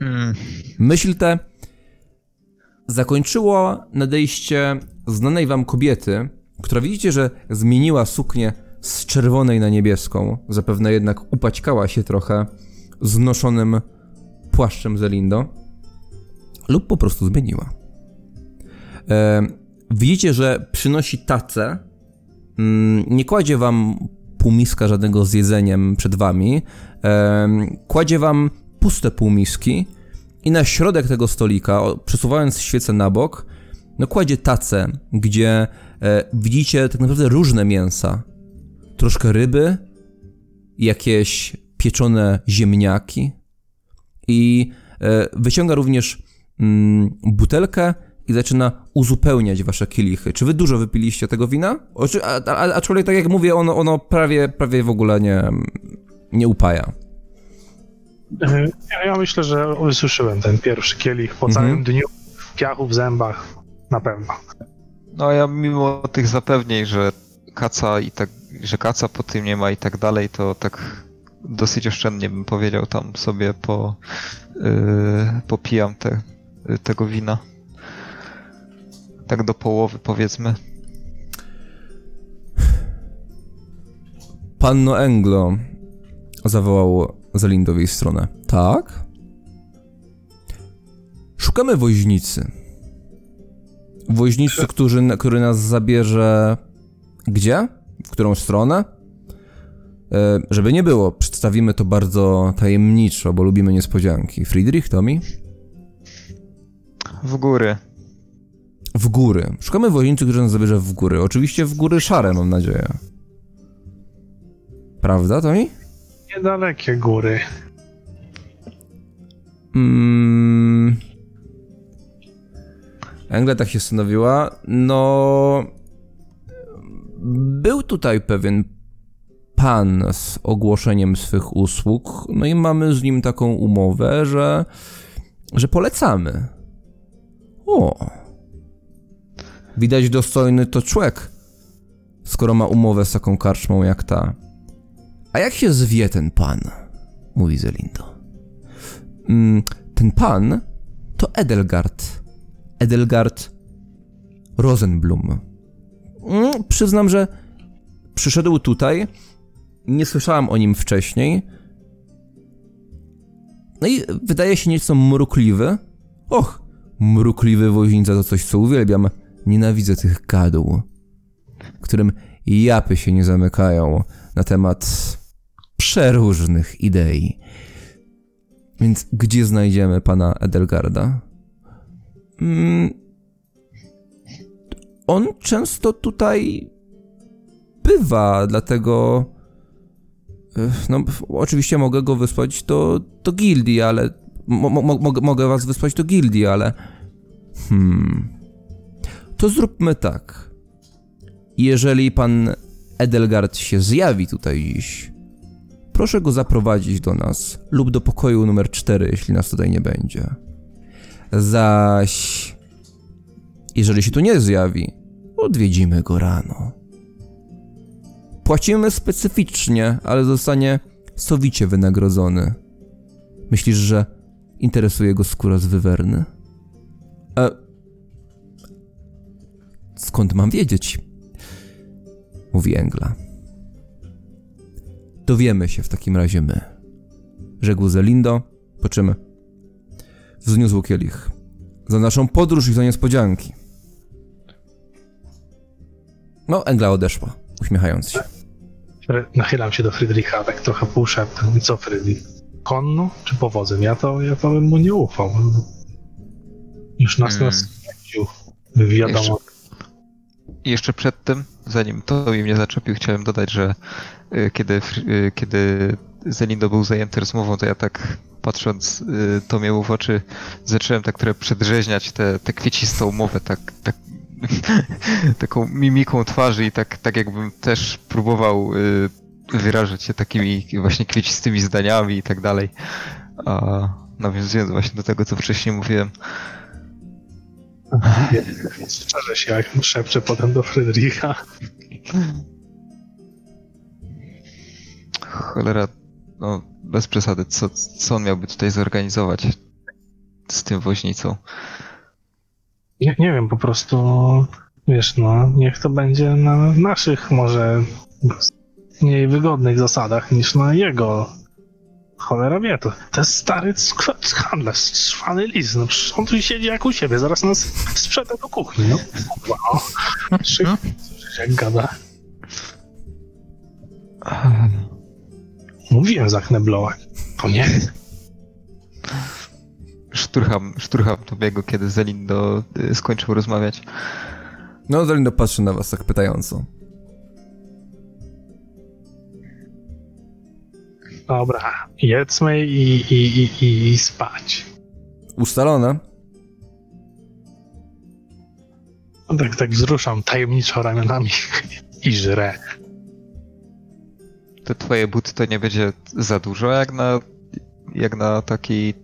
B: Hmm.
A: Myśl tę zakończyło nadejście znanej wam kobiety, która widzicie, że zmieniła suknię z czerwonej na niebieską, zapewne jednak upaćkała się trochę znoszonym płaszczem Zelindo, lub po prostu zmieniła. E, widzicie, że przynosi tacę, mm, nie kładzie wam półmiska żadnego z jedzeniem przed wami, e, kładzie wam puste półmiski i na środek tego stolika, przesuwając świecę na bok, no kładzie tacę, gdzie e, widzicie tak naprawdę różne mięsa. Troszkę ryby, jakieś pieczone ziemniaki i e, wyciąga również mm, butelkę i zaczyna uzupełniać wasze kielichy. Czy wy dużo wypiliście tego wina? A- a- Aczkolwiek, tak jak mówię, ono, ono prawie, prawie w ogóle nie, nie upaja.
D: E, Ja, ja myślę, że usłyszałem ten pierwszy kielich po
A: Mhm.
D: całym dniu, w piachu w zębach, na pewno.
B: No ja mimo tych zapewnień, że kaca i tak, że kaca po tym nie ma i tak dalej, to tak dosyć oszczędnie bym powiedział tam sobie po yy, popijam te, y, tego wina. Tak do połowy powiedzmy.
A: Panno Englo, zawołał Zalindowi stronę. Tak? Szukamy woźnicy. Woźnicy, który, który nas zabierze. Gdzie? W którą stronę? E, żeby nie było, przedstawimy to bardzo tajemniczo, bo lubimy niespodzianki. Friedrich, Tomi?
B: W góry.
A: W góry. Szukamy woźnicy, który nas zabierze w góry. Oczywiście w góry szare, mam nadzieję. Prawda, Tomi?
D: Niedalekie góry.
A: Mm. Engla tak się stanowiła. No. Był tutaj pewien pan z ogłoszeniem swych usług. No i mamy z nim taką umowę, że. że polecamy. O. Widać dostojny to człowiek, skoro ma umowę z taką karczmą jak ta. A jak się zwie ten pan? Mówi Zelindo. Mm, ten pan to Edelgard. Edelgard Rosenblum. Mm, przyznam, że przyszedł tutaj. Nie słyszałam o nim wcześniej. No i wydaje się nieco mrukliwy. Och, mrukliwy woźnica to coś, co uwielbiam. Nienawidzę tych gadł, którym japy się nie zamykają na temat przeróżnych idei. Więc gdzie znajdziemy pana Edelgarda? Mm, on często tutaj bywa, dlatego. Ech, No, oczywiście mogę go wysłać do, do gildii, ale. Mo, mo, mogę, mogę was wysłać do gildii, ale. Hmm. To zróbmy tak. Jeżeli pan Edelgard się zjawi tutaj dziś, proszę go zaprowadzić do nas lub do pokoju numer 4, jeśli nas tutaj nie będzie. Zaś, jeżeli się tu nie zjawi, odwiedzimy go rano. Płacimy specyficznie, ale zostanie sowicie wynagrodzony. Myślisz, że interesuje go skóra z wywerny? E... Skąd mam wiedzieć? Mówi Engla. Dowiemy się w takim razie my. Rzekł Zelindo, po czym wzniósł kielich. Za naszą podróż i za niespodzianki. No, Engla odeszła, uśmiechając się.
D: Nachylam się do Friedricha, tak trochę półszeptem. I co, Friedrich? Konno czy powozem? Ja to, ja to bym mu nie ufał. Już nas
B: Hmm.
D: nas. Wiadomo.
B: I jeszcze przed tym, zanim to mi mnie zaczepił, chciałem dodać, że y, kiedy, y, kiedy Zelindo był zajęty rozmową, to ja tak patrząc y, to miał w oczy, zacząłem tak trochę przedrzeźniać tę te, kwiecistą mowę, tak, tak taką mimiką twarzy i tak, tak jakbym też próbował wyrażać się takimi właśnie kwiecistymi zdaniami i tak dalej. A nawiązując właśnie do tego, co wcześniej mówiłem,
D: Szczerze się, jak szepczę potem do Friedricha.
B: Cholera, no bez przesady, co, co on miałby tutaj zorganizować z tym woźnicą?
D: Nie, nie wiem, po prostu, wiesz, no, niech to będzie na naszych może mniej wygodnych zasadach niż na jego. Cholera wie, to, to jest stary handlarz, szwany lis, no przecież on tu siedzi jak u siebie, zaraz nas sprzeda do kuchni, no. Wow. Szybko, słyszysz jak gada. Mówiłem zakneblować. To nie.
B: Szturcham, szturcham Tobiego, kiedy Zelindo y, skończył rozmawiać.
A: No, Zelindo patrzy na was tak pytająco.
D: Dobra, jedzmy i, i, i, i spać.
A: Ustalone?
D: No Tak, tak wzruszam tajemniczo ramionami i żrę.
B: Te twoje buty to nie będzie za dużo jak na, jak na taki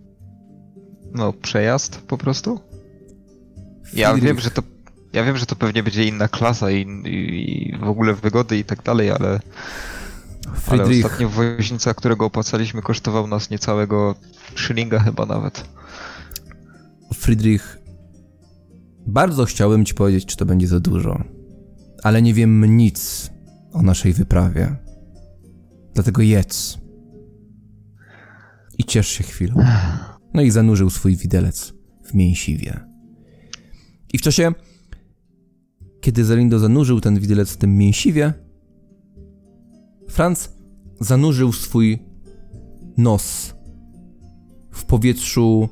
B: no przejazd po prostu? Ja
A: Friedrich-
B: wiem, że to ja wiem, że to pewnie będzie inna klasa i, i w ogóle wygody i tak dalej, ale, ale
A: Friedrich,
B: ostatnio woźnica, którego opłacaliśmy, kosztował nas niecałego szylinga chyba nawet.
A: Friedrich, bardzo chciałbym ci powiedzieć, czy to będzie za dużo, ale nie wiem nic o naszej wyprawie. Dlatego jedz. I ciesz się chwilą. No i zanurzył swój widelec w mięsiwie. I w czasie, kiedy Zelindo zanurzył ten widelec w tym mięsiwie, Franz zanurzył swój nos w powietrzu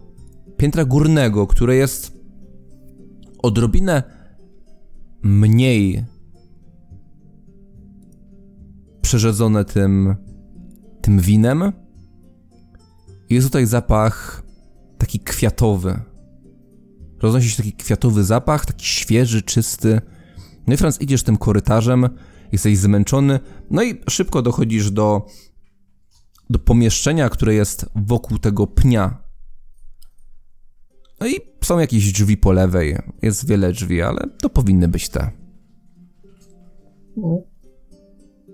A: piętra górnego, które jest odrobinę mniej przerzedzone tym, tym winem. Jest tutaj zapach taki kwiatowy. Roznosi się taki kwiatowy zapach, taki świeży, czysty. No i Franz, idziesz tym korytarzem, jesteś zmęczony, no i szybko dochodzisz do, do pomieszczenia, które jest wokół tego pnia, no i są jakieś drzwi po lewej. Jest wiele drzwi, ale to powinny być te.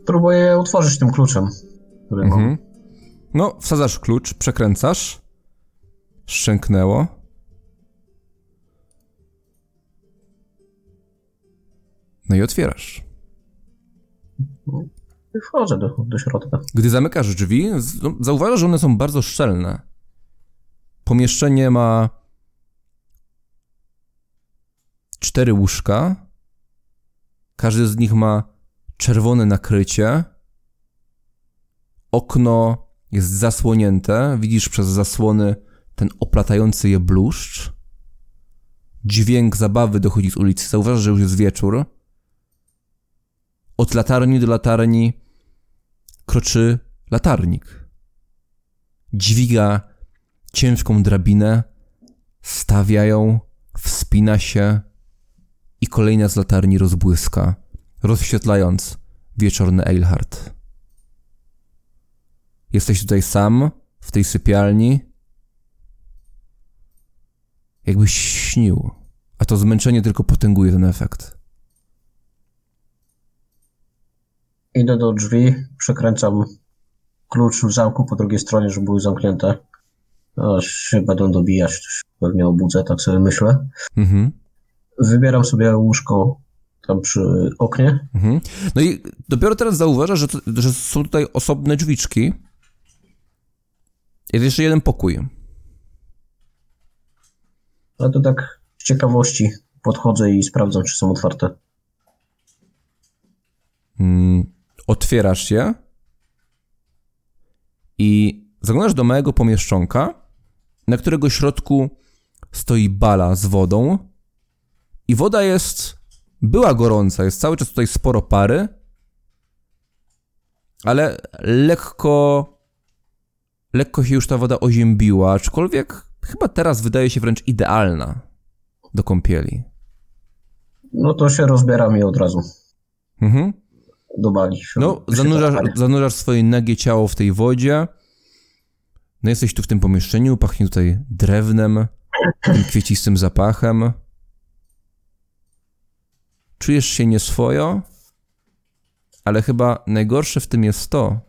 C: Próbuję otworzyć tym kluczem, który mam.
A: Mhm. No, wsadzasz klucz, przekręcasz. Szczęknęło. No i otwierasz.
C: Wchodzę do, do środka.
A: Gdy zamykasz drzwi, no, zauważasz, że one są bardzo szczelne. Pomieszczenie ma cztery łóżka. Każdy z nich ma czerwone nakrycie. Okno jest zasłonięte. Widzisz przez zasłony ten oplatający je bluszcz. Dźwięk zabawy dochodzi z ulicy. Zauważasz, że już jest wieczór. Od latarni do latarni kroczy latarnik. Dźwiga ciężką drabinę, stawia ją, wspina się i kolejna z latarni rozbłyska, rozświetlając wieczorny Eilhart. Jesteś tutaj sam, w tej sypialni. Jakbyś śnił, a to zmęczenie tylko potęguje ten efekt.
C: Idę do drzwi, przekręcam klucz w zamku po drugiej stronie, żeby były zamknięte. Aż się będą dobijać, to się pewnie obudzę, tak sobie myślę.
A: Mhm.
C: Wybieram sobie łóżko tam przy oknie.
A: Mhm. No i dopiero teraz zauważasz, że, to, że są tutaj osobne drzwiczki. Jest jeszcze jeden pokój.
C: Ale to tak z ciekawości podchodzę i sprawdzam, czy są otwarte.
A: Mm, otwierasz je i zaglądasz do małego pomieszczonka, na którego środku stoi bala z wodą i woda jest, była gorąca, jest cały czas tutaj sporo pary, ale lekko, lekko się już ta woda oziębiła, aczkolwiek chyba teraz wydaje się wręcz idealna do kąpieli.
C: No to się rozbieram i od razu
A: Mhm. No, zanurzasz, zanurzasz swoje nagie ciało w tej wodzie. No jesteś tu w tym pomieszczeniu, pachnie tutaj drewnem, tym kwiecistym zapachem. Czujesz się nieswojo, ale chyba najgorsze w tym jest to,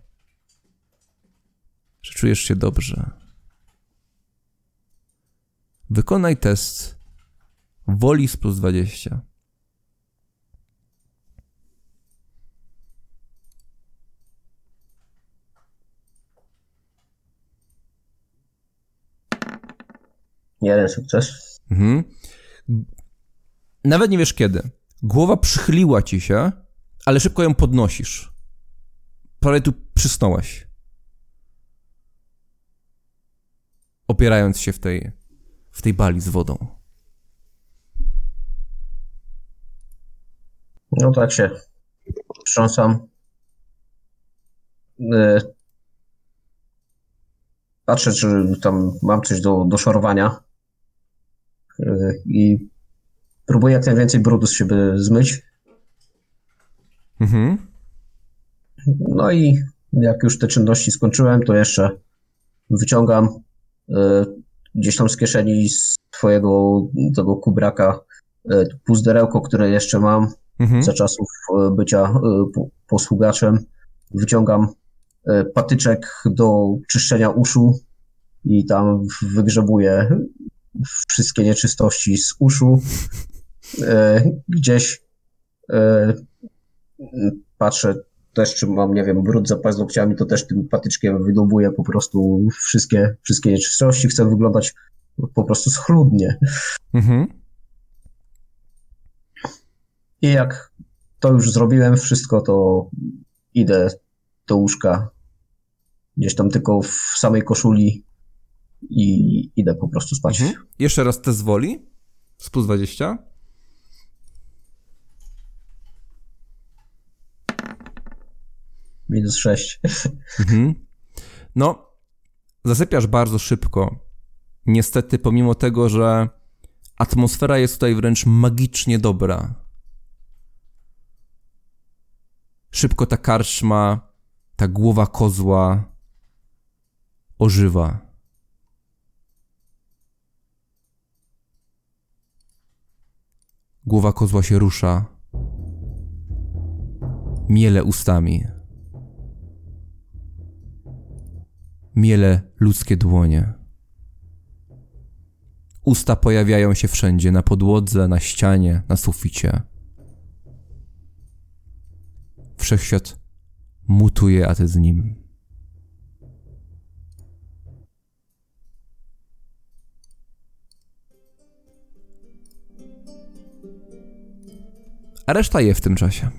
A: że czujesz się dobrze. Wykonaj test woli z plus 20.
C: Jeden sukces.
A: Mhm. Nawet nie wiesz kiedy. Głowa przychyliła ci się, ale szybko ją podnosisz. Prawie tu przysnąłeś. Opierając się w tej, w tej bali z wodą.
C: No tak się trząsam. E, Patrzę, czy tam mam coś do, do szorowania. E, I próbuję jak najwięcej brudu z siebie zmyć.
A: Mhm.
C: No i jak już te czynności skończyłem, to jeszcze wyciągam e, gdzieś tam z kieszeni swojego tego kubraka e, puzderełko, które jeszcze mam
A: Mhm.
C: za czasów bycia po- posługaczem. Wyciągam patyczek do czyszczenia uszu i tam wygrzebuję wszystkie nieczystości z uszu. E, Gdzieś e, patrzę też, czy mam, nie wiem, brud za paznokciami, to też tym patyczkiem wydobuję po prostu wszystkie, wszystkie nieczystości. Chcę wyglądać po prostu schludnie.
A: Mhm.
C: I jak to już zrobiłem wszystko, to idę do łóżka. Gdzieś tam tylko w samej koszuli i idę po prostu spać.
A: Mhm. Jeszcze raz test woli z plus 20.
C: Minus 6.
A: Mhm. No, zasypiasz bardzo szybko. Niestety, pomimo tego, że atmosfera jest tutaj wręcz magicznie dobra. Szybko ta karczma, ta głowa kozła ożywa. Głowa kozła się rusza. Miele ustami. miele ludzkie dłonie. Usta pojawiają się wszędzie, na podłodze, na ścianie, na suficie. Wszechświat mutuje, a ty z nim. Reszta je w tym czasie.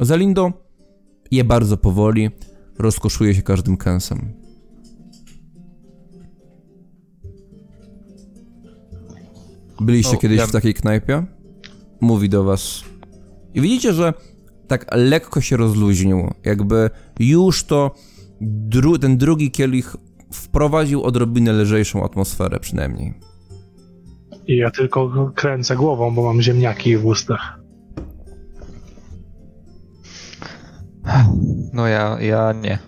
A: Zalindo je bardzo powoli, rozkoszuje się każdym kęsem. Byliście
B: O,
A: kiedyś
B: ja-
A: w takiej knajpie? Mówi do was. I widzicie, że tak lekko się rozluźnił. Jakby już to dru ten drugi kielich wprowadził odrobinę lżejszą atmosferę przynajmniej.
D: I ja tylko kręcę głową, bo mam ziemniaki w ustach.
B: No ja, ja nie.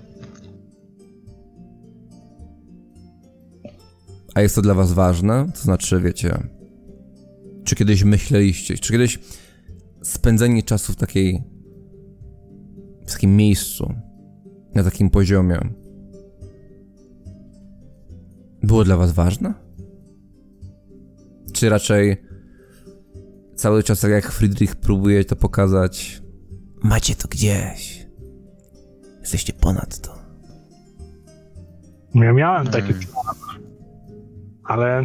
A: A jest to dla was ważne? To znaczy, wiecie, czy kiedyś myśleliście, czy kiedyś spędzenie czasu w takiej, w takim miejscu, na takim poziomie, było dla was ważne? Czy raczej cały czas tak jak Friedrich próbuje to pokazać. Macie to gdzieś. Jesteście ponad to.
D: Ja miałem taki
B: Mm.
D: plan, ale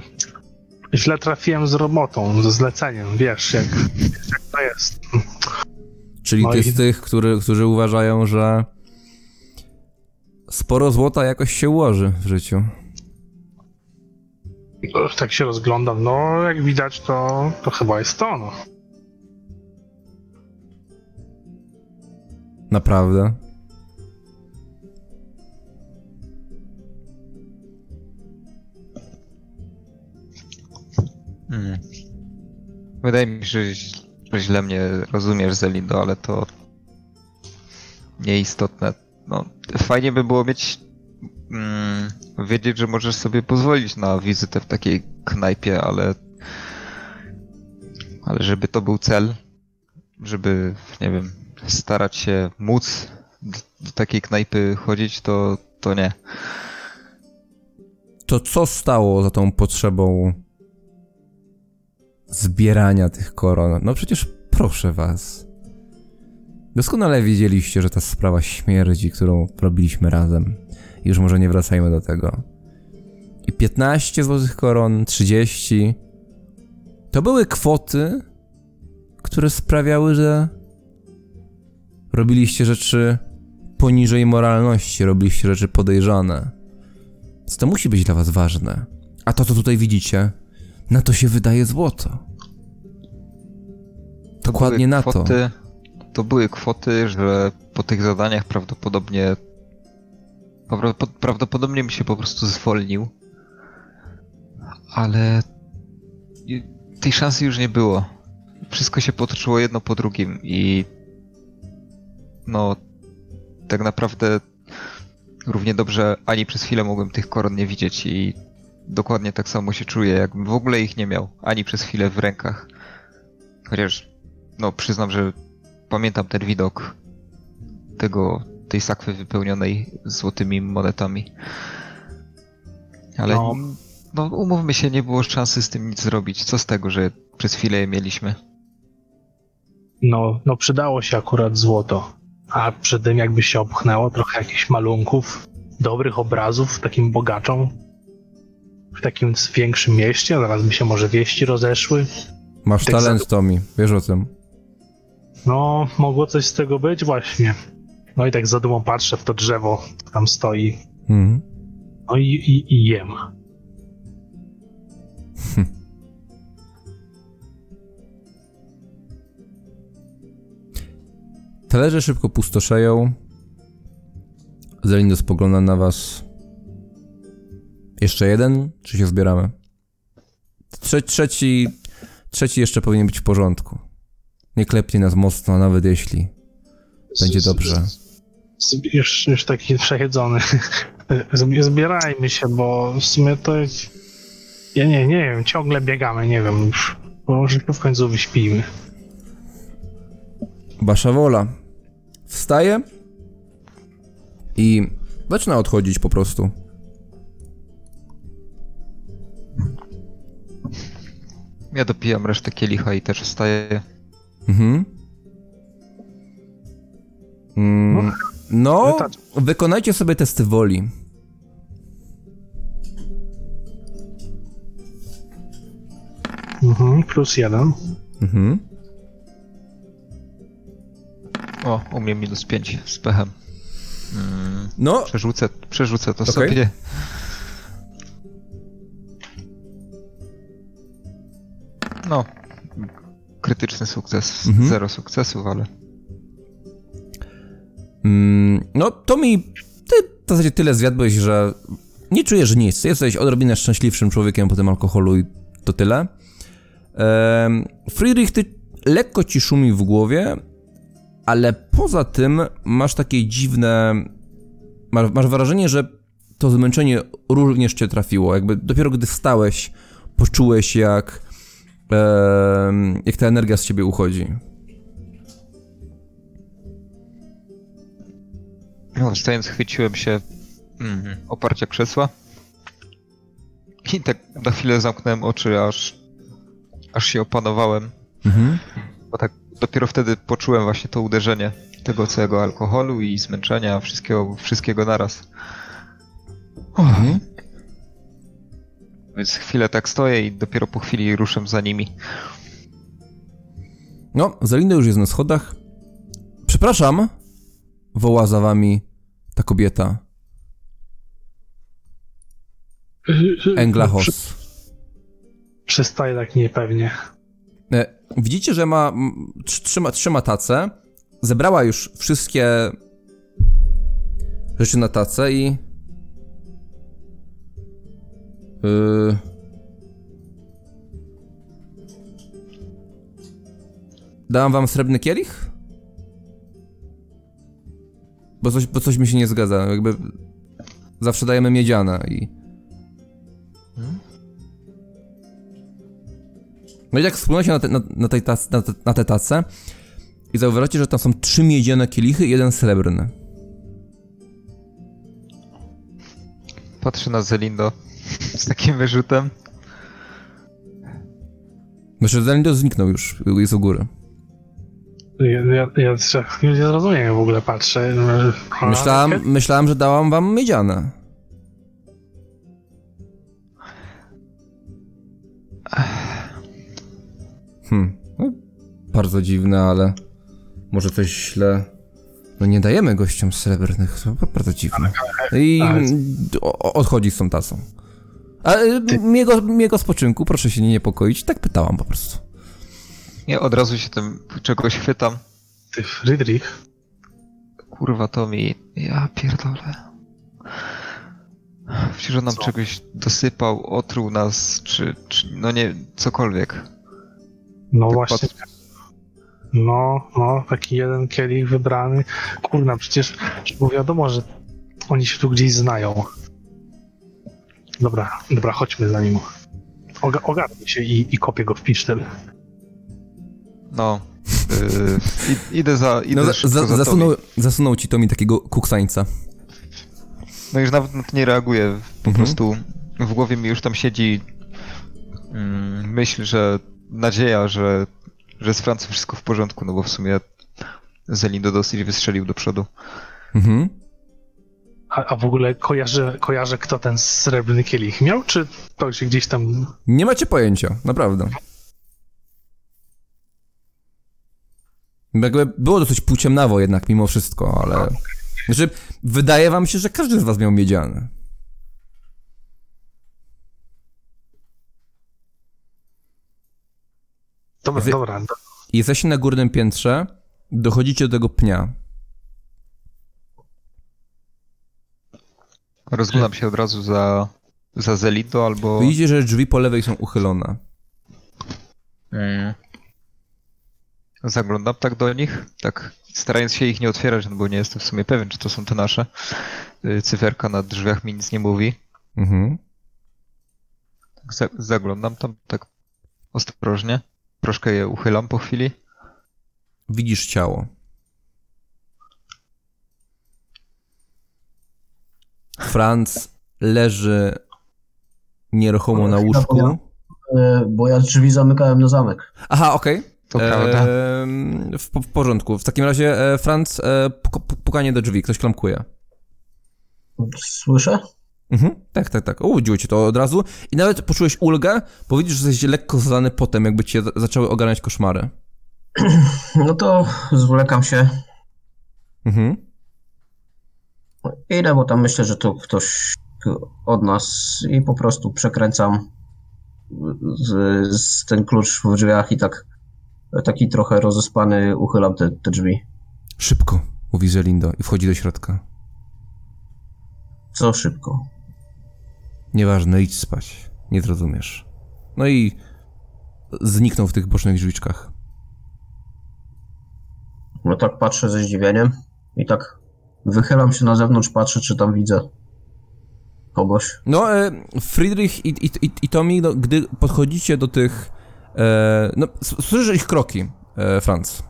D: źle trafiłem z robotą, ze zleceniem, wiesz, jak, wiesz, jak to jest.
A: Czyli
D: No
A: ty
D: i-
A: z tych, który, którzy uważają, że sporo złota jakoś się ułoży w życiu.
D: No, Tak się rozglądam, no jak widać to, to chyba jest to, no.
A: Naprawdę.
B: Hmm. Wydaje mi się, że, źle mnie rozumiesz, Zelindo, ale to nieistotne. No, fajnie by było mieć mm, wiedzieć, że możesz sobie pozwolić na wizytę w takiej knajpie, ale ale żeby to był cel, żeby, nie wiem, starać się móc do takiej knajpy chodzić, to, to nie.
A: To co stało za tą potrzebą zbierania tych koron? No przecież proszę was. Doskonale wiedzieliście, że ta sprawa śmierdzi, którą robiliśmy razem. Już może nie wracajmy do tego. I 15 złotych koron, 30. To były kwoty, które sprawiały, że robiliście rzeczy poniżej moralności, robiliście rzeczy podejrzane. Więc to musi być dla was ważne. A to, co tutaj widzicie, na to się wydaje złoto. Dokładnie na to.
B: kwoty, to. były kwoty, że po tych zadaniach prawdopodobnie prawdopod- prawdopodobnie mi się po prostu zwolnił. Ale tej szansy już nie było. Wszystko się potoczyło jedno po drugim i no tak naprawdę równie dobrze ani przez chwilę mogłem tych koron nie widzieć i dokładnie tak samo się czuję, jakbym w ogóle ich nie miał, ani przez chwilę w rękach. Chociaż no przyznam, że pamiętam ten widok tego, tej sakwy wypełnionej złotymi monetami. Ale
D: No.
B: no. umówmy się, nie było szansy z tym nic zrobić. Co z tego, że przez chwilę je mieliśmy?
D: No, no przydało się akurat złoto. A przy tym jakby się opchnęło trochę jakichś malunków, dobrych obrazów takim bogaczom w takim większym mieście, zaraz by się może wieści rozeszły.
A: Masz
D: tak
A: talent, Tommy, wiesz o tym.
D: No, mogło coś z tego być właśnie. No i tak za dumą patrzę w to drzewo, tam stoi.
A: Mhm.
D: No i, i, i jem.
A: Talerze szybko pustoszeją. Zelindo spogląda na was. Jeszcze jeden? Czy się zbieramy? Trze trzeci... Trzeci jeszcze powinien być w porządku. Nie klepnie nas mocno, nawet jeśli będzie dobrze.
D: Już, już taki przejedzony. Zb- Zbierajmy się, bo w sumie to. Ja nie, nie wiem, ciągle biegamy, nie wiem już. Może w końcu wyśpimy.
A: Wasza wola. Wstaje i zaczyna odchodzić po prostu.
B: Ja dopijam resztę kielicha i też wstaję.
A: Mhm. Mm, no,
D: Wystarczy.
A: wykonajcie sobie testy woli.
D: Mhm, plus jeden.
A: Mhm.
B: O, u mnie minus 5 z pechem. Mm,
A: No,
B: przerzucę, przerzucę to
A: Okej.
B: sobie. No, krytyczny sukces.
A: Mhm.
B: Zero sukcesów, ale
A: mm, no to mi, ty w zasadzie tyle zjadłeś, że nie czujesz nic. Jesteś odrobinę szczęśliwszym człowiekiem po tym alkoholu i to tyle. Ehm, Friedrich, ty lekko ci szumi w głowie, ale poza tym masz takie dziwne. Masz, masz wrażenie, że to zmęczenie również cię trafiło. Jakby dopiero gdy wstałeś, poczułeś jak. Jak ta energia z ciebie uchodzi.
B: no, wstając chwyciłem się mm, oparcia krzesła. I tak na chwilę zamknąłem oczy, aż, aż się opanowałem
A: Mhm.
B: Bo tak dopiero wtedy poczułem właśnie to uderzenie tego całego alkoholu i zmęczenia, wszystkiego, wszystkiego naraz.
A: Mhm.
B: Więc chwilę tak stoję i dopiero po chwili ruszę za nimi.
A: No, Zelinda już jest na schodach. Przepraszam, woła za wami ta kobieta. Englahos.
D: Przystaje tak niepewnie.
A: E, Widzicie, że ma trz- trzyma, trzyma tacę. Zebrała już wszystkie rzeczy na tacę i. Yy... Dałam wam srebrny kielich? Bo coś, bo coś mi się nie zgadza. Jakby zawsze dajemy miedziane i. No i tak wspomnieliście na, te, na, na, tej tac, na, te, na tę tacę i zauważacie, że tam są trzy miedziane kielichy i jeden srebrny.
B: Patrzę na Zelindo z takim wyrzutem.
A: Myślę, że Zelindo zniknął już, jest u góry.
D: Ja, ja, ja nie zrozumiem, w ogóle patrzę.
A: Myślałam, myślałam, że dałam wam miedziane. Hmm, no, bardzo dziwne, ale może coś źle... No nie dajemy gościom srebrnych, to bardzo dziwne. I odchodzi z tą tacą. A y, miłego, miłego spoczynku, proszę się nie niepokoić, tak pytałam po prostu.
B: Ja od razu się tym czegoś chwytam.
D: Ty, Friedrich.
B: Kurwa, to mi... Ja pierdolę. Przecież on nam
D: Co?
B: czegoś dosypał, otruł nas, czy, czy... No nie, cokolwiek.
D: No
B: Tak
D: właśnie. No, no, taki jeden kielich wybrany. Kurna, przecież było wiadomo, że oni się tu gdzieś znają. Dobra, dobra, chodźmy za nim. Oga ogarnę się i, i kopię go w pisztel.
B: No. Yy, id- idę za... Idę
A: No, za, za,
B: za
A: zasunął, zasunął ci to mi takiego kuksańca.
B: No już nawet na to nie reaguję. Po
A: Mhm.
B: prostu w głowie mi już tam siedzi mm, myśl, że nadzieja, że, że z Francją wszystko w porządku, no bo w sumie Zelindo dosyć wystrzelił do przodu.
A: Mhm.
D: A, a w ogóle kojarzę, kojarzę, kto ten srebrny kielich miał, czy to się gdzieś tam...
A: Nie macie pojęcia, naprawdę. Jakby było dosyć półciemnawo jednak mimo wszystko, ale... Znaczy, wydaje wam się, że każdy z was miał miedziane.
D: Dobra, dobra. do-
A: Jesteście na górnym piętrze, dochodzicie do tego pnia.
B: Rozglądam się od razu za, za Zelindo albo...
A: Widzicie, że drzwi po lewej są uchylone.
B: Mm. Zaglądam tak do nich, tak starając się ich nie otwierać, no bo nie jestem w sumie pewien, czy to są te nasze. Y, Cyferka na drzwiach mi nic nie mówi.
A: Mhm.
B: Tak za, zaglądam tam tak ostrożnie. Troszkę je uchylam po chwili.
A: Widzisz ciało. Franz leży nieruchomo na łóżku.
C: E, Bo ja drzwi zamykałem na zamek.
A: Aha, okej.
B: To prawda.
A: W, w porządku. W takim razie, e, Franz, e, puk- puk- pukanie do drzwi, ktoś klamkuje.
C: Słyszę?
A: Mhm. Tak, tak, tak. Ubudziło cię to od razu. I nawet poczułeś ulgę, bo widzisz, że jesteś lekko zalany potem, jakby cię za- zaczęły ogarniać koszmary.
C: No to zwlekam się.
A: Mhm.
C: Idę, bo tam myślę, że to ktoś od nas i po prostu przekręcam z, z ten klucz w drzwiach i tak taki trochę rozespany uchylam te, te drzwi.
A: Szybko, mówi Zelindo i wchodzi do środka.
C: Co szybko.
A: Nieważne, idź spać. Nie zrozumiesz. No i zniknął w tych bocznych drzwiczkach.
C: No tak patrzę ze zdziwieniem i tak wychylam się na zewnątrz, patrzę, czy tam widzę kogoś.
A: No, e, Friedrich i, i, i, i Tommy, no, gdy podchodzicie do tych... E, no, słyszysz ich kroki, e, Franz.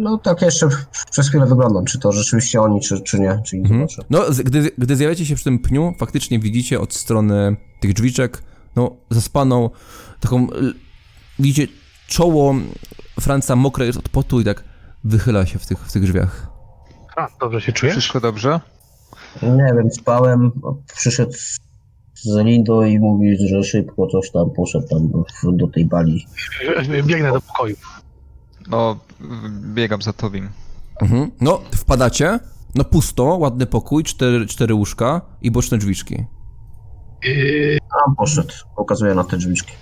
C: No tak jeszcze przez chwilę wyglądam, czy to rzeczywiście oni, czy, czy nie, czy
A: Mhm.
C: zobaczę.
A: No, gdy, gdy zjawiacie się przy tym pniu, faktycznie widzicie od strony tych drzwiczek, no, zaspaną, taką widzicie, czoło Franca mokre jest od potu i tak wychyla się w tych, w tych drzwiach.
D: A, dobrze się czujesz?
B: Wszystko dobrze?
C: Nie wiem, spałem, przyszedł z Lindo i mówi, że szybko coś tam poszedł tam do, tej bali.
D: Biegnę do pokoju.
B: No, biegam za tobą.
A: Mhm. No, wpadacie, no pusto, ładny pokój, cztery, cztery łóżka i boczne drzwiczki.
D: Yy,
C: Tam poszedł, pokazuje na te drzwiczki.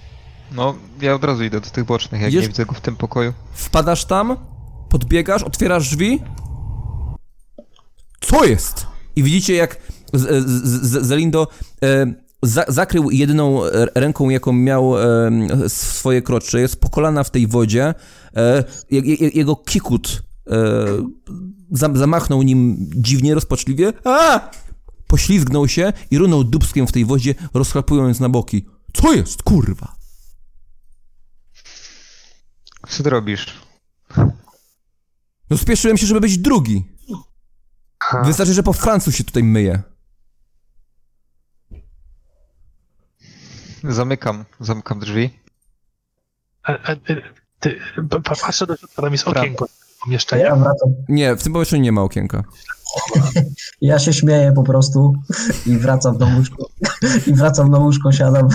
B: No, ja od razu idę do tych bocznych, jak
A: Jest-
B: nie widzę go w tym pokoju.
A: Wpadasz tam, podbiegasz, otwierasz drzwi. Co jest? I widzicie, jak z, z, z, Zelindo e, za, zakrył jedyną e, ręką, jaką miał e, swoje krocze. Jest po kolana w tej wodzie. E, je, je, jego kikut e, zam, zamachnął nim dziwnie, rozpaczliwie. A! Poślizgnął się i runął dubskiem w tej wodzie, rozchlapując na boki. Co jest, kurwa?
B: Co ty robisz?
A: No spieszyłem się, żeby być drugi.
D: Ha,
A: Wystarczy, że po Francu się tutaj myje.
B: Zamykam, zamykam drzwi.
D: e, e, e, ty, pa- pa- patrzę do środka, tam jest
B: Prawda.
D: okienko
C: Ja
D: pomieszczenia.
C: wracam,
A: Nie, w tym pomieszczeniu nie ma okienka.
C: ja się śmieję po prostu i wracam do łóżko. I wracam na łóżko, siadam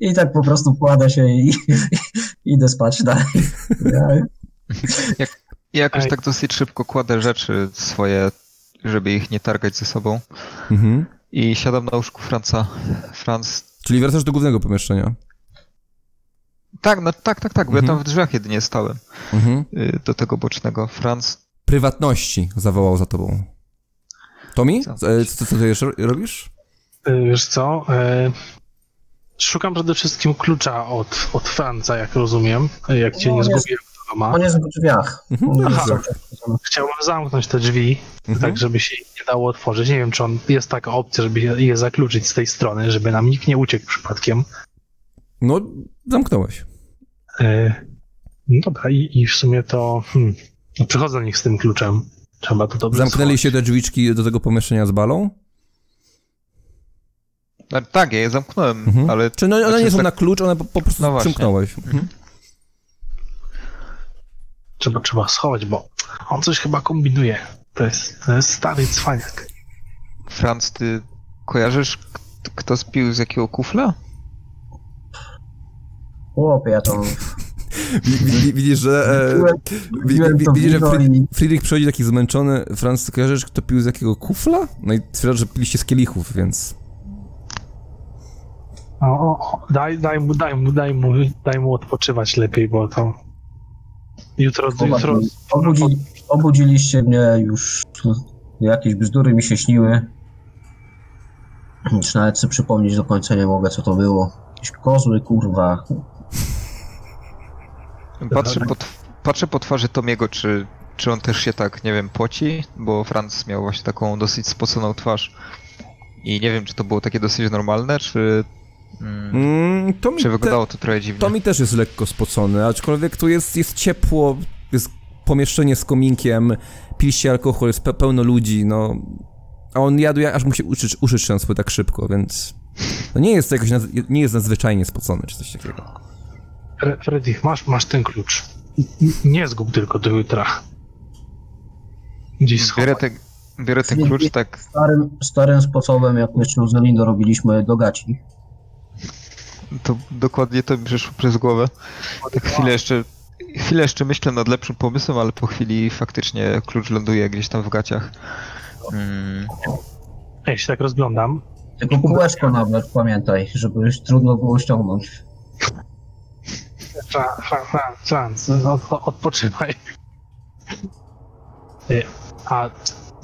C: i tak po prostu kładę się i, i idę spać dalej. Ja,
B: I jakoś
D: Ej.
B: tak dosyć szybko kładę rzeczy swoje, żeby ich nie targać ze sobą.
A: Mhm.
B: I siadam na łóżku Franca. Franc.
A: Czyli wracasz do głównego pomieszczenia.
B: Tak, no, tak, tak, tak, bo
A: Mhm.
B: ja tam w drzwiach jedynie stałem.
A: Mhm.
B: y, Do tego bocznego. Franc.
A: Prywatności zawołał za tobą. Tomi?
B: Co?
A: E, Co, co ty jeszcze robisz?
D: E, Wiesz co? E, szukam przede wszystkim klucza od, od Franca, jak rozumiem. Jak cię
C: No,
D: nie
C: jest-
D: zgubiłem doma.
C: on jest w drzwiach.
A: Mhm.
D: Aha. Chciałbym zamknąć te drzwi,
A: Mhm.
D: tak żeby się ich nie dało otworzyć. Nie wiem, czy on jest taka opcja, żeby je, zakluczyć z tej strony, żeby nam nikt nie uciekł przypadkiem.
A: No, zamknąłeś.
D: E, no dobra, i, i w sumie to hmm, no przychodzę do nich z tym kluczem. Trzeba to dobrze
A: Zamknęli się te drzwiczki do tego pomieszczenia z balą?
B: No, tak, ja je zamknąłem,
A: Mhm.
B: ale.
A: Czy no, one
B: Znaczy,
A: nie są
B: tak-
A: na klucz, one po, po prostu
B: No
A: przymknąłeś. Mhm.
D: Trzeba, trzeba schować, bo on coś chyba kombinuje. To jest, to jest stary cwaniak.
B: Franc, ty kojarzysz, kto spił z jakiego kufla?
C: Chłopie, ja
A: wi- Widzisz, że... E,
C: to
A: widzisz, że Friedrich przychodzi taki zmęczony. Franz, ty kojarzysz, kto pił z jakiego kufla? No i twierdzi, że piliście z kielichów, więc...
D: O, o, o, daj, daj, mu, daj, mu, daj, mu, daj mu odpoczywać lepiej, bo to jutro, jutro
C: Obudzi, obudziliście mnie już. Jakieś bzdury mi się śniły. Już nawet sobie przypomnieć do końca nie mogę, co to było. Jakieś kozły, kurwa.
B: Patrzę po, patrzę po twarzy Tomiego, czy, czy on też się tak, nie wiem, poci, bo Franc miał właśnie taką dosyć spoconą twarz. I nie wiem, czy to było takie dosyć normalne, czy. Mm,
A: Mm, to, mi
B: czy
A: te,
B: wyglądało to trochę dziwnie.
A: to mi też jest lekko spocony, aczkolwiek tu jest, jest ciepło, jest pomieszczenie z kominkiem, piliście alkohol, jest pe pełno ludzi, no... A on jadł, aż mu się uszy, uszy trzęsły tak szybko, więc... No nie jest to jakoś, naz- nie jest nadzwyczajnie spocony, czy coś takiego.
D: Fre- Freddy, masz, masz ten klucz. Nie zgub tylko do jutra. Gdzieś
B: Biorę, te, biorę ten klucz, tak
C: Starym, starym sposobem, jak jeszcze z Elindo robiliśmy do gaci.
B: To dokładnie to mi przyszło przez głowę. Tak chwilę jeszcze, chwilę jeszcze myślę nad lepszym pomysłem, ale po chwili faktycznie klucz ląduje gdzieś tam w gaciach. Mm,
D: Ja się tak rozglądam.
C: Tylko kółeczko nawet, pamiętaj, żeby trudno było ściągnąć.
D: Franz, od, odpoczywaj. Y, A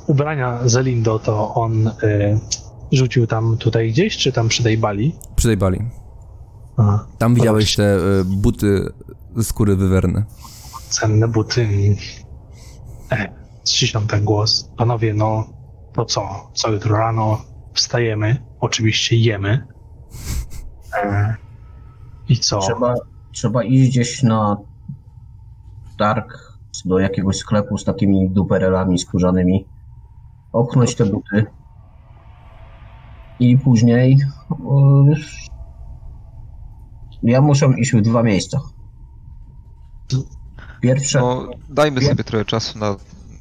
D: ubrania Zelindo to on y, rzucił tam tutaj gdzieś, czy tam przy tej bali?
A: Przy tej bali.
D: Aha.
A: Tam widziałeś te e, buty skóry wywerne.
D: cenne buty. E, ściślam ten głos. Panowie, no to co? Co jutro rano wstajemy, oczywiście jemy. E, I co?
C: Trzeba, trzeba iść gdzieś na targ do jakiegoś sklepu z takimi duperelami skórzanymi, opchnąć te buty i później yy, ja muszę iść w dwa miejsca. Pierwsze,
B: No, dajmy sobie trochę czasu na,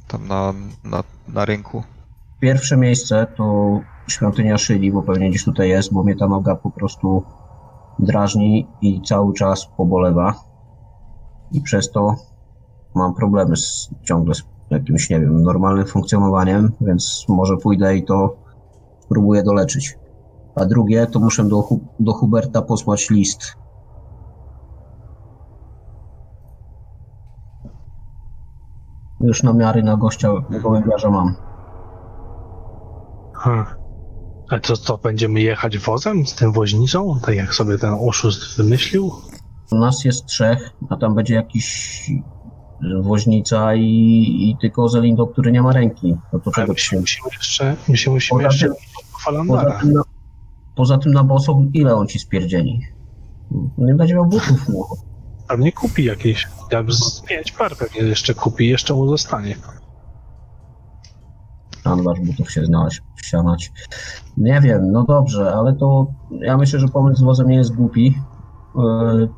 B: tam na, na, na rynku.
C: pierwsze miejsce to świątynia Szyli, bo pewnie gdzieś tutaj jest, bo mnie ta noga po prostu drażni i cały czas pobolewa. I przez to mam problemy z, ciągle z jakimś, nie wiem, normalnym funkcjonowaniem, więc może pójdę i to spróbuję doleczyć. A drugie, to muszę do, do Huberta posłać list. Już namiary na gościa gołębiarza mam.
D: Hmm. A co, to będziemy jechać wozem z tym woźnicą? Tak jak sobie ten oszust wymyślił?
C: U nas jest trzech, a tam będzie jakiś woźnica i, i tylko Zelindo, który nie ma ręki. No to czego
D: my się
C: się...
D: musimy jeszcze, musimy jeszcze
C: Poza tym, na, poza tym na boso, ile on ci spierdzieli? Nie będzie miał butów, no.
D: Pewnie kupi jakieś, jak z pięć par pewnie jeszcze kupi, jeszcze mu zostanie.
C: Handlarz butów się znaleźć, ścianać. Nie wiem, no dobrze, ale to ja myślę, że pomysł z wozem nie jest głupi yy,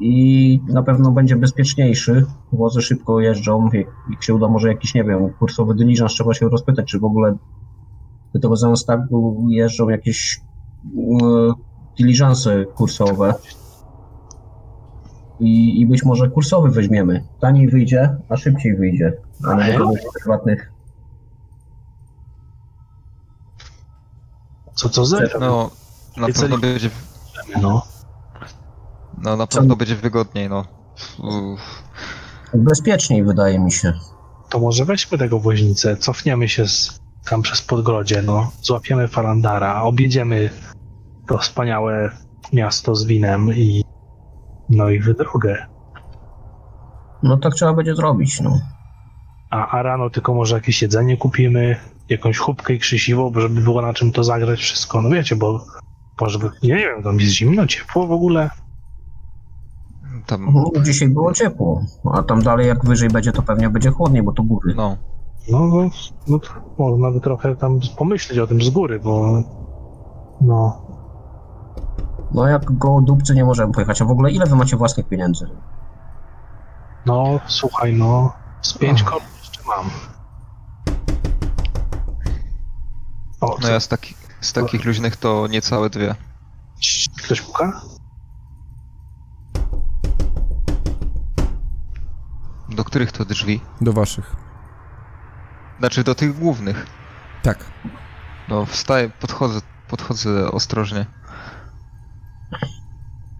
C: i na pewno będzie bezpieczniejszy. Wozy szybko jeżdżą, jak się uda może jakiś, nie wiem, kursowy dyliżans, trzeba się rozpytać, czy w ogóle do tego Zamstagu jeżdżą jakieś yy, dyliżanse kursowe. I, I być może kursowy weźmiemy. Taniej wyjdzie, a szybciej wyjdzie. A nie do tych prywatnych
D: Co to za
B: No, na
D: I co
B: pewno
D: nie-
B: będzie,
D: no.
B: no, na
C: Co-
B: pewno będzie wygodniej, no. Uff.
C: Bezpieczniej wydaje mi się.
D: To może weźmy tego woźnicę, cofniemy się z, tam przez Podgrodzie, no. Złapiemy Falandara, objedziemy to wspaniałe miasto z winem i no i w drogę.
C: No tak trzeba będzie zrobić, no.
D: A, a rano tylko może jakieś jedzenie kupimy, jakąś chubkę i krzesiwo, żeby było na czym to zagrać wszystko. No wiecie, bo może by, ja nie wiem, tam jest zimno, ciepło w ogóle.
B: Tam,
C: no. Dzisiaj było ciepło, a tam dalej jak wyżej będzie, to pewnie będzie chłodniej, bo to góry.
B: no.
D: No, no, no można by trochę tam pomyśleć o tym z góry, bo no,
C: No jak go dupcy nie możemy pojechać, a w ogóle ile wy macie własnych pieniędzy?
D: no, słuchaj, no, z pięć koron jeszcze mam. O,
B: No ja z, taki, z takich luźnych to niecałe dwie.
D: Ktoś puka?
B: Do których to drzwi?
A: Do waszych.
B: Znaczy do tych głównych.
A: Tak.
B: No wstaję, podchodzę, podchodzę ostrożnie.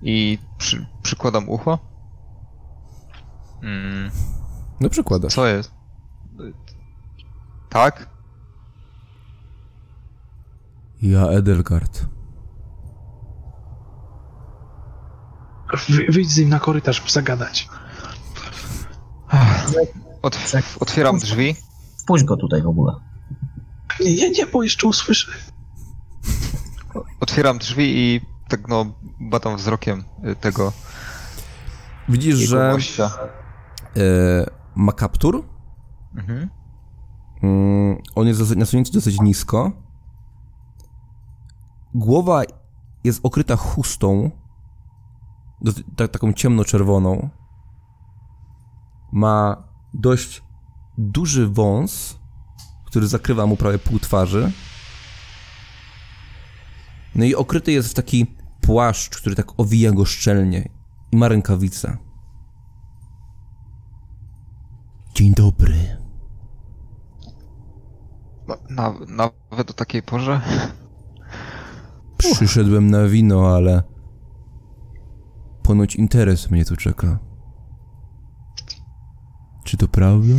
B: I przy, przykładam ucho. Mm,
A: No przykładasz.
B: co jest? Tak?
A: Ja Edelgard.
D: Wy, wyjdź z nim na korytarz, zagadać.
B: Ot, otwieram drzwi.
C: Wpuść go tutaj w ogóle.
D: Nie, nie, nie, bo jeszcze usłyszę.
B: Otwieram drzwi i tak no badam wzrokiem y, tego
A: Widzisz, że
B: gościa.
A: e, ma kaptur.
B: Mhm.
A: Mm, on jest dosyć- nasunięty dosyć nisko. Głowa jest okryta chustą, dosyć, tak, taką ciemnoczerwoną. Ma dość duży wąs, który zakrywa mu prawie pół twarzy. No i okryty jest w taki płaszcz, który tak owija go szczelnie. I ma rękawice. Dzień dobry.
B: No, na, nawet o takiej porze.
A: Przyszedłem na wino, ale ponoć interes mnie tu czeka. Czy to prawda?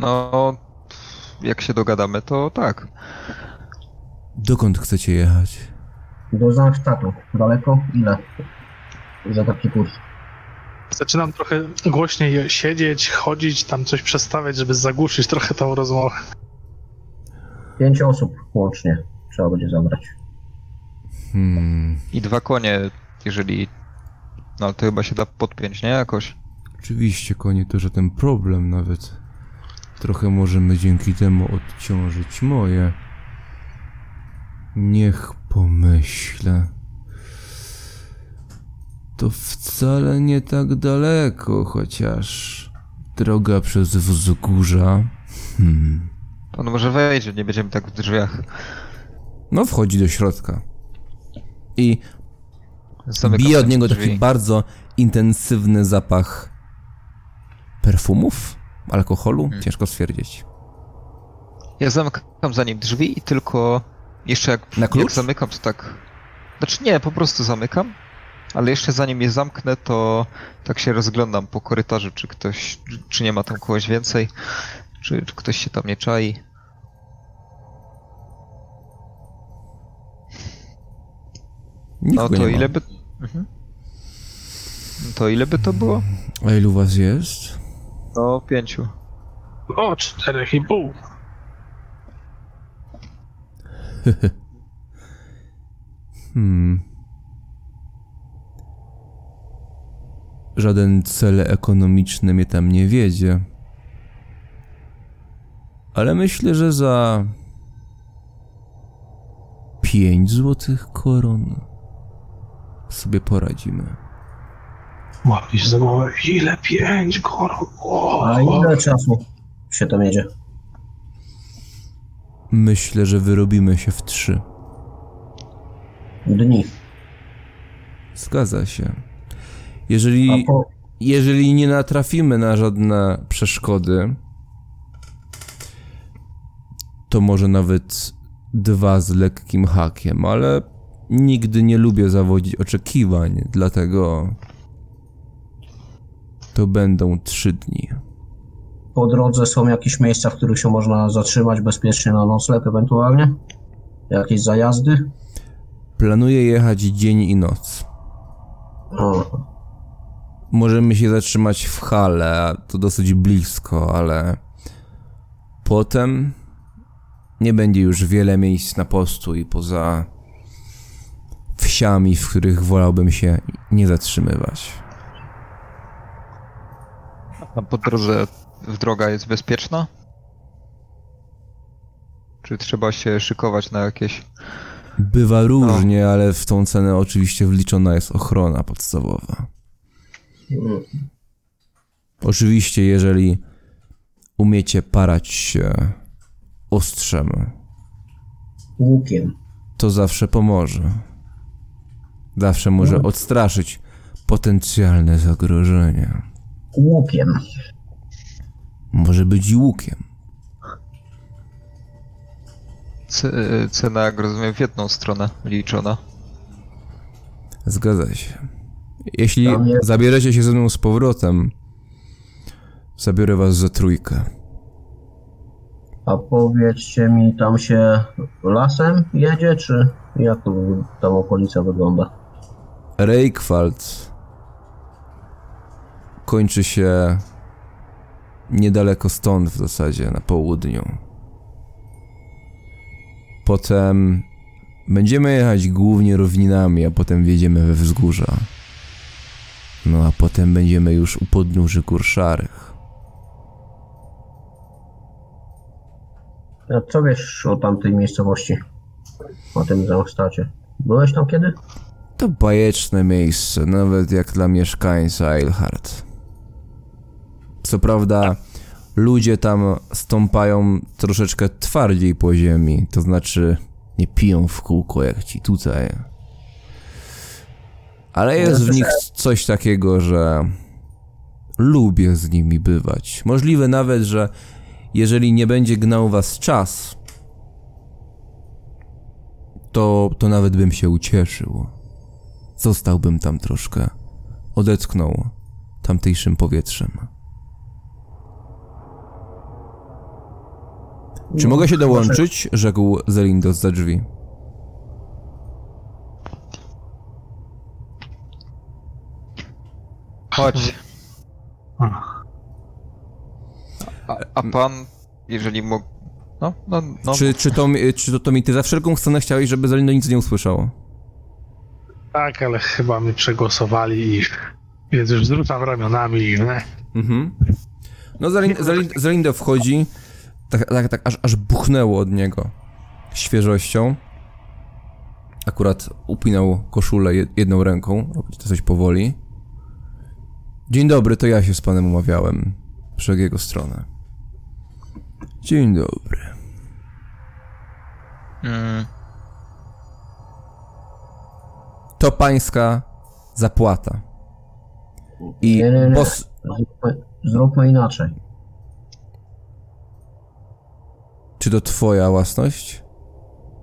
B: No, jak się dogadamy, to tak.
A: Dokąd chcecie jechać?
C: Do Zamstatu. Daleko? Ile? Za taki kurs.
D: Zaczynam trochę głośniej siedzieć, chodzić, tam coś przestawiać, żeby zagłuszyć trochę tą rozmowę.
C: Pięć osób łącznie trzeba będzie zabrać.
A: Hmm,
B: I dwa konie, jeżeli. No ale to chyba się da podpiąć, nie? Jakoś.
A: oczywiście, konie, to że ten problem nawet. Trochę możemy dzięki temu odciążyć moje. Niech pomyślę. To wcale nie tak daleko, chociaż droga przez wzgórza. Hmm.
B: On może wejdzie, nie będziemy tak w drzwiach.
A: No, wchodzi do środka. I
B: Zamykam
A: bije od niego
B: drzwi.
A: taki bardzo intensywny zapach perfumów, alkoholu, ciężko stwierdzić.
B: Ja zamykam za nim drzwi i tylko jeszcze jak,
A: Na klucz?
B: jak zamykam, to tak. Znaczy nie, po prostu zamykam. Ale jeszcze zanim je zamknę, to tak się rozglądam po korytarzu, czy ktoś, czy nie ma tam kogoś więcej, czy, czy ktoś się tam nie czai. No
A: Nikogo
B: to
A: nie ma.
B: ile by. Mhm. To ile by to było?
A: A ilu was jest?
B: No, pięciu.
D: O, czterech i pół.
A: Hmm. Żaden cel ekonomiczny mnie tam nie wiedzie. Ale myślę, że za pięć złotych koron sobie poradzimy.
D: Łapisz za głowę. Ile? Pięć koron. O,
C: A ile czasu się tam jedzie?
A: Myślę, że wyrobimy się w trzy.
C: Dni.
A: Zgadza się. Jeżeli,
C: po,
A: jeżeli nie natrafimy na żadne przeszkody, to może nawet dwa z lekkim hakiem, ale nigdy nie lubię zawodzić oczekiwań, dlatego to będą trzy dni.
C: po drodze są jakieś miejsca, w których się można zatrzymać bezpiecznie na nocleg ewentualnie? Jakieś zajazdy?
A: Planuję jechać dzień i noc.
C: O,
A: Możemy się zatrzymać w hale, to dosyć blisko, ale potem nie będzie już wiele miejsc na postój poza wsiami, w których wolałbym się nie zatrzymywać.
B: A po drodze w droga jest bezpieczna? Czy trzeba się szykować na jakieś.
A: Bywa różnie, ale w tą cenę oczywiście wliczona jest ochrona podstawowa. Oczywiście, jeżeli umiecie parać się ostrzem,
C: łukiem.
A: to zawsze pomoże. Zawsze może odstraszyć potencjalne zagrożenie.
C: Łukiem.
A: Może być i łukiem.
B: C- cena, jak rozumiem, w jedną stronę liczona.
A: Zgadza się. Jeśli
C: jest-
A: zabierzecie się ze mną z powrotem, zabiorę was za trójkę.
C: A powiedzcie mi, tam się lasem jedzie, czy jak to tam okolica wygląda?
A: Reykfalt kończy się niedaleko stąd w zasadzie, na południu. Potem będziemy jechać głównie równinami, a potem wjedziemy we wzgórza. No a potem będziemy już u podnóży gór szarych.
C: A co wiesz o tamtej miejscowości? O tym Zamstacie? Byłeś tam kiedy?
A: To bajeczne miejsce, nawet jak dla mieszkańca Eilhart. Co prawda, ludzie tam stąpają troszeczkę twardziej po ziemi, to znaczy nie piją w kółko jak ci tutaj. Ale jest w nich coś takiego, że lubię z nimi bywać. Możliwe nawet, że jeżeli nie będzie gnał was czas, to, to nawet bym się ucieszył. Zostałbym tam troszkę. Odetchnął tamtejszym powietrzem. Czy mogę się dołączyć? Rzekł Zelindos za drzwi.
B: Chodź.
D: Ach,
B: A, a pan, jeżeli mógł. No, no, no.
A: Czy, czy, to, mi- czy to, to mi ty za wszelką cenę chciałeś, żeby Zelindo nic nie usłyszało?
D: Tak, ale chyba mnie przegłosowali i więc już zrzucam ramionami i.
A: Mhm. No Zelin, Zelindo wchodzi, tak, tak, tak aż, aż buchnęło od niego świeżością. akurat upinał koszulę jed- jedną ręką, coś powoli. Dzień dobry, to ja się z panem umawiałem. Przed jego stronę. Dzień dobry.
B: Mm,
A: To pańska zapłata. I
C: Nie, nie, nie. Zróbmy, zróbmy inaczej.
A: Czy to twoja własność?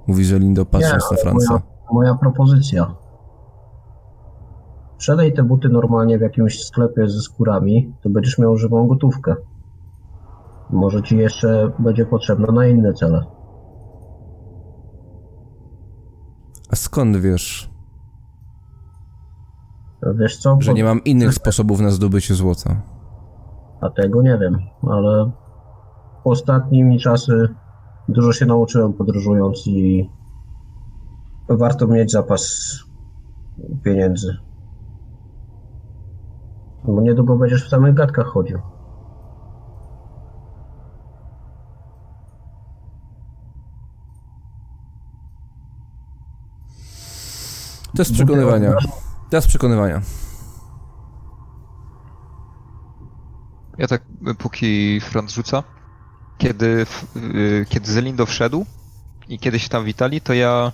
A: Mówi Żelindo patrząc na Franca.
C: moja, moja propozycja. Sprzedaj te buty normalnie w jakimś sklepie ze skórami, to będziesz miał żywą gotówkę. Może ci jeszcze będzie potrzebna na inne cele.
A: A skąd wiesz,
C: Wiesz co?
A: że nie mam innych sposobów na zdobycie złota?
C: A tego nie wiem, ale ostatnimi czasy dużo się nauczyłem podróżując i warto mieć zapas pieniędzy. Bo niedługo będziesz w samych gadkach chodził.
A: Test przekonywania. Test przekonywania.
B: ja tak, póki Franz rzuca, kiedy, y, kiedy Zelindo wszedł i kiedy się tam witali, to ja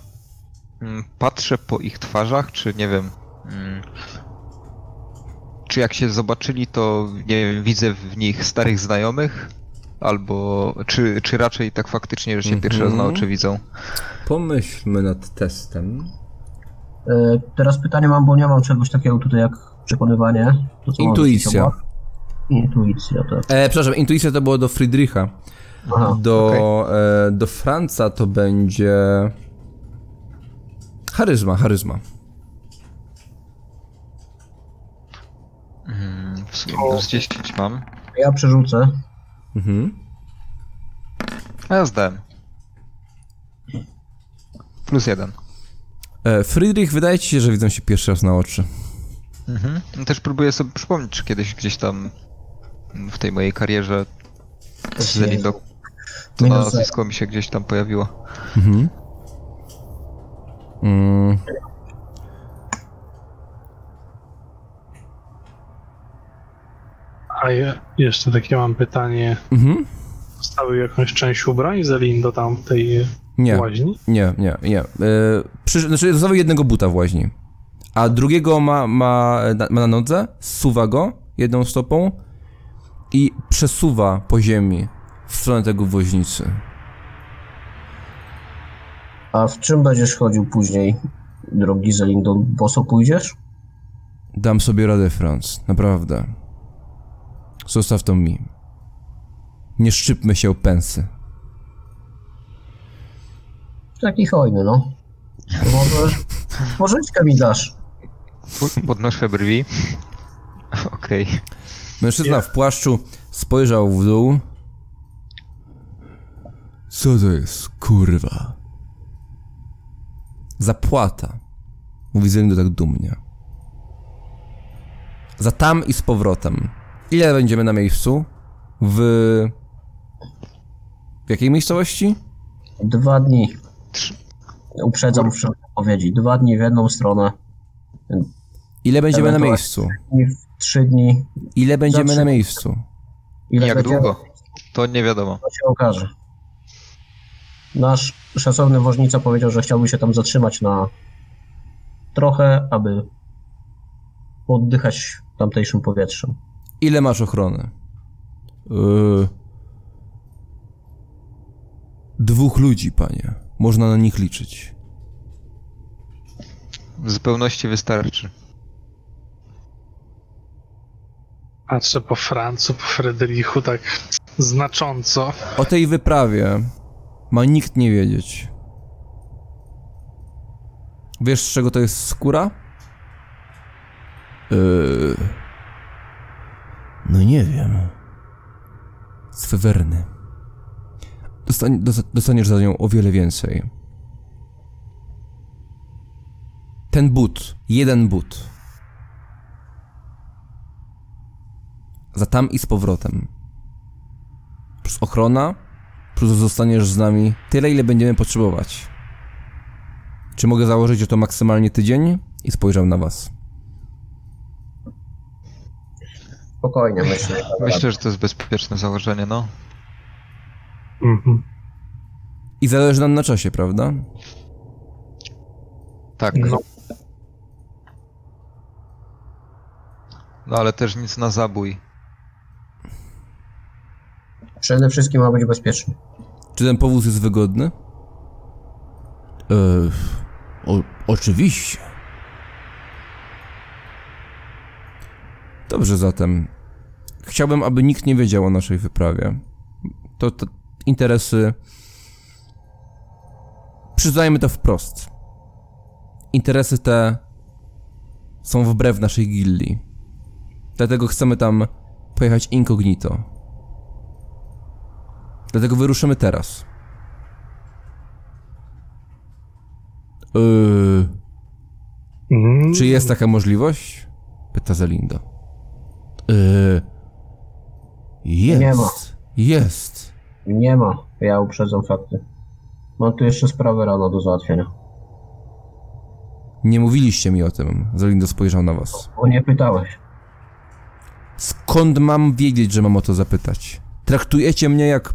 B: mm, patrzę po ich twarzach, czy nie wiem, mm, czy jak się zobaczyli, to nie wiem, widzę w nich starych znajomych, albo czy, czy raczej tak faktycznie, że się pierwszy raz na
A: Mhm.
B: oczy widzą.
A: Pomyślmy nad testem.
C: E, Teraz pytanie mam, bo nie mam czegoś takiego tutaj jak przekonywanie. To co mam
A: Intuicja.
C: Intuicja, tak.
A: E, przepraszam, intuicja to było do Friedricha.
C: Aha,
A: Do, e, do Franca to będzie... Charyzma, charyzma.
B: Mm, w sumie minus 10 mam.
C: ja przerzucę.
A: Mhm.
B: A ja zdałem. Plus jeden.
A: E, Friedrich, wydaje ci się, że widzą się pierwszy raz na oczy.
B: Mhm. Też próbuję sobie przypomnieć, czy kiedyś gdzieś tam w tej mojej karierze z Zelindo to
C: Minus zero.
B: nazwisko mi się gdzieś tam pojawiło.
A: Mhm. Mm.
D: A je, jeszcze takie mam pytanie.
A: Mhm.
D: Zostały jakąś część ubrań Zelin do tamtej
A: Nie,
D: łaźni?
A: nie, nie, nie. E, przy, znaczy, zostawił jednego buta w łaźni. A drugiego ma, ma, na, ma na nodze, zsuwa go jedną stopą i przesuwa po ziemi w stronę tego woźnicy.
C: A w czym będziesz chodził później, drogi Zelindo? Boso pójdziesz?
A: Dam sobie radę, Franz, naprawdę. Zostaw to mi. Nie szczypmy się o pensy.
C: Taki hojny, no. Może pożyczkę mi dasz.
B: Podnoszę brwi. Okej.
A: Mężczyzna w płaszczu spojrzał w dół. Co to jest, kurwa? Zapłata. Mówi Zelindo tak dumnie. Za tam i z powrotem. Ile będziemy na miejscu? W... W jakiej miejscowości?
C: Dwa dni. Uprzedzam wszelkie odpowiedzi. Dwa dni w jedną stronę.
A: Ile będziemy na miejscu?
C: Trzy dni.
A: Ile będziemy na miejscu?
C: Ile
B: Jak
C: będzie,
B: długo? To nie wiadomo.
C: To się okaże. Nasz szacowny woźnica powiedział, że chciałby się tam zatrzymać na trochę, aby oddychać tamtejszym powietrzem.
A: Ile masz ochrony? Yy... Dwóch ludzi, panie. Można na nich liczyć.
B: W zupełności wystarczy.
D: Patrzę po Francu, po Frederichu tak znacząco.
A: O tej wyprawie ma nikt nie wiedzieć. Wiesz, z czego to jest skóra? Yy... No nie wiem. Z. Dostań, dosta- dostaniesz za nią o wiele więcej. Ten but, jeden but. Za tam i z powrotem. Plus ochrona, plus zostaniesz z nami tyle, ile będziemy potrzebować. Czy mogę założyć, że to maksymalnie tydzień? I spojrzał na was.
C: Spokojnie, myślę. że
B: Myślę, że to jest bezpieczne założenie, no.
D: Mhm.
A: I zależy nam na czasie, prawda?
B: Tak.
D: No.
B: No ale też nic na zabój.
C: Przede wszystkim ma być bezpieczny.
A: Czy ten powóz jest wygodny? E, o, oczywiście. Dobrze zatem. Chciałbym, aby nikt nie wiedział o naszej wyprawie. To, to interesy. Przyznajmy to wprost. Interesy te są wbrew naszej gildii. Dlatego chcemy tam pojechać incognito. Dlatego wyruszymy teraz. Yy,
D: Mm,
A: czy jest taka możliwość? Pyta Zelindo. Yy, jest.
C: Nie ma.
A: Jest.
C: Nie ma. Ja uprzedzam fakty. Mam tu jeszcze sprawę rano do załatwienia.
A: Nie mówiliście mi o tym. Zelindo spojrzał na was.
C: Bo nie pytałeś.
A: Skąd mam wiedzieć, że mam o to zapytać? Traktujecie mnie jak...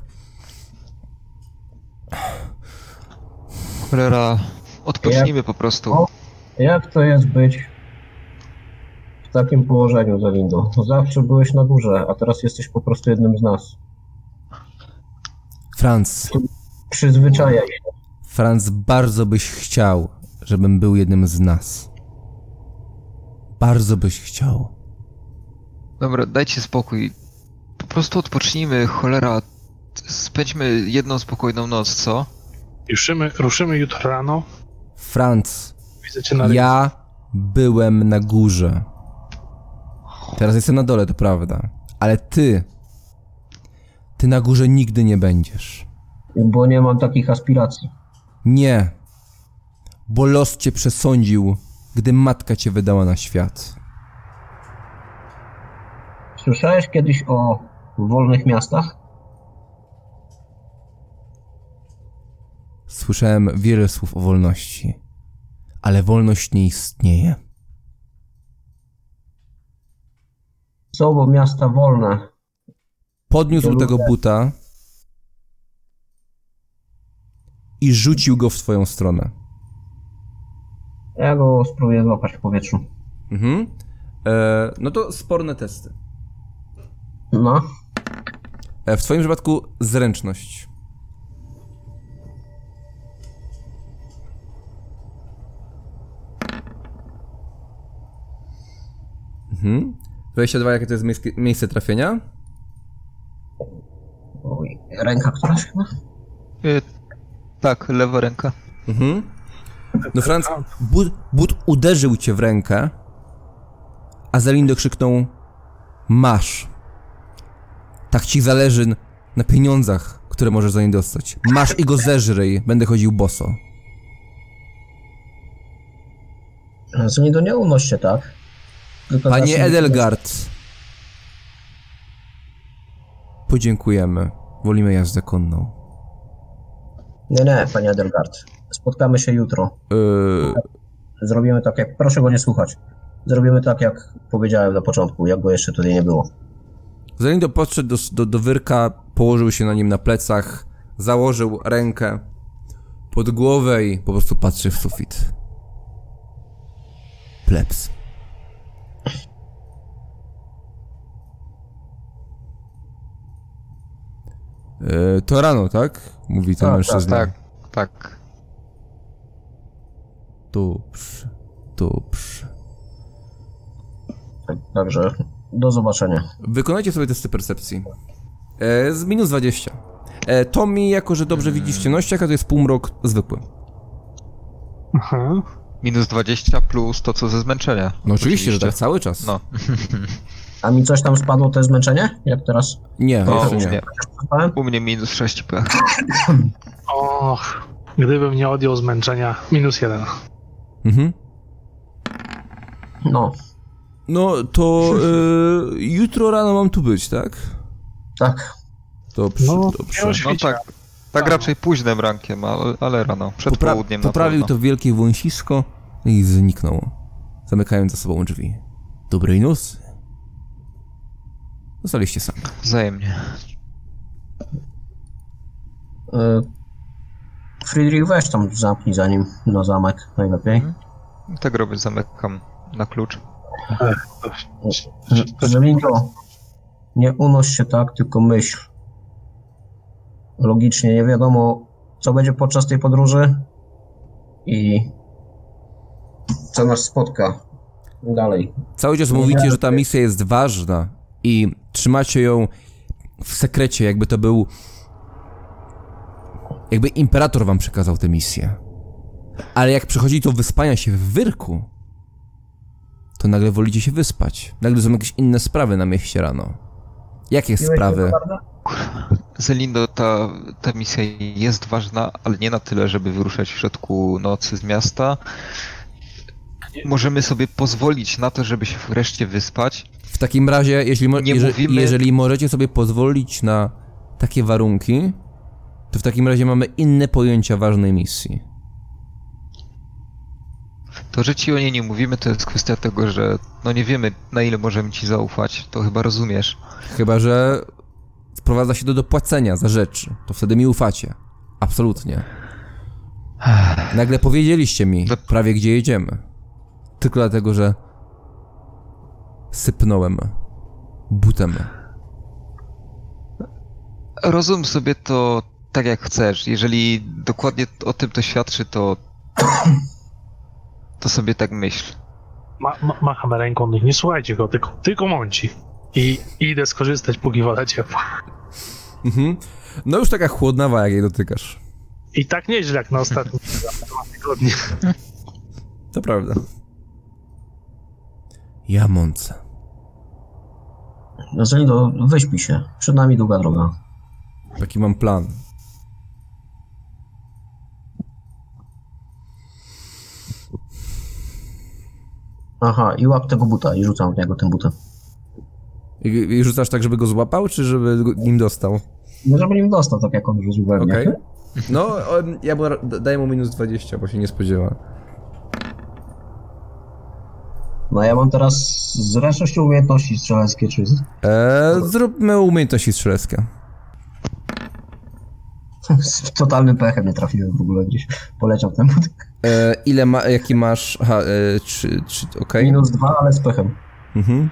B: Cholera, odpocznijmy po prostu.
C: O. Jak to jest być w takim położeniu, Zalindo? Zawsze byłeś na górze, a teraz jesteś po prostu jednym z nas.
A: Franz,
C: Przyzwyczajaj się.
A: Franz, bardzo byś chciał, żebym był jednym z nas. Bardzo byś chciał.
B: Dobra, dajcie spokój. Po prostu odpocznijmy, cholera. Spędźmy jedną spokojną noc, co?
D: Ruszymy, ruszymy jutro rano.
A: Franz, ja byłem na górze. Teraz jestem na dole, to prawda. Ale ty... Ty na górze nigdy nie będziesz.
C: Bo nie mam takich aspiracji.
A: Nie. Bo los cię przesądził, gdy matka cię wydała na świat.
C: Słyszałeś kiedyś o wolnych miastach?
A: Słyszałem wiele słów o wolności, ale wolność nie istnieje.
C: Są bo miasta wolne.
A: Podniósł tego buta i rzucił go w twoją stronę.
C: Ja go spróbuję złapać w powietrzu.
A: Mhm. E, no to sporne testy.
C: No,
A: E, w twoim przypadku zręczność. Mhm. 22, jakie to jest miejsce, miejsce trafienia?
C: Oj, ręka któraś chyba?
B: Y, tak, lewa ręka.
A: Mhm. No Franz, but, but uderzył cię w rękę, a Zalindo krzyknął Masz. Tak ci zależy na pieniądzach, które możesz za nie dostać. Masz i go zeżryj, będę chodził boso.
C: Co nie do nie unoś się, tak? Tylko
A: Panie Edelgard. Podziękujemy. Wolimy jazdę konną.
C: Nie, nie, panie Edelgard. Spotkamy się jutro.
A: Yy,
C: Zrobimy tak jak... Proszę go nie słuchać. Zrobimy tak, jak powiedziałem na początku, jak go jeszcze tutaj nie było.
A: Zalindo podszedł do, do, do wyrka, położył się na nim na plecach, założył rękę pod głowę i po prostu patrzy w sufit. Plebs. E, to rano, tak? Mówi ten
C: Tak,
A: mężczyzna.
B: Tak, tak.
A: Dobrze, dobrze.
C: Tak, Także do zobaczenia.
A: Wykonajcie sobie testy percepcji. E, z minus 20. E, Tommy, jako że dobrze widzisz w ciemnościach, a to jest półmrok zwykły.
D: Aha.
B: Minus 20 plus to, co ze zmęczenia.
A: No oczywiście, że tak cały czas.
B: No,
C: A mi coś tam spadło, to jest zmęczenie? Jak teraz
A: Nie,
B: no u
A: nie.
B: mnie, u mnie minus 6 p.
D: Och, gdybym nie odjął zmęczenia, minus jeden.
A: Mhm.
C: No,
A: No to e, jutro rano mam tu być, tak?
C: tak.
A: Dobrze,
D: No,
A: dobrze.
B: No tak, Tak raczej późnym rankiem, ale, ale rano, przed
A: Popra-
B: południem na
A: poprawił
B: pewno.
A: to wielkie wąsisko i zniknął, zamykając za sobą drzwi. Dobrej nocy. Zostaliście sami.
B: Wzajemnie.
C: E, Friedrich, weź tam zamknij za nim na zamek najlepiej.
B: Tak robię, zamykam na klucz.
C: Żelindo, nie unoś się tak, tylko myśl. Logicznie nie wiadomo, co będzie podczas tej podróży i co nas spotka dalej.
A: Cały czas mówicie, że ta misja jest ważna i trzymacie ją w sekrecie, jakby to był. Jakby imperator wam przekazał tę misję. Ale jak przychodzi do wyspania się w wyrku, to nagle wolicie się wyspać. Nagle są jakieś inne sprawy na mieście rano. Jakie sprawy?
B: Zelindo, ta, ta misja jest ważna, ale nie na tyle, żeby wyruszać w środku nocy z miasta. Możemy sobie pozwolić na to, żeby się wreszcie wyspać.
A: W takim razie, jeśli, mo-
B: Nie
A: jeże-
B: mówimy-
A: jeżeli możecie sobie pozwolić na takie warunki, to w takim razie mamy inne pojęcia ważnej misji.
B: To, że ci o niej nie mówimy, to jest kwestia tego, że no nie wiemy, na ile możemy ci zaufać. To chyba rozumiesz.
A: Chyba, że wprowadza się do dopłacenia za rzeczy. To wtedy mi ufacie. Absolutnie. Nagle powiedzieliście mi
B: No-
A: prawie gdzie jedziemy. Tylko dlatego, że sypnąłem butem.
B: Rozum sobie to tak jak chcesz. Jeżeli dokładnie o tym to świadczy, to to sobie tak myśl.
D: Ma, ma, macham ręką, nie słuchajcie go, tylko, tylko mąci. I idę skorzystać, póki woda ciepła.
A: Mhm. No już taka chłodnawa, jak jej dotykasz.
D: I tak nieźle jak na ostatnim dwa tygodnie.
A: To prawda. Ja mącę.
C: Żelindo, wyśpij się. Przed nami długa droga.
A: Taki mam plan.
C: Aha, i łap tego buta i rzucam w niego tym butem.
A: I, i rzucasz tak, żeby go złapał, czy żeby nim dostał?
C: No żeby nim dostał, tak jak on rzucił we mnie.
A: Okej. No, em, ja daję mu minus 20, bo się nie spodziewa.
C: No ja mam teraz zręczność i umiejętności strzeleckie, czy...
A: Eee, zróbmy umiejętności strzeleckie.
C: Z totalnym pechem nie trafiłem w ogóle gdzieś. Poleciał ten but.
A: Eee, ile ma, jaki masz... Aha, e, trzy, trzy, okej.
C: Minus dwa, ale z pechem.
A: Mhm.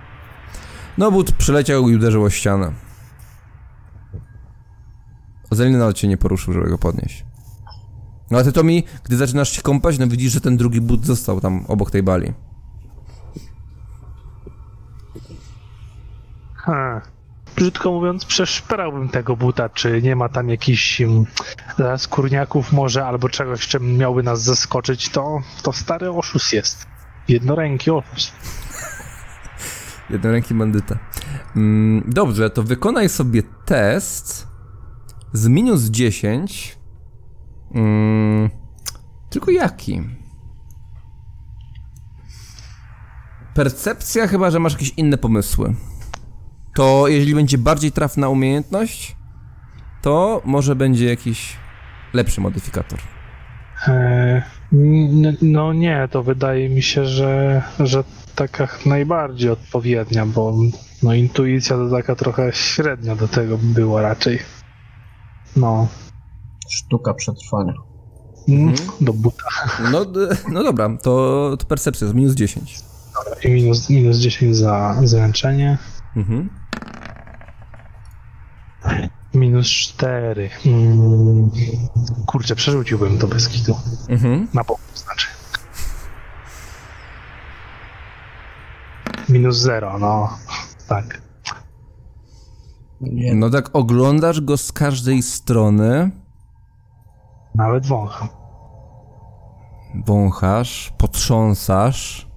A: No, but przyleciał i uderzył o ścianę. Zelny nawet cię nie poruszył, żeby go podnieść. No a ty, Tomi, gdy zaczynasz się kąpać, no widzisz, że ten drugi but został tam obok tej bali.
D: Ha. Brzydko mówiąc, przeszperałbym tego buta, czy nie ma tam jakichś um, może, albo czegoś, czym miałby nas zaskoczyć, to, to stary oszust jest. Jednoręki oszust.
A: Jednoręki bandyta. Mm, dobrze, to wykonaj sobie test z minus 10. Mm, tylko jaki? Percepcja, chyba że masz jakieś inne pomysły. To jeżeli będzie bardziej trafna umiejętność, to może będzie jakiś lepszy modyfikator.
D: E, n- no nie, to wydaje mi się, że, że taka najbardziej odpowiednia, bo no intuicja to taka trochę średnia do tego by była raczej. No,
C: Sztuka przetrwania.
D: mm, do buta.
A: No, no dobra, to, to percepcja z minus 10.
D: I minus, minus 10 za zręczenie.
A: Mhm.
D: Minus 4. Mm, kurczę, przerzuciłbym to bez kitu.
A: Mhm.
D: Na połowę znaczy. Minus 0, no. Tak.
C: Nie,
A: No tak oglądasz go z każdej strony,
D: Nawet wącham.
A: wąchasz, potrząsasz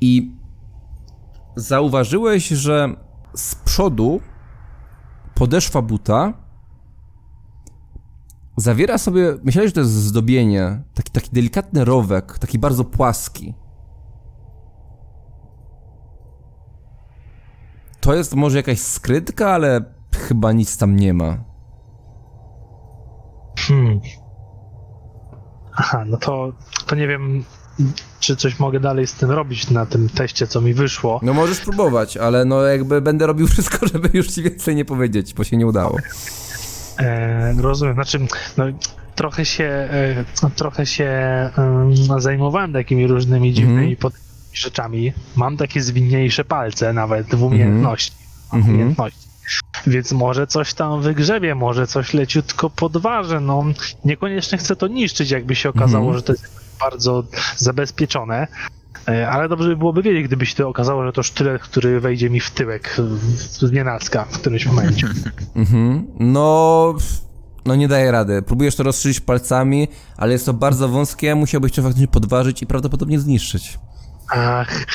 A: i zauważyłeś, że z przodu podeszwa buta zawiera sobie, myślałeś, że to jest zdobienie, taki, taki delikatny rowek, taki bardzo płaski. To jest może jakaś skrytka, ale chyba nic tam nie ma.
D: Hmm. Aha, no to, to nie wiem, czy coś mogę dalej z tym robić na tym teście, co mi wyszło.
A: No możesz próbować, ale no jakby będę robił wszystko, żeby już ci więcej nie powiedzieć, bo się nie udało.
D: E, rozumiem, znaczy, no, trochę się, e, trochę się em, zajmowałem takimi różnymi dziwnymi pod rzeczami. Mam takie zwinniejsze palce nawet w umiejętności.
A: Mhm.
D: umiejętności. Więc może coś tam wygrzebie, może coś leciutko podważę. No, niekoniecznie chcę to niszczyć, jakby się okazało,
A: Mhm.
D: że to jest bardzo zabezpieczone. E, Ale dobrze by byłoby wiedzieć, gdyby się to okazało, że to sztylet, który wejdzie mi w tyłek z nienacka w którymś momencie.
A: Mhm. No... No nie daje rady. Próbujesz to rozszerzyć palcami, ale jest to bardzo wąskie, musiałbyś to faktycznie podważyć i prawdopodobnie zniszczyć.
D: Ach,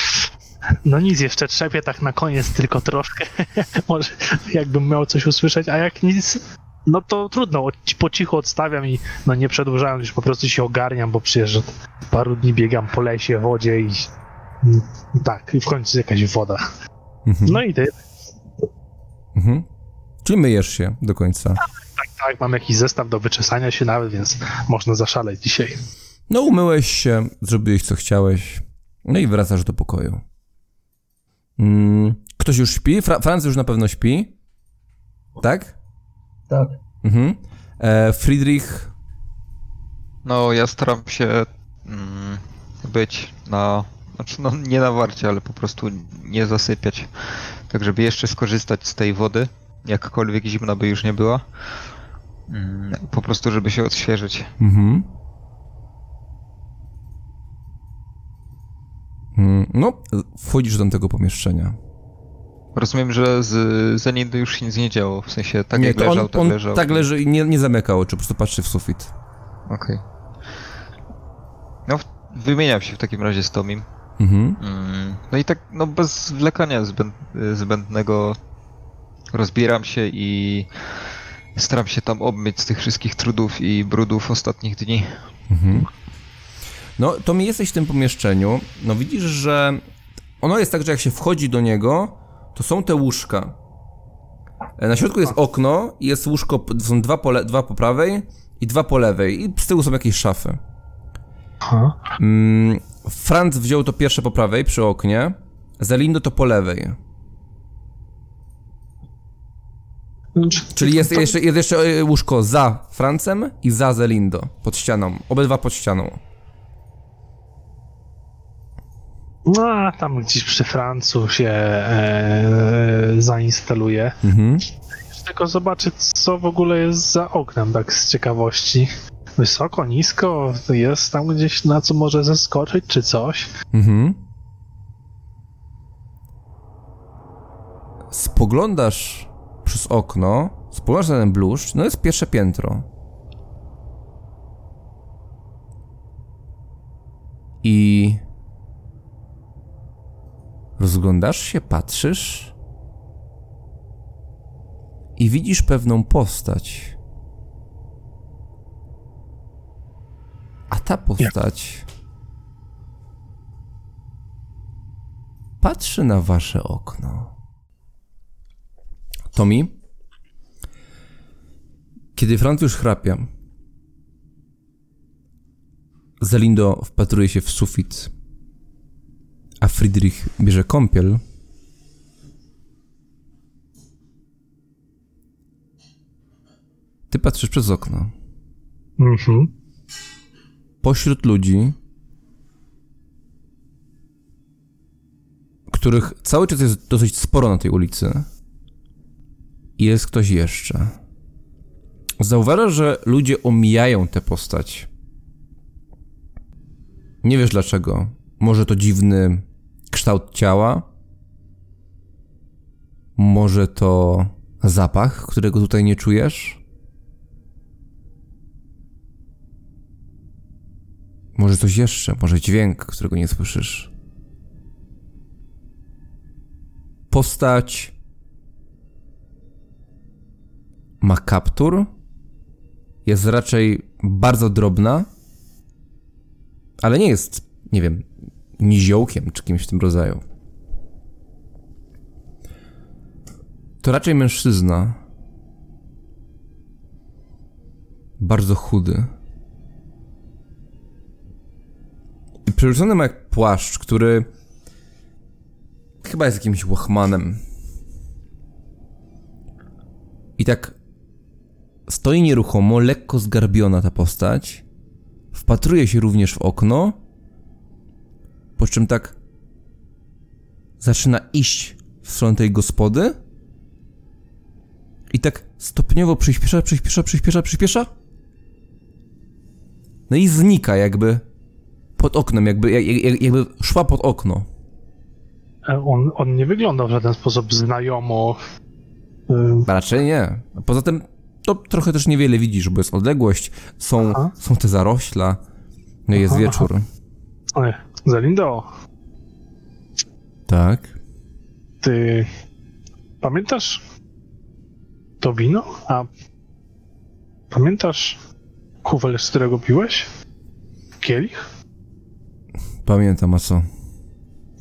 D: no nic, jeszcze trzepię tak na koniec tylko troszkę. Może jakbym miał coś usłyszeć, a jak nic, no to trudno, po cichu odstawiam i no nie przedłużając, już po prostu się ogarniam, bo przecież od paru dni biegam po lesie, wodzie i tak, i w końcu jakaś woda.
A: Mhm.
D: No i ty,
A: Mhm. Czyli myjesz się do końca.
D: tak, mam jakiś zestaw do wyczesania się nawet, więc można zaszaleć dzisiaj.
A: No umyłeś się, zrobiłeś co chciałeś, no i wracasz do pokoju. Mm, ktoś już śpi? Fra Franz już na pewno śpi. Tak?
C: Tak.
A: Mhm. E, Friedrich
B: No, ja staram się mm, być na. Znaczy, no nie na warcie, ale po prostu nie zasypiać. Tak, żeby jeszcze skorzystać z tej wody, jakkolwiek zimna by już nie była. Mm, po prostu, żeby się odświeżyć.
A: Mhm. Mm, No, wchodzisz do tego pomieszczenia.
B: Rozumiem, że z Zenidy już się nic nie działo. W sensie, tak
A: nie,
B: jak leżał,
A: on,
B: tak
A: on
B: leżał.
A: tak leży i nie, nie zamyka oczu, po prostu patrzy w sufit.
B: Okej. No, w- wymieniam się w takim razie z Tomim.
A: Mhm.
B: Mm, No i tak, no bez zwlekania zbęd, zbędnego rozbieram się i staram się tam obmyć z tych wszystkich trudów i brudów ostatnich dni.
A: Mhm. No, to mi jesteś w tym pomieszczeniu. No widzisz, że ono jest tak, że jak się wchodzi do niego, to są te łóżka. E, Na środku jest okno i jest łóżko, są dwa po, le, dwa po prawej i dwa po lewej i z tyłu są jakieś szafy.
D: Aha.
A: Mm, Franz wziął to pierwsze po prawej przy oknie, Zelindo to po lewej. Czyli jest jeszcze, jest jeszcze e, łóżko za Francem i za Zelindo, pod ścianą. Obydwa pod ścianą.
D: No, a tam gdzieś przy Francu się e, zainstaluje.
A: Mhm.
D: Tylko zobaczyć, co w ogóle jest za oknem, tak z ciekawości. Wysoko, nisko, jest tam gdzieś na co może zeskoczyć, czy coś.
A: Mhm. Spoglądasz przez okno, spoglądasz na ten bluszcz, no jest pierwsze piętro. I rozglądasz się, patrzysz i widzisz pewną postać. A ta postać patrzy na wasze okno. Tomi? Kiedy Franz już chrapia, Zelindo wpatruje się w sufit, a Friedrich bierze kąpiel, ty patrzysz przez okno.
D: Mhm.
A: Pośród ludzi, których cały czas jest dosyć sporo na tej ulicy, jest ktoś jeszcze. Zauważasz, że ludzie omijają tę postać. Nie wiesz dlaczego. Może to dziwny kształt ciała? Może to zapach, którego tutaj nie czujesz? Może coś jeszcze, może dźwięk, którego nie słyszysz. Postać ma kaptur, jest raczej bardzo drobna, ale nie jest, nie wiem, niziołkiem czy kimś w tym rodzaju. To raczej mężczyzna. bardzo chudy. I przerzucony ma jak płaszcz, który chyba jest jakimś łachmanem. I tak stoi nieruchomo, lekko zgarbiona ta postać. Wpatruje się również w okno, po czym tak zaczyna iść w stronę tej gospody i tak stopniowo przyspiesza, przyspiesza, przyspiesza, przyspiesza. No i znika jakby pod oknem, jakby, jak, jak, jakby szła pod okno.
D: E, On, on nie wygląda w żaden sposób znajomo. Y,
A: Raczej nie. Poza tym to trochę też niewiele widzisz, bo jest odległość, są,
D: Aha.
A: są te zarośla, no i jest
D: Aha,
A: wieczór.
D: Oj, Zalindo,
A: Tak.
D: ty pamiętasz to wino? A pamiętasz kufel, z którego piłeś? Kielich?
A: Pamiętam, a co?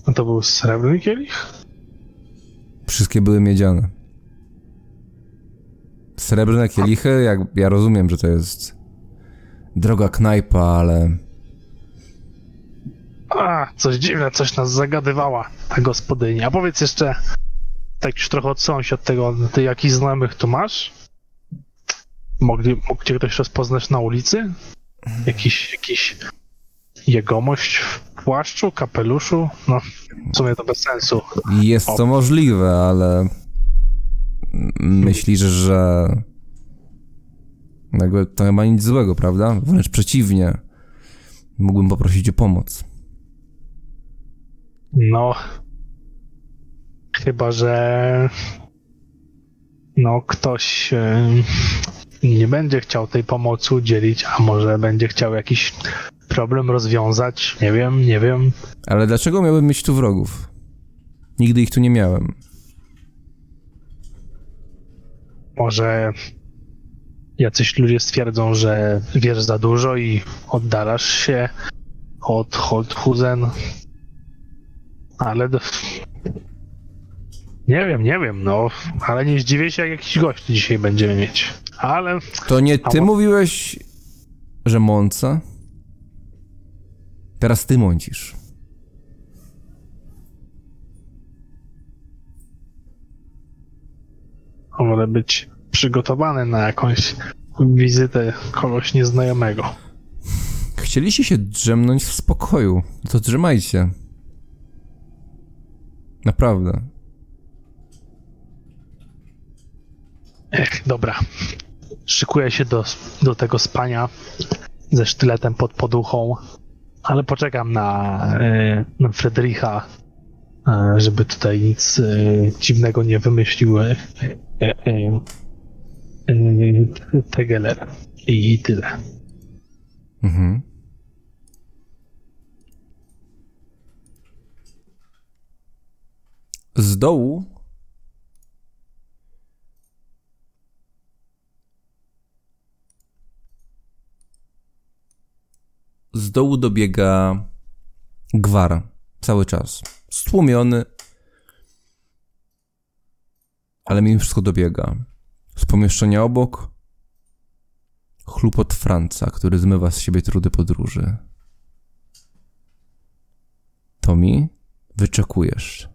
D: A to był srebrny kielich?
A: Wszystkie były miedziane. Srebrne kielichy, jak ja rozumiem, że to jest droga knajpa, ale
D: A, coś dziwne, coś nas zagadywała ta gospodyni. A powiedz jeszcze, tak już trochę odsunąć od tego, ty jakichś znajomych tu masz? Mogli, mógł cię ktoś rozpoznać na ulicy? Jakiś, jakiś jegomość w płaszczu, kapeluszu? No, w sumie to bez sensu.
A: jest to możliwe, ale myślisz, że jakby to nie ma nic złego, prawda? Wręcz przeciwnie. Mógłbym poprosić o pomoc.
D: No, chyba, że no ktoś e, nie będzie chciał tej pomocy udzielić, a może będzie chciał jakiś problem rozwiązać. Nie wiem, nie wiem.
A: Ale dlaczego miałbym mieć tu wrogów? Nigdy ich tu nie miałem.
D: Może jacyś ludzie stwierdzą, że wiesz za dużo i oddalasz się od Holthusen. Ale do... nie wiem, nie wiem, no, ale nie zdziwię się, jak jakiś gość dzisiaj będziemy mieć. Ale
A: To nie
D: A
A: ty
D: mo-
A: mówiłeś, że mąca? Teraz ty mącisz.
D: wolę być przygotowany na jakąś wizytę kogoś nieznajomego.
A: Chcieliście się drzemnąć w spokoju. To drzemajcie. Naprawdę.
D: Ech, dobra. Szykuję się do, do tego spania ze sztyletem pod poduchą, ale poczekam na, e, na Fredericha, e, żeby tutaj nic e, dziwnego nie wymyślił Tegeler. I tyle.
A: Mhm. Z dołu z dołu dobiega gwar cały czas. Stłumiony, ale mimo wszystko dobiega. Z pomieszczenia obok chlupot Franca, który zmywa z siebie trudy podróży. Tomi, wyczekujesz.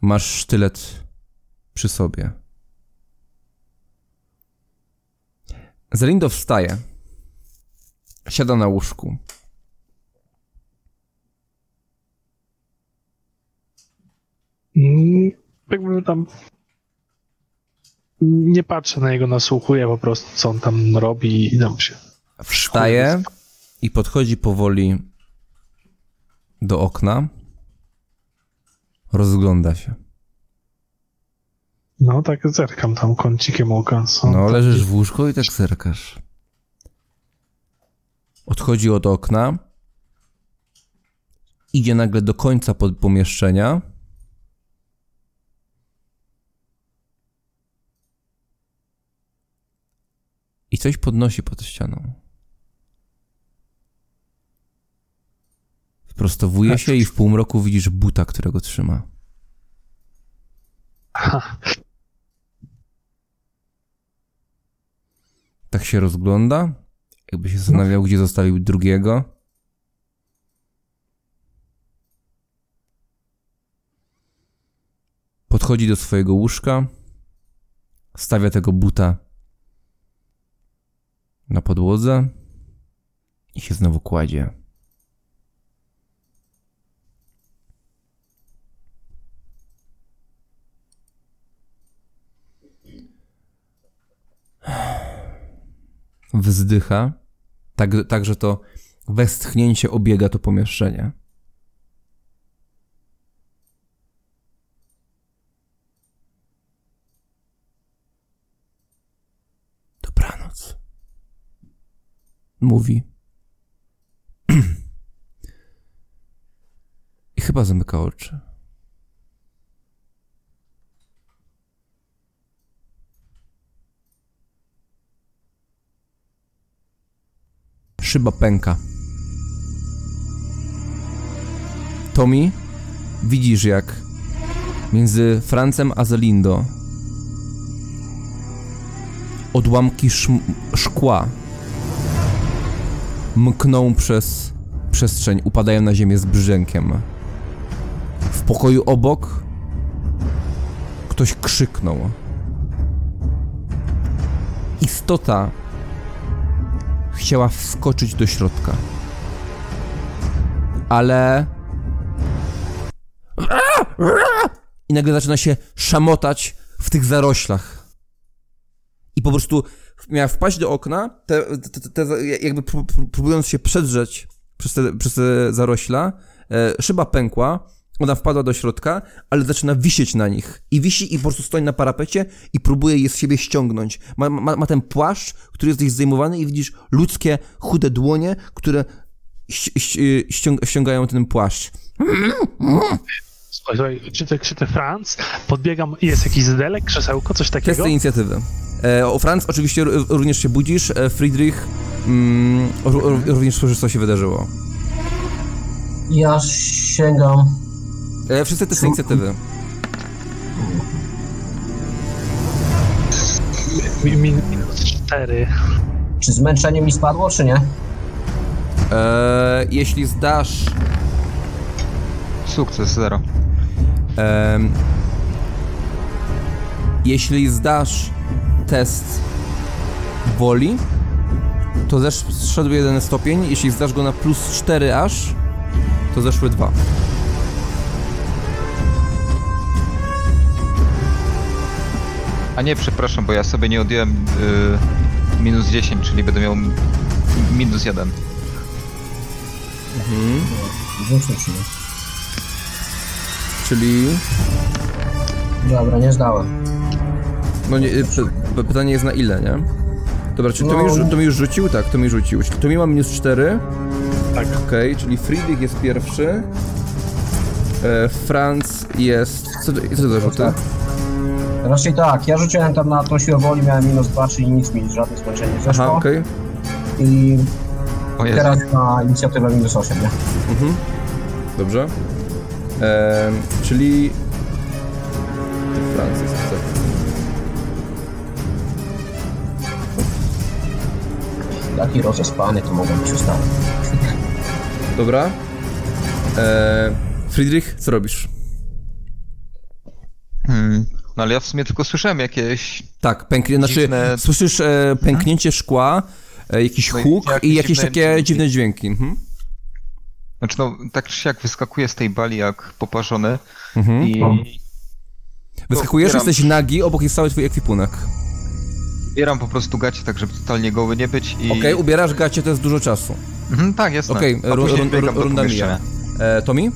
A: Masz sztylet przy sobie. Zelindo wstaje. Siada na łóżku.
D: Mm, Jakby tam. Nie patrzę na niego, nasłuchuję po prostu, co on tam robi i dam się.
A: Wstaje i podchodzi powoli do okna. Rozgląda się.
D: No tak zerkam tam kącikiem oka. co
A: No, leżysz w łóżku i tak zerkasz. Odchodzi od okna. Idzie nagle do końca pod pomieszczenia. I coś podnosi pod ścianą. Sprostowuje się i w półmroku widzisz buta, którego trzyma.
D: Aha.
A: się rozgląda, jakby się zastanawiał, gdzie zostawił drugiego. Podchodzi do swojego łóżka, stawia tego buta na podłodze i się znowu kładzie. Wzdycha, tak, tak że to westchnięcie obiega to pomieszczenie. Dobranoc. Mówi. I chyba zamyka oczy. Szyba pęka. Tommy, widzisz jak między Francem a Zelindo odłamki szkła mkną przez przestrzeń, upadają na ziemię z brzękiem. W pokoju obok ktoś krzyknął. Istota chciała wskoczyć do środka. Ale. I nagle zaczyna się szamotać w tych zaroślach. I po prostu miała wpaść do okna, te, te, te, jakby pró- pró- próbując się przedrzeć przez te, przez te zarośla, e, szyba pękła, ona wpadła do środka, ale zaczyna wisieć na nich. I wisi i po prostu stoi na parapecie i próbuje je z siebie ściągnąć. Ma, ma, ma ten płaszcz, który jest gdzieś zdejmowany i widzisz ludzkie, chude dłonie, które ści- ści- ściąg ściągają ten płaszcz.
D: Słuchaj, słuchaj, krzyczę, krzyczę Franz, podbiegam, jest jakiś zdelek, krzesełko, coś takiego.
A: Testy inicjatywy. E, o Franz oczywiście również się budzisz, e, Friedrich mm, r- r- również słyszysz, co się wydarzyło.
C: Ja sięgam.
A: E, wszyscy testy inicjatywy.
D: Mi- min- Minus cztery.
C: Czy zmęczenie mi spadło, czy nie?
A: E, jeśli zdasz
B: Sukces, zero.
A: Em, jeśli zdasz test woli, to zesz, zszedł jeden stopień. Jeśli zdasz go na plus 4 aż, to zeszły dwa.
B: A nie, przepraszam, bo ja sobie nie odjąłem y, minus 10, czyli będę miał minus 1.
C: Rzucić nie.
A: Czyli.
C: Dobra, nie zdałem.
A: No nie, p- p- pytanie jest na ile, nie? Dobra, czy to, mi
C: No.
A: już, to mi już rzucił? Tak, to mi rzucił. Czyli to mi ma minus 4.
D: Tak.
A: Okej, czyli Friedrich jest pierwszy. E, Franz jest. Co to, co to za rzuty?
C: Raczej tak, ja rzuciłem tam na tą siłę woli, miałem minus 2, czyli nic mi, żadne zmęczenie nie zeszło.
A: Aha, okej.
C: I
B: O Jezu.
C: teraz na inicjatywę minus 8, nie?
A: Mhm. Dobrze. Em, czyli. Francis, tak.
C: Taki rozespany to mogą być ustały.
A: Dobra. E, Friedrich, co robisz?
B: Hmm. No ale ja w sumie tylko słyszałem jakieś...
A: Tak, pęknie, znaczy
B: Dziwne-
A: słyszysz e, pęknięcie szkła, e, jakiś
B: No i
A: huk
B: jakieś
A: i jakieś
B: dziwne
A: takie
B: dźwięki.
A: dziwne dźwięki. Mhm.
B: Znaczy no, tak czy siak wyskakuje z tej bali jak poparzony
A: Mhm.
B: i
A: Wyskakujesz,
B: Otwieram.
A: jesteś nagi, obok jest cały twój ekwipunek.
B: bieram po prostu gacie tak, żeby totalnie goły nie być i...
A: Okej, ubierasz gacie, to jest dużo czasu.
B: Mhm, tak, jasne.
A: Okej,
B: do
A: runda
B: pomieszczenia.
A: E, Tommy?
D: Yy,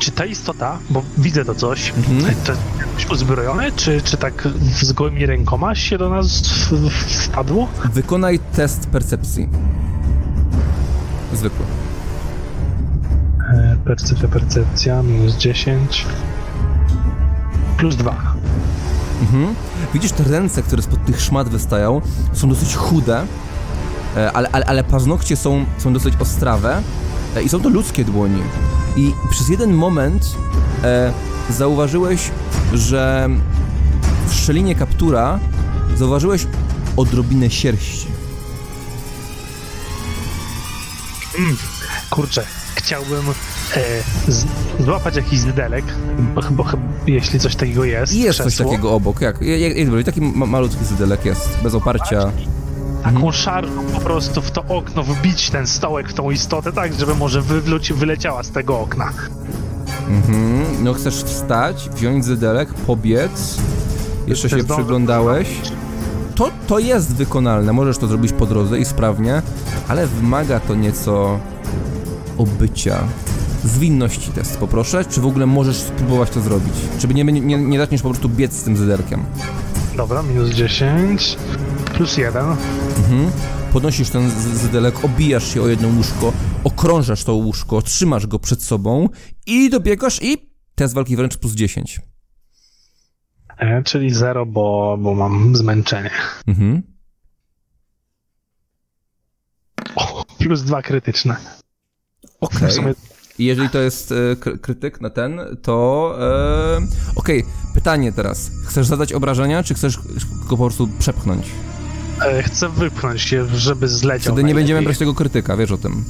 D: czy ta istota, bo widzę to coś,
A: Mhm.
D: to jest jakoś uzbrojone, czy, czy tak z gołymi rękoma się do nas wpadło?
A: Wykonaj test percepcji. Zwykły.
D: E, Percepcja, percepcja, minus 10. Plus 2.
A: Mhm. Widzisz te ręce, które spod tych szmat wystają, są dosyć chude, e, ale, ale, ale paznokcie są, są dosyć ostrawe e, i są to ludzkie dłoni. I przez jeden moment e, zauważyłeś, że w szczelinie kaptura zauważyłeś odrobinę sierści.
D: Kurczę, chciałbym e, z, złapać jakiś zydelek, bo, bo, chyba- jeśli coś takiego jest.
A: I jest coś
D: krzesło,
A: takiego obok, jak, jak, jak taki ma, malutki zydelek jest, bez oparcia.
D: Taką szarżą po prostu w to okno wbić ten stołek w tą istotę, tak, żeby może wywluci, wyleciała z tego okna.
A: Mhm. No chcesz wstać, wziąć zydelek, pobiec, jeszcze
D: To
A: się przyglądałeś. To, to jest wykonalne, możesz to zrobić po drodze i sprawnie, ale wymaga to nieco obycia. Zwinności test poproszę, czy w ogóle możesz spróbować to zrobić? Czy nie, nie, nie zaczniesz po prostu biec z tym zydelkiem?
D: Dobra, minus 10, plus 1.
A: Mhm. Podnosisz ten zydelek, obijasz się o jedno łóżko, okrążasz to łóżko, trzymasz go przed sobą i dobiegasz i test walki wręcz plus 10.
D: E, czyli 0, bo, bo mam zmęczenie.
A: Mhm.
D: O, plus 2 krytyczne.
A: Okej.
D: W sumie
A: jeżeli to jest e, kry- krytyk na ten, to... E, Okej, pytanie teraz. Chcesz zadać obrażenia, czy chcesz go po prostu przepchnąć?
D: E, chcę wypchnąć się, żeby zleciał.
A: Wtedy nie będziemy brać tego krytyka, wiesz o tym.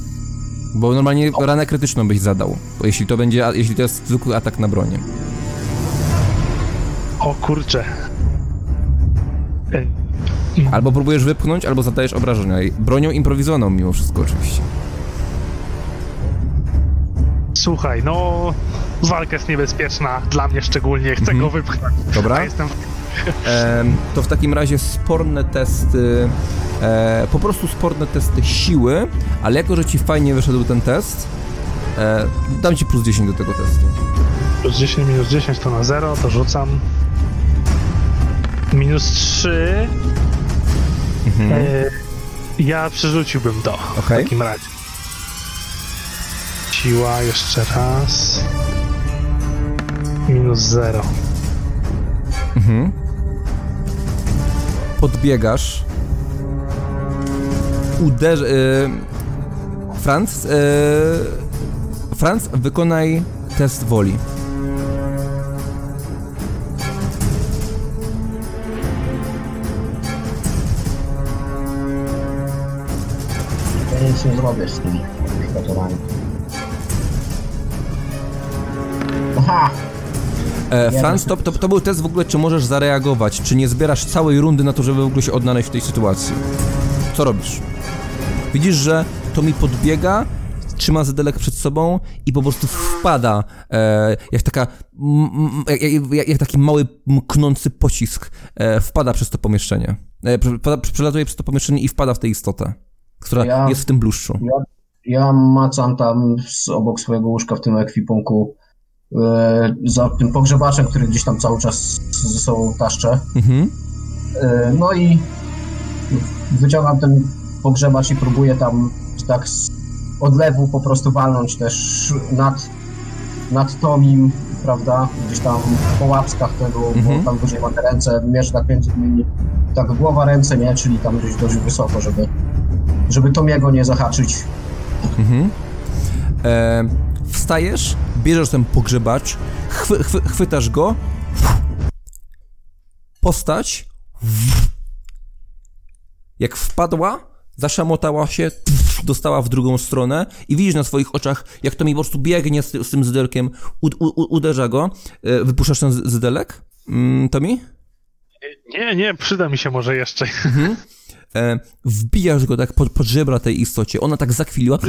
A: Bo normalnie ranę krytyczną byś zadał. Jeśli to będzie, jeśli to jest zwykły atak na bronię.
D: O kurczę. E,
A: Albo próbujesz wypchnąć, albo zadajesz obrażenia. Bronią improwizowaną mimo wszystko oczywiście.
D: Słuchaj, no walka jest niebezpieczna, dla mnie szczególnie, chcę
A: Mhm.
D: go wypchnąć.
A: Dobra?
D: A jestem
A: Em, to w takim razie sporne testy, e, po prostu sporne testy siły, ale jako, że ci fajnie wyszedł ten test, e, dam ci plus 10 do tego testu.
D: plus 10, minus 10 to na 0, to rzucam. Minus 3.
A: Mhm.
D: E, ja przerzuciłbym to w
A: Okej.
D: takim razie. Siła jeszcze raz. Minus 0.
A: Mhm. Podbiegasz. Uderz... Y, Franz, y, Franz, wykonaj test woli.
C: Nic nie zrobię z tymi przygotowaniem. Aha!
A: E, Franz, to, to, to był test w ogóle, czy możesz zareagować, czy nie zbierasz całej rundy na to, żeby w ogóle się odnaleźć w tej sytuacji. Co robisz? Widzisz, że to mi podbiega, trzyma zedelek przed sobą i po prostu wpada, e, jak taka, jak, jak, jak taki mały mknący pocisk, e, wpada przez to pomieszczenie. E, przelatuje przez to pomieszczenie i wpada w tę istotę, która
C: Ja-
A: jest w tym bluszczu.
C: Ja, ja macam tam z, obok swojego łóżka w tym ekwipunku za tym pogrzebaczem, który gdzieś tam cały czas ze sobą taszczę.
A: Mhm.
C: E, no i wyciągam ten pogrzebacz i próbuję tam tak z odlewu po prostu walnąć też nad, nad Tomim, prawda, gdzieś tam po łapskach tego,
A: Mhm.
C: bo tam wyżej ma te ręce, mierzę tak między nimi, tak głowa, ręce, nie, czyli tam gdzieś dość wysoko, żeby, żeby Tomiego nie zahaczyć.
A: Mhm. E, wstajesz, bierzesz ten pogrzebacz, chwy, chwy, chwytasz go, postać, jak wpadła, zaszamotała się, dostała w drugą stronę i widzisz na swoich oczach, jak to mi po prostu biegnie z, tym zydelkiem, uderza go, e, wypuszczasz ten zydelek, mm, Tomi?
D: Nie, nie, przyda mi się może jeszcze.
A: e, wbijasz go tak pod, pod żebra tej istocie, ona tak zakwiliła.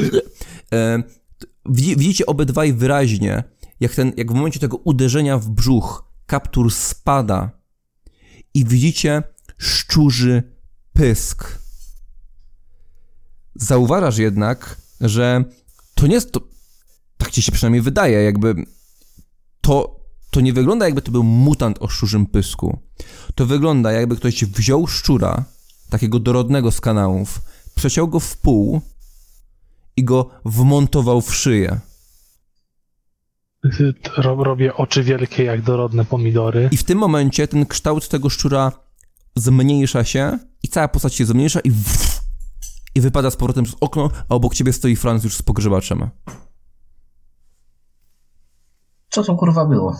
A: Widzicie obydwaj wyraźnie, jak, ten, jak w momencie tego uderzenia w brzuch kaptur spada i widzicie szczurzy pysk. Zauważasz jednak, że to nie jest to, tak ci się przynajmniej wydaje, jakby to, to nie wygląda jakby to był mutant o szczurzym pysku. To wygląda jakby ktoś wziął szczura, takiego dorodnego z kanałów, przeciął go w pół i go wmontował w szyję.
D: Ro- Robię oczy wielkie jak dorodne pomidory.
A: I w tym momencie ten kształt tego szczura zmniejsza się i cała postać się zmniejsza i i wypada z powrotem przez okno, a obok ciebie stoi Franz już z pogrzebaczem.
C: Co to kurwa było?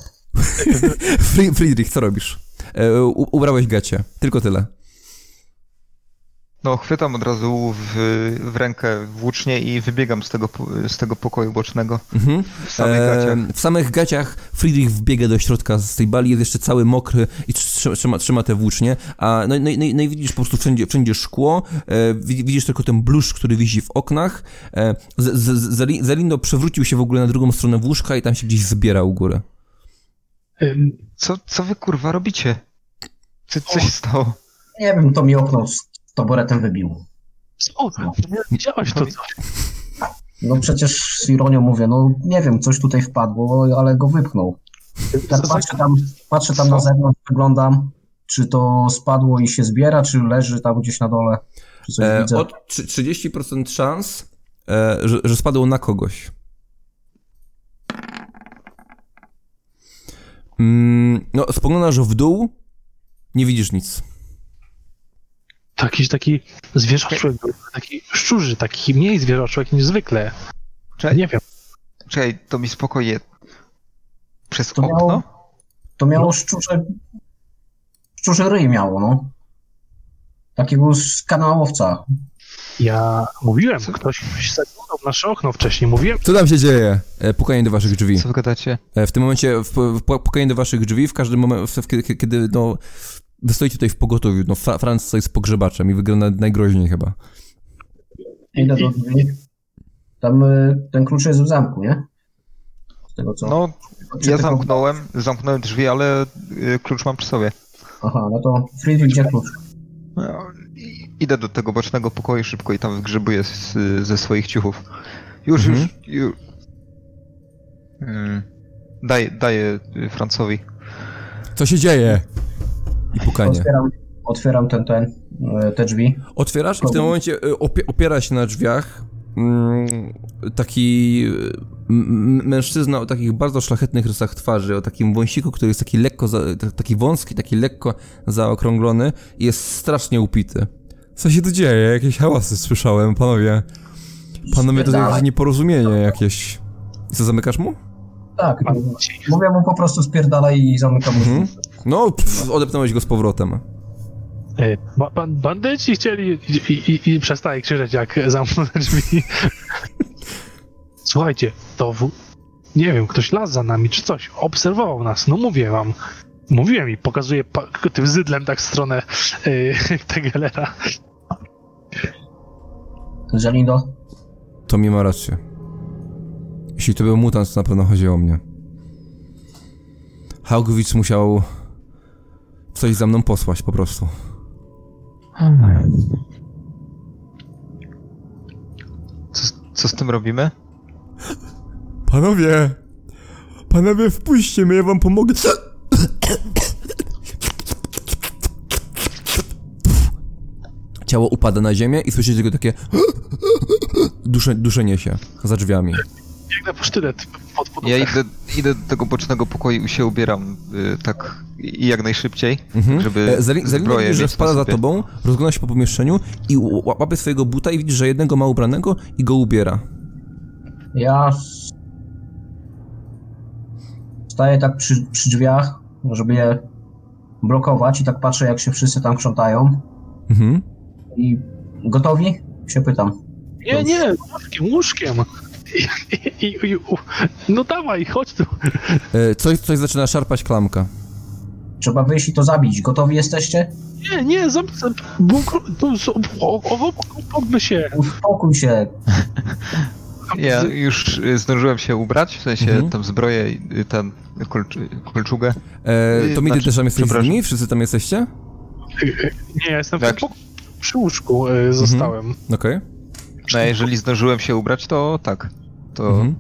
A: Fri- Friedrich, co robisz? E, u- ubrałeś gacie. Tylko tyle.
B: No, chwytam od razu w, w rękę włócznie i wybiegam z tego, z tego pokoju bocznego.
A: Mhm.
B: W samych gaciach.
A: w samych gaciach Friedrich wbiega do środka z tej bali, jest jeszcze cały mokry i trzyma, trzyma, trzyma te włócznie, a no, no, no, no i widzisz po prostu wszędzie, wszędzie szkło, e, wi- widzisz tylko ten bluszcz, który wisi w oknach. E, z, z, z, Zelindo przewrócił się w ogóle na drugą stronę łóżka i tam się gdzieś zbiera u góry.
D: Ym,
B: Co, co wy kurwa robicie? Co, co się stało?
C: Nie wiem, to mi okno taboretem wybił.
D: Co? Widziałeś to coś?
C: No przecież z ironią mówię, no nie wiem, coś tutaj wpadło, ale go wypchnął. Tak patrzę tam, patrzę tam na zewnątrz, wyglądam, czy to spadło i się zbiera, czy leży tam gdzieś na dole, czy coś
A: E,
C: widzę.
A: od trzy- 30% szans, e, że, że spadło na kogoś. Mm, no, spoglądasz w dół, nie widzisz nic.
D: Jakiś taki zwierzoczłek, był, taki szczurzy, taki mniej zwierzoczłek niż zwykle.
B: Czekaj,
D: Nie wiem.
B: czekaj to mi spokoje. Przez
C: To
B: okno?
C: miało, to miało szczurze, szczurze ryj miało, no. Takiego z kanałowca.
D: Ja mówiłem, ktoś zaglądał w nasze okno wcześniej, mówiłem.
A: Co tam się dzieje? E, pukanie do waszych drzwi.
B: Co wy gadacie?
A: E, w tym momencie, w, w, pukanie do waszych drzwi, w każdym momencie, kiedy, kiedy no, wy stoicie tutaj w pogotowiu, no, Fra, Franc z pogrzebaczem i wygląda najgroźniej chyba.
C: Idę do drzwi. Tam y, ten klucz jest w zamku, nie? Z tego co...
B: No,
C: czy
B: ja zamknąłem, zamknąłem drzwi, ale y, klucz mam przy sobie.
C: Aha, no to Friedrich, gdzie klucz?
B: No, Idę do tego bocznego pokoju szybko i tam wygrzebuję z, ze swoich ciuchów. Już,
A: Mhm.
B: już, już. Mm. Daję, daję y, Francowi.
A: Co się dzieje? I pukanie.
C: Otwieram, otwieram ten, ten, y, te drzwi.
A: Otwierasz i w tym momencie opie, opiera się na drzwiach mm, taki mężczyzna o takich bardzo szlachetnych rysach twarzy, o takim wąsiku, który jest taki lekko, za, taki wąski, taki lekko zaokrąglony i jest strasznie upity. Co się tu dzieje? Jakieś hałasy słyszałem, panowie. Panowie, to
C: Spierdalaj.
A: jakieś nieporozumienie jakieś. I co, zamykasz mu?
C: Tak, mówię mu po prostu spierdalaj i zamykam drzwi.
A: Mhm. No, pff, odepnąłeś go z powrotem.
D: Ba- ban- bandyci chcieli i, i, i przestaje krzyczeć, jak zamknął drzwi. Słuchajcie, to w... nie wiem, ktoś las za nami czy coś, obserwował nas, no mówię wam. Mówiłem i pokazuję tym zydlem tak w stronę e, Tegelera.
C: Zelindo,
A: To mi ma rację. Jeśli to był mutant, to na pewno chodzi o mnie. Haugwitz musiał coś za mną posłać po prostu.
B: Co, z- co z tym robimy?
A: Panowie! Panowie, wpuśćcie mnie, ja wam pomogę. Ciało upada na ziemię i słyszycie tylko takie dusze, duszenie się za drzwiami.
D: Biegnę po sztylet pod podłogę.
B: Ja idę, idę do tego bocznego pokoju i się ubieram y, tak i jak najszybciej,
A: Mhm.
B: żeby
A: E, widzisz, że wpada za tobą, rozgląda się po pomieszczeniu i łapie swojego buta i widzisz, że jednego ma ubranego i go ubiera.
C: ja staję tak przy, przy drzwiach, żeby je blokować i tak patrzę, jak się wszyscy tam krzątają.
A: Mhm.
C: I gotowi? Się pytam.
D: Nie, nie, łóżkiem, łóżkiem. I, i, i, no dawaj, chodź tu.
A: E, Coś, coś zaczyna szarpać klamka.
C: Trzeba wyjść i to zabić. Gotowi jesteście?
D: Nie, nie, zam, zam, bunk- tu, so- o- o- obmy się.
C: Uspokój się.
B: Ja już y, zdążyłem się ubrać, w sensie
A: Mhm.
B: tam zbroję, y, ten kolcz, kolczugę.
A: E, to mi
B: Znaczy,
A: też tam jesteś z nimi? Wszyscy tam jesteście?
D: Nie, ja jestem pok- przy łóżku y, zostałem.
A: Okej.
B: No a jeżeli zdążyłem się ubrać, to tak. To
A: Mhm.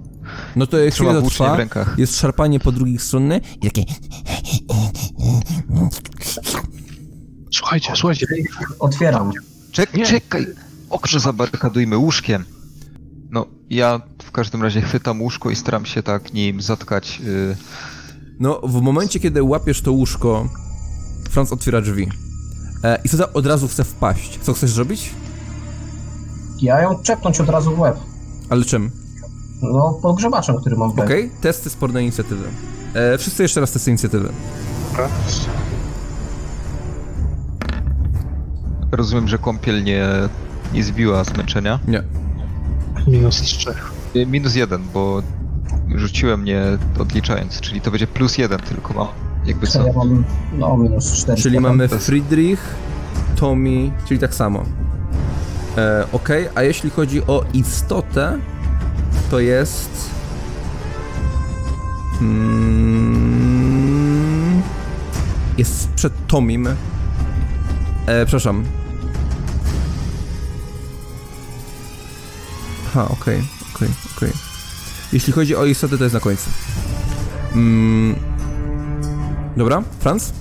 A: No to jak chwilę trwa,
B: rękach.
A: jest szarpanie po drugiej stronie i takie...
D: Słuchajcie, słuchajcie,
C: Otwieram.
B: Czek,
D: Nie.
B: czekaj! Okno zabarykadujmy łóżkiem. No, ja w każdym razie chwytam łóżko i staram się tak nim zatkać. Y,
A: No, w momencie, kiedy łapiesz to łóżko, Franz otwiera drzwi. E, I co od razu chce wpaść. Co chcesz zrobić?
C: Ja ją czepnąć od razu w łeb.
A: Ale czym?
C: No, podgrzebaczem, który mam w.
A: Okej, testy sporne inicjatywy. E, wszyscy jeszcze raz testy inicjatywy.
B: rozumiem, że kąpiel nie, nie zbiła zmęczenia.
A: Nie.
D: Minus 3.
B: Y, Minus jeden, bo rzuciłem nie odliczając, czyli to będzie plus jeden tylko mam. Jakby co?
C: Ja mam, no, minus 4.
A: Czyli mamy Friedrich, Tommy, czyli tak samo. E, ok, a jeśli chodzi o istotę, to jest. Mm, jest przed Tomim. E, przepraszam. Aha, okej, okej, okej. Jeśli chodzi o istotę, to jest na końcu. Mm, dobra, Franz?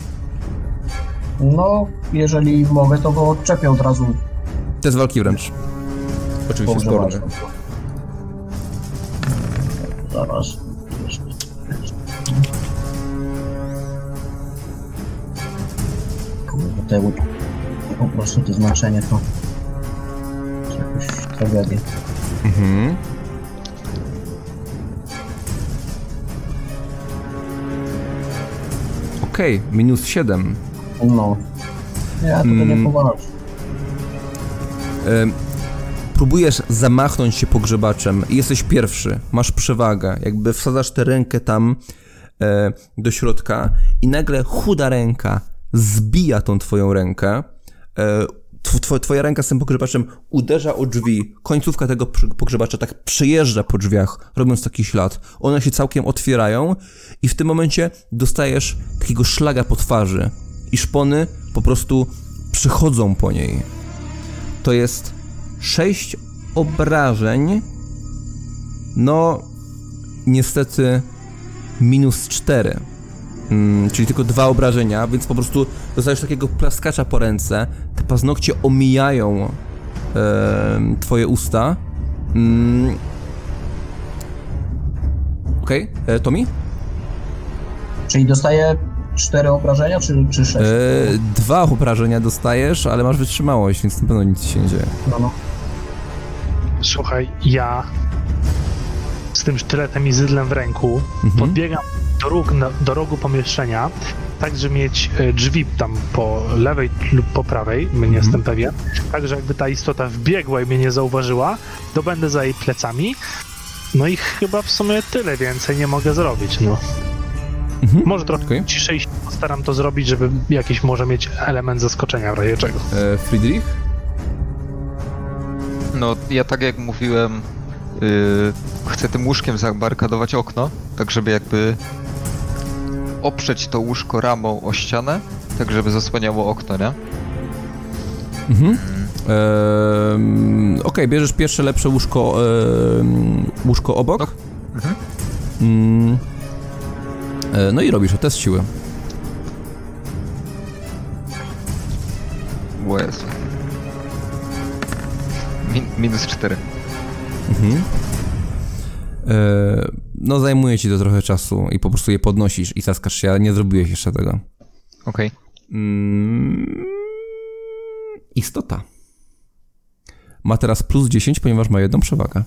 C: No, jeżeli mogę, to go odczepię od razu.
A: To jest walki wręcz. Oczywiście
C: pogrzebaczem. Zaraz. Kurde, te łód- po prostu to znaczenie to to jakaś tragedia.
A: Mhm. Okej, minus 7.
C: No. Ja to
A: Mm.
C: nie poważnie.
A: Próbujesz zamachnąć się pogrzebaczem i jesteś pierwszy, masz przewagę. Jakby wsadzasz tę rękę tam e, do środka i nagle chuda ręka zbija tą twoją rękę. E, tw- tw- twoja ręka z tym pogrzebaczem uderza o drzwi, końcówka tego pogrzebacza tak przejeżdża po drzwiach, robiąc taki ślad. One się całkiem otwierają i w tym momencie dostajesz takiego szlaga po twarzy i szpony po prostu przychodzą po niej to jest 6 obrażeń. No, niestety minus 4. Mm, czyli tylko dwa obrażenia, więc po prostu dostajesz takiego plaskacza po ręce. Te paznokcie omijają em, twoje usta. Mm. Okej, okay. Tomi?
C: Czyli dostaję cztery obrażenia, czy, czy sześć?
A: E, dwa obrażenia dostajesz, ale masz wytrzymałość, więc na pewno nic się nie dzieje.
C: No, no.
D: Słuchaj, ja z tym sztyletem i zydlem w ręku
A: Mhm.
D: podbiegam do, róg, na, do rogu pomieszczenia, tak, żeby mieć e, drzwi tam po lewej lub po prawej, my nie jestem pewien, tak, że jakby ta istota wbiegła i mnie nie zauważyła, to będę za jej plecami. No i chyba w sumie tyle więcej nie mogę zrobić, no.
A: Mhm.
D: Może trochę
A: Okej.
D: ciszej się postaram to zrobić, żeby jakiś może mieć element zaskoczenia w razie czego.
A: E, Friedrich?
B: No, ja tak jak mówiłem, yy, chcę tym łóżkiem zabarkadować okno, tak żeby jakby oprzeć to łóżko ramą o ścianę, tak żeby zasłaniało okno, nie?
A: Mhm. Ehm, Okej, bierzesz pierwsze lepsze łóżko, łóżko obok.
B: No. Mhm.
A: Mm. E, no i robisz test siły.
B: Min minus 4.
A: Mhm. E, no zajmuje ci to trochę czasu i po prostu je podnosisz i zaskasz się, ale nie zrobiłeś jeszcze tego.
B: Okej.
A: Mm. Istota. Ma teraz plus 10, ponieważ ma jedną przewagę.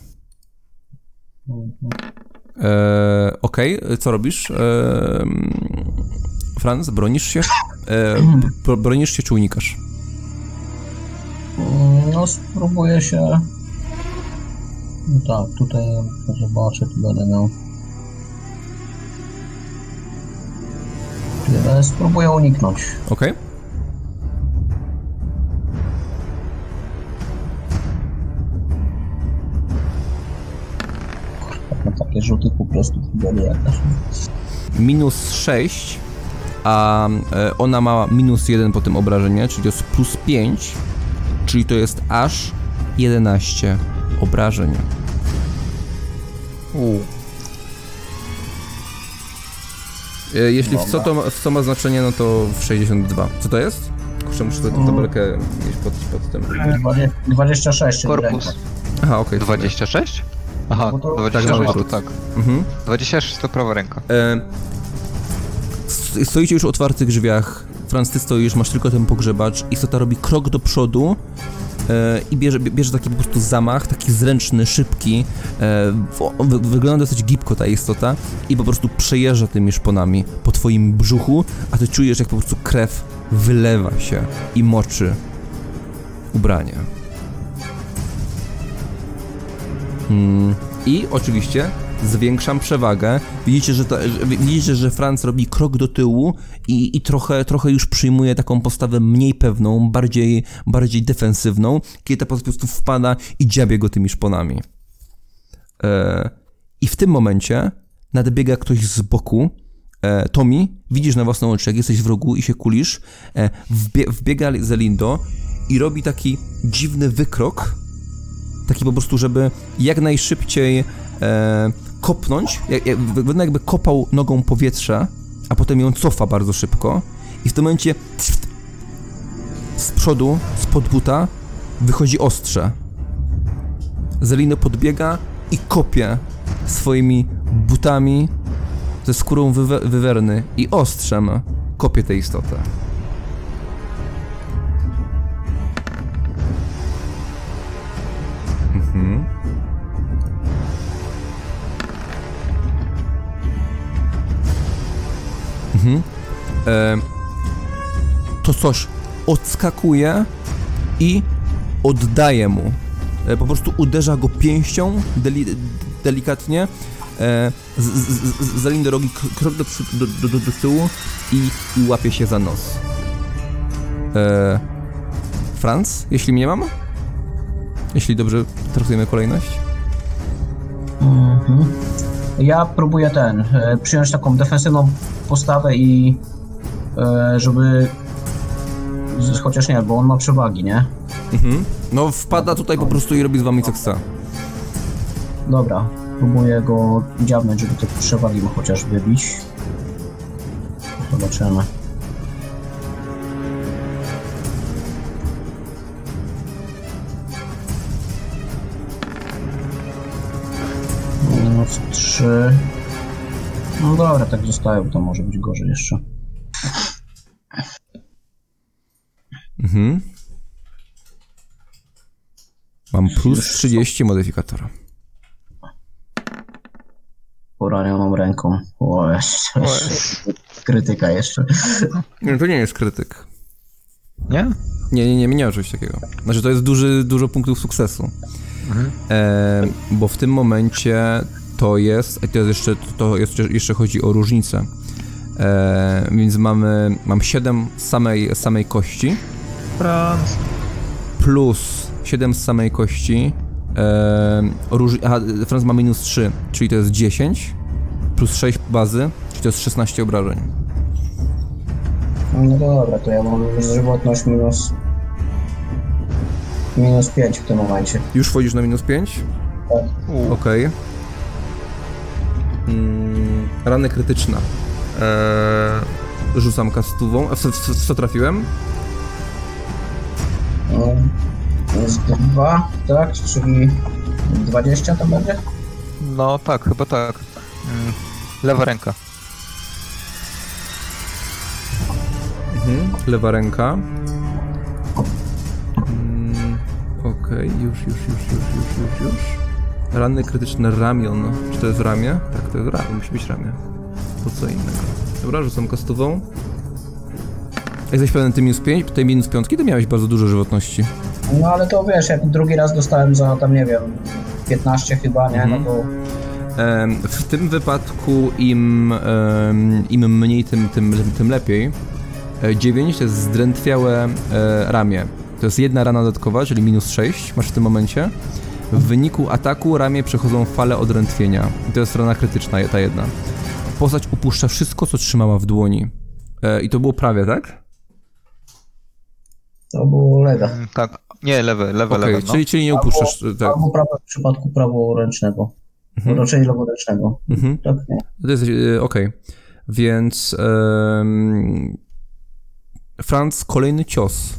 A: E, Okej, co robisz? E, Franz, bronisz się? E, bro, bronisz się czy unikasz?
C: Mm, No, spróbuję się. No tak, tutaj zobaczę, tu będę miał. Tyle, spróbuję uniknąć.
A: Okej.
C: Tak na takie rzuty po prostu byli jakaś.
A: Minus 6, a e, ona ma minus 1 po tym obrażenie, czyli to jest plus 5, czyli to jest aż 11 obrażeń.
B: Uuu.
A: E, Jeśli w co, to ma, w co ma znaczenie, no to w 62. Co to jest? Kurczę, muszę tę tabelkę mieć pod, pod tym.
C: 20 26, czyli
B: Korpus.
C: ręka.
A: Aha, okej.
B: 26? Aha,
C: No to-
B: 26
A: tak,
B: to
A: tak.
B: tak.
A: Mhm.
B: 26 to prawa ręka.
A: E, stoicie już w otwartych drzwiach. Franz, ty stoisz, masz tylko ten pogrzebacz. Istota robi krok do przodu e, i bierze, bie- bierze taki po prostu zamach, taki zręczny, szybki. E, wygląda dosyć gibko ta istota i po prostu przejeżdża tymi szponami po twoim brzuchu, a ty czujesz, jak po prostu krew wylewa się i moczy ubranie. Mm, I oczywiście zwiększam przewagę. Widzicie, że, ta, widzicie, że Franz robi krok do tyłu i, i trochę, trochę już przyjmuje taką postawę mniej pewną, bardziej, bardziej defensywną, kiedy ta postać po prostu wpada i dziabie go tymi szponami. E, I w tym momencie nadbiega ktoś z boku. E, Tommy, widzisz na własną oczy, jak jesteś w rogu i się kulisz, e, wbie, wbiega Zelindo i robi taki dziwny wykrok, taki po prostu, żeby jak najszybciej e, kopnąć, wygląda jakby kopał nogą powietrze, a potem ją cofa bardzo szybko i w tym momencie z przodu, spod buta wychodzi ostrze. Zelino podbiega i kopie swoimi butami ze skórą wywe- wywerny i ostrzem kopie tę istotę. Mhm. E, to coś odskakuje i oddaje mu. E, po prostu uderza go pięścią deli delikatnie. E, z, z, z, zalim do rogi k- krok do, do, do, do tyłu i, i łapie się za nos. E, Franz, jeśli mnie mam? Jeśli dobrze traktujemy kolejność?
C: Mhm. Ja próbuję ten, e, przyjąć taką defensywną postawę i e, żeby chociaż nie, bo on ma przewagi, nie?
A: Mhm. No wpada tutaj po prostu i robi z wami co chce.
C: Dobra, próbuję go dziabnąć, żeby te przewagi mu chociaż wybić. Zobaczymy. Minus 3. No dobra, tak zostaje, bo to może być gorzej jeszcze.
A: Mhm. Mam plus 30 modyfikatora.
C: Poranioną ręką. O, jeszcze, jeszcze. Krytyka jeszcze.
A: Nie, to nie jest krytyk.
B: Nie?
A: Nie, nie, nie, nie ma czegoś takiego. Znaczy, to jest duży, dużo punktów sukcesu.
B: Mhm.
A: E, bo w tym momencie to jest, a to jest jeszcze, to jest, jeszcze chodzi o różnicę. E, więc mamy, mam 7 samej, samej kości,
B: Franz.
A: plus 7 z samej kości. E, róż, aha, Franz ma minus 3, czyli to jest 10, plus 6 bazy, czyli to jest 16 obrażeń.
C: No dobra, to ja mam żywotność minus... Minus 5 w tym momencie.
A: Już wchodzisz na minus 5?
B: U,
A: Okej. Mm, rany krytyczna. Eee, rzucam kastową. A w, w, w co trafiłem?
C: No, jest 2, tak? Czyli 20 to będzie?
B: No tak, chyba tak. Mm, Lewa ręka.
A: Mhm. Lewa ręka. Mm, Okej, już, już, już, już, już, już, już. Rany krytyczne ramion. Czy to jest ramię? Tak, to jest ramię, musi być ramię. To co innego. Dobra, rzucam kastową. Jesteś pewien tej minus 5, tej minus 5, to miałeś bardzo dużo żywotności.
C: No ale to wiesz, jak drugi raz dostałem za tam nie wiem 15 chyba, nie? No to
A: W tym wypadku im, im mniej, tym, tym, tym lepiej. 9 to jest zdrętwiałe e, ramię. To jest jedna rana dodatkowa, czyli minus 6 masz w tym momencie. W wyniku ataku ramię przechodzą fale odrętwienia. I to jest rana krytyczna, ta jedna. Postać upuszcza wszystko, co trzymała w dłoni. E, I to było prawie, tak?
C: to było lega.
B: Mm, Tak. Nie, lewe, lewe,
A: Okej,
B: lewe. No.
A: czyli, czyli nie upuszczasz. e, Tak.
C: Albo prawo w przypadku praworęcznego.
A: Mhm.
C: Raczej leworęcznego.
A: Mhm.
C: Tak, nie.
A: To jest, e, okej. Więc em, Franz, kolejny cios.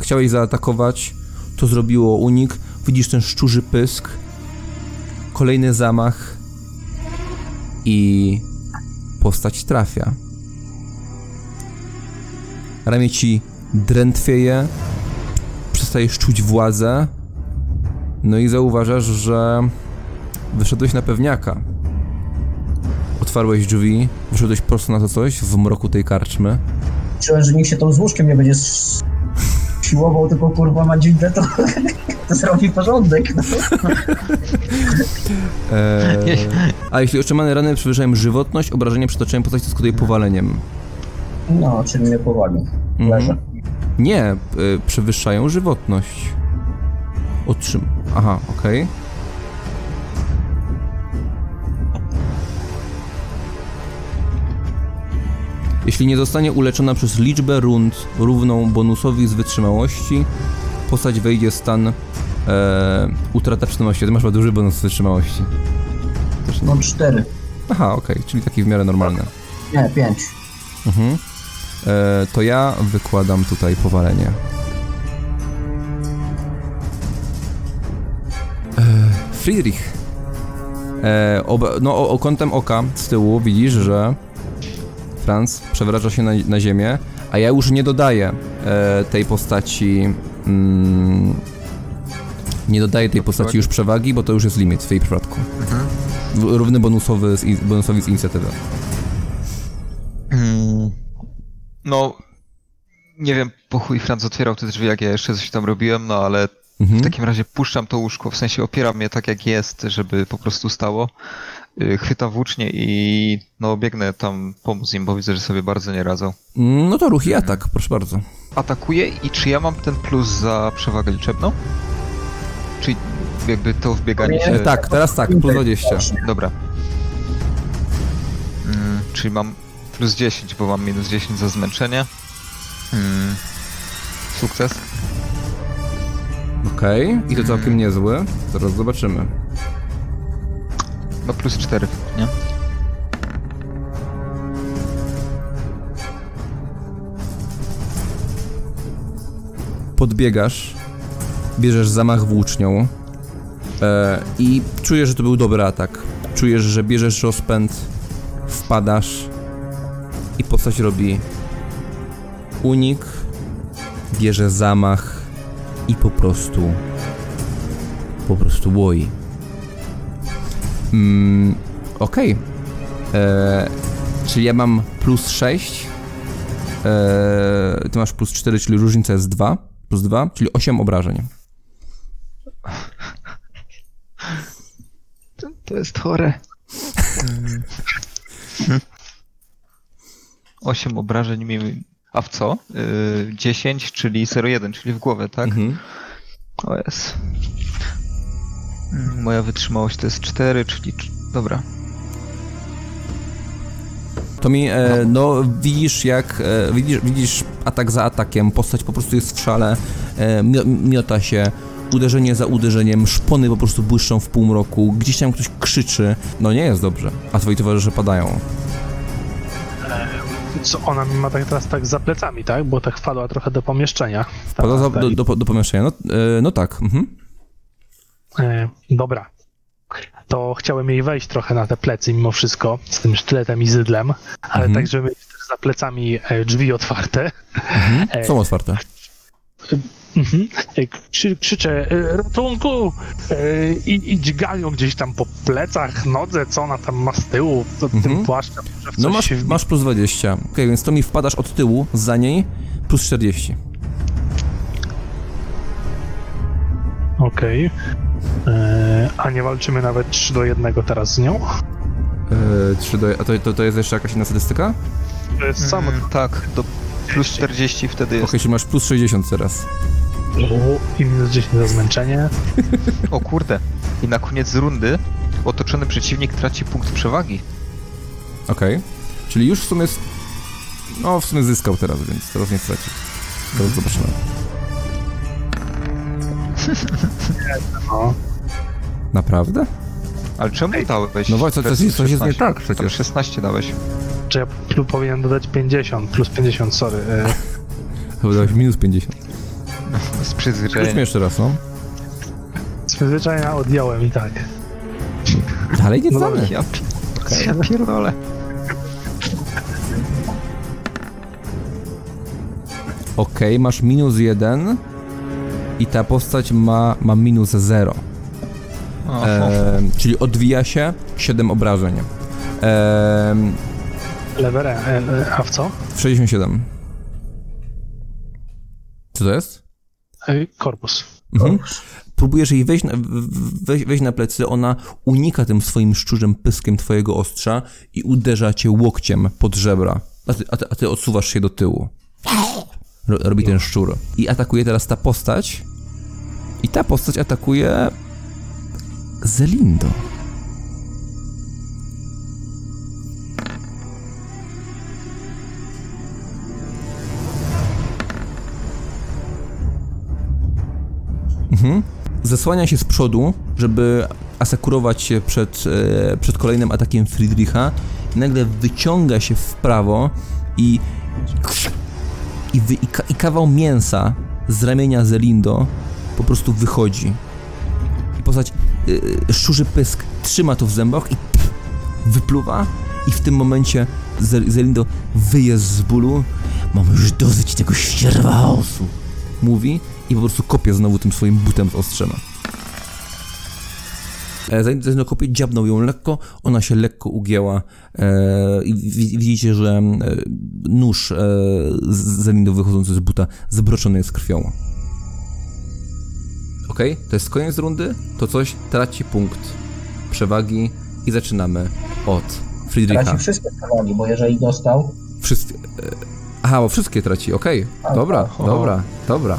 A: Chciałeś zaatakować, to zrobiło unik. Widzisz ten szczurzy pysk. Kolejny zamach. I postać trafia. Ramię ci drętwieje. Przestajesz czuć władzę. No i zauważasz, że wyszedłeś na pewniaka. Otwarłeś drzwi, wyszedłeś prosto na to coś w mroku tej karczmy.
C: Czułem, że nikt się tą z łóżkiem nie będzie siłował, tylko kurwa ma dzidę, to, to zrobi porządek. No.
A: Eee, a jeśli otrzymane rany przewyższają żywotność, obrażenie przytoczeniem postaci skutkuje powaleniem.
C: no, czyli mnie powoli. Leżę.
A: Nie, y, przewyższają żywotność. Otrzym... Aha, okej. Jeśli nie zostanie uleczona przez liczbę rund równą bonusowi z wytrzymałości, postać wejdzie w stan e, utrata przytomności. Ty masz chyba duży bonus z wytrzymałości. Też nie.
C: Mam cztery.
A: Aha, okej, czyli taki w miarę normalny.
C: Nie, pięć.
A: Mhm. E, to ja wykładam tutaj powalenie. E, Friedrich. E, no, o, o kątem oka z tyłu widzisz, że Franz przewraca się na, na ziemię, a ja już nie dodaję e, tej postaci. Mm, nie dodaję tej postaci już przewagi, bo to już jest limit w jej przypadku. W- Równy bonusowy z, bonusowi z inicjatywy.
B: Mm. No, nie wiem, po chuj Franz otwierał te drzwi, jak ja jeszcze coś tam robiłem, no ale
A: Mhm.
B: w takim razie puszczam to łóżko, w sensie opieram je tak jak jest, żeby po prostu stało. Y, Chwytam włócznie i no biegnę tam pomóc im, bo widzę, że sobie bardzo nie radzą.
A: Mm, No to ruch i atak, proszę bardzo.
B: Atakuję i czy ja mam ten plus za przewagę liczebną? Czy jakby to wbieganie się...
A: E, tak, teraz tak, plus 20.
B: Dobra. Mm, czyli mam plus 10, bo mam minus 10 za zmęczenie. Mm, sukces.
A: Okej, i to całkiem niezły. Zaraz zobaczymy.
B: No plus 4, nie?
A: Podbiegasz, bierzesz zamach włócznią e, i czujesz, że to był dobry atak. Czujesz, że bierzesz rozpęd, wpadasz i postać robi unik, bierze zamach i po prostu po prostu łoi. Mm, Okej. E, Czyli ja mam plus 6. E, ty masz plus 4, czyli różnica jest 2. Plus 2, czyli 8 obrażeń.
B: To, to jest chore. Mm. 8 obrażeń mi... A w co? Y, 10, czyli 0,1, czyli w głowę, tak?
A: Mhm.
B: O jest. Mm, Moja wytrzymałość to jest 4, czyli... cz- Dobra.
A: To mi, e, no widzisz jak, e, widzisz, widzisz atak za atakiem, postać po prostu jest w szale, e, mio- miota się, uderzenie za uderzeniem, szpony po prostu błyszczą w półmroku, gdzieś tam ktoś krzyczy, no nie jest dobrze, a twoi towarzysze padają.
D: Co ona ma tak teraz tak za plecami, tak? Bo tak wpadła trochę do pomieszczenia. Ta-
A: Pada za,
D: ta-
A: do, do, do pomieszczenia, no, e, no tak, mhm.
D: E, dobra. To chciałem jej wejść trochę na te plecy mimo wszystko, z tym sztyletem i zydlem, ale
A: Mhm.
D: tak, żeby mieć też za plecami e, drzwi otwarte.
A: mhm. Są otwarte.
D: Mhm. E, Krzy, krzyczę, e, ratunku! E, I, I dźgają gdzieś tam po plecach, nodze, co ona tam ma z tyłu, to,
A: Mhm.
D: tym płaszczem.
A: No masz,
D: się
A: masz plus 20, okej, więc to mi wpadasz od tyłu, za niej, plus 40.
D: Okej. E, A nie walczymy nawet 3 do 1 teraz z nią?
A: E, 3 do, a to, to, to jest jeszcze jakaś inna statystyka?
D: To jest samo.
B: Mm, tak, do plus 40 wtedy
A: Okej,
B: jest.
A: czyli masz plus 60 teraz.
D: I minus 10 za zmęczenie.
B: O kurde. I na koniec rundy otoczony przeciwnik traci punkt przewagi.
A: Okej. Czyli już w sumie. No, w sumie zyskał teraz, więc teraz nie straci. Teraz zobaczymy.
D: No.
A: Naprawdę?
B: Ale czemu dałeś?
A: No właśnie, coś,
B: versus
A: coś jest nie
B: 16?
A: tak
B: Ale
A: przecież.
B: 16 dałeś.
D: Czy ja plu- powinien dodać 50, plus 50, sorry. E,
A: Chyba dałeś minus 50.
B: Z przyzwyczajenia.
A: jeszcze raz, no.
D: Z przyzwyczajenia odjąłem i tak.
A: Dalej nie
D: No
A: znamy.
B: Ja, pi- ja pierdolę.
A: Okej, masz minus 1 i ta postać ma, ma minus 0.
B: O,
A: Ehm, czyli odwija się 7 obrażeń.
D: Lewe rę- e, e, a w co?
A: 67. Co to jest?
D: E, korpus.
A: Mhm. Próbujesz jej wejść na, wejść, wejść na plecy, ona unika tym swoim szczurzym pyskiem twojego ostrza i uderza cię łokciem pod żebra, a ty, a ty, a ty odsuwasz się do tyłu. Ro- Robi ten szczur. I atakuje teraz ta postać. I ta postać atakuje Zelindo. Mhm. Zasłania się z przodu, żeby asekurować się przed, e, przed kolejnym atakiem Friedricha. Nagle wyciąga się w prawo i i, i, i kawał mięsa z ramienia Zelindo po prostu wychodzi. I postać yy, szczurzy pysk trzyma to w zębach i pff, wypluwa i w tym momencie Zel- Zelindo wyje z bólu. Mam już dosyć tego ścierwa chaosu. Mówi i po prostu kopie znowu tym swoim butem z ostrzema. E, Zanim Zelindo kopie, dziabnął ją lekko, ona się lekko ugięła e, i wi- widzicie, że e, nóż e, z Zelindo wychodzący z buta zbroczony jest krwią. Ok, to jest koniec rundy, to coś traci punkt przewagi i zaczynamy od Friedricha.
C: Traci wszystkie przewagi, bo jeżeli dostał,
A: Wszystkie. e, Aha, bo wszystkie traci, okej.
C: Tak,
A: Dobra,
C: tak.
A: dobra, dobra.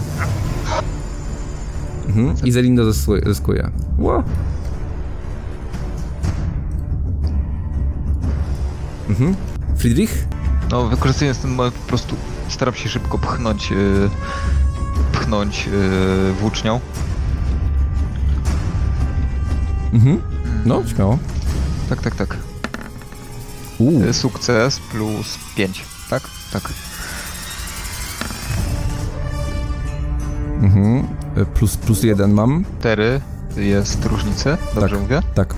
A: Mhm. I Zelindo zysku- zyskuje. Ło. Mhm. Friedrich?
B: No, wykorzystując ten moment po prostu staram się szybko pchnąć, yy, pchnąć yy, włócznią.
A: Mhm. No, śmiało.
B: Tak, tak, tak.
A: Uuu.
B: Yy, Sukces plus 5, tak? Tak.
A: Mhm. E, Plus, plus jeden mam.
B: 4 jest różnica, dobrze
A: Tak.
B: mówię?
A: Tak.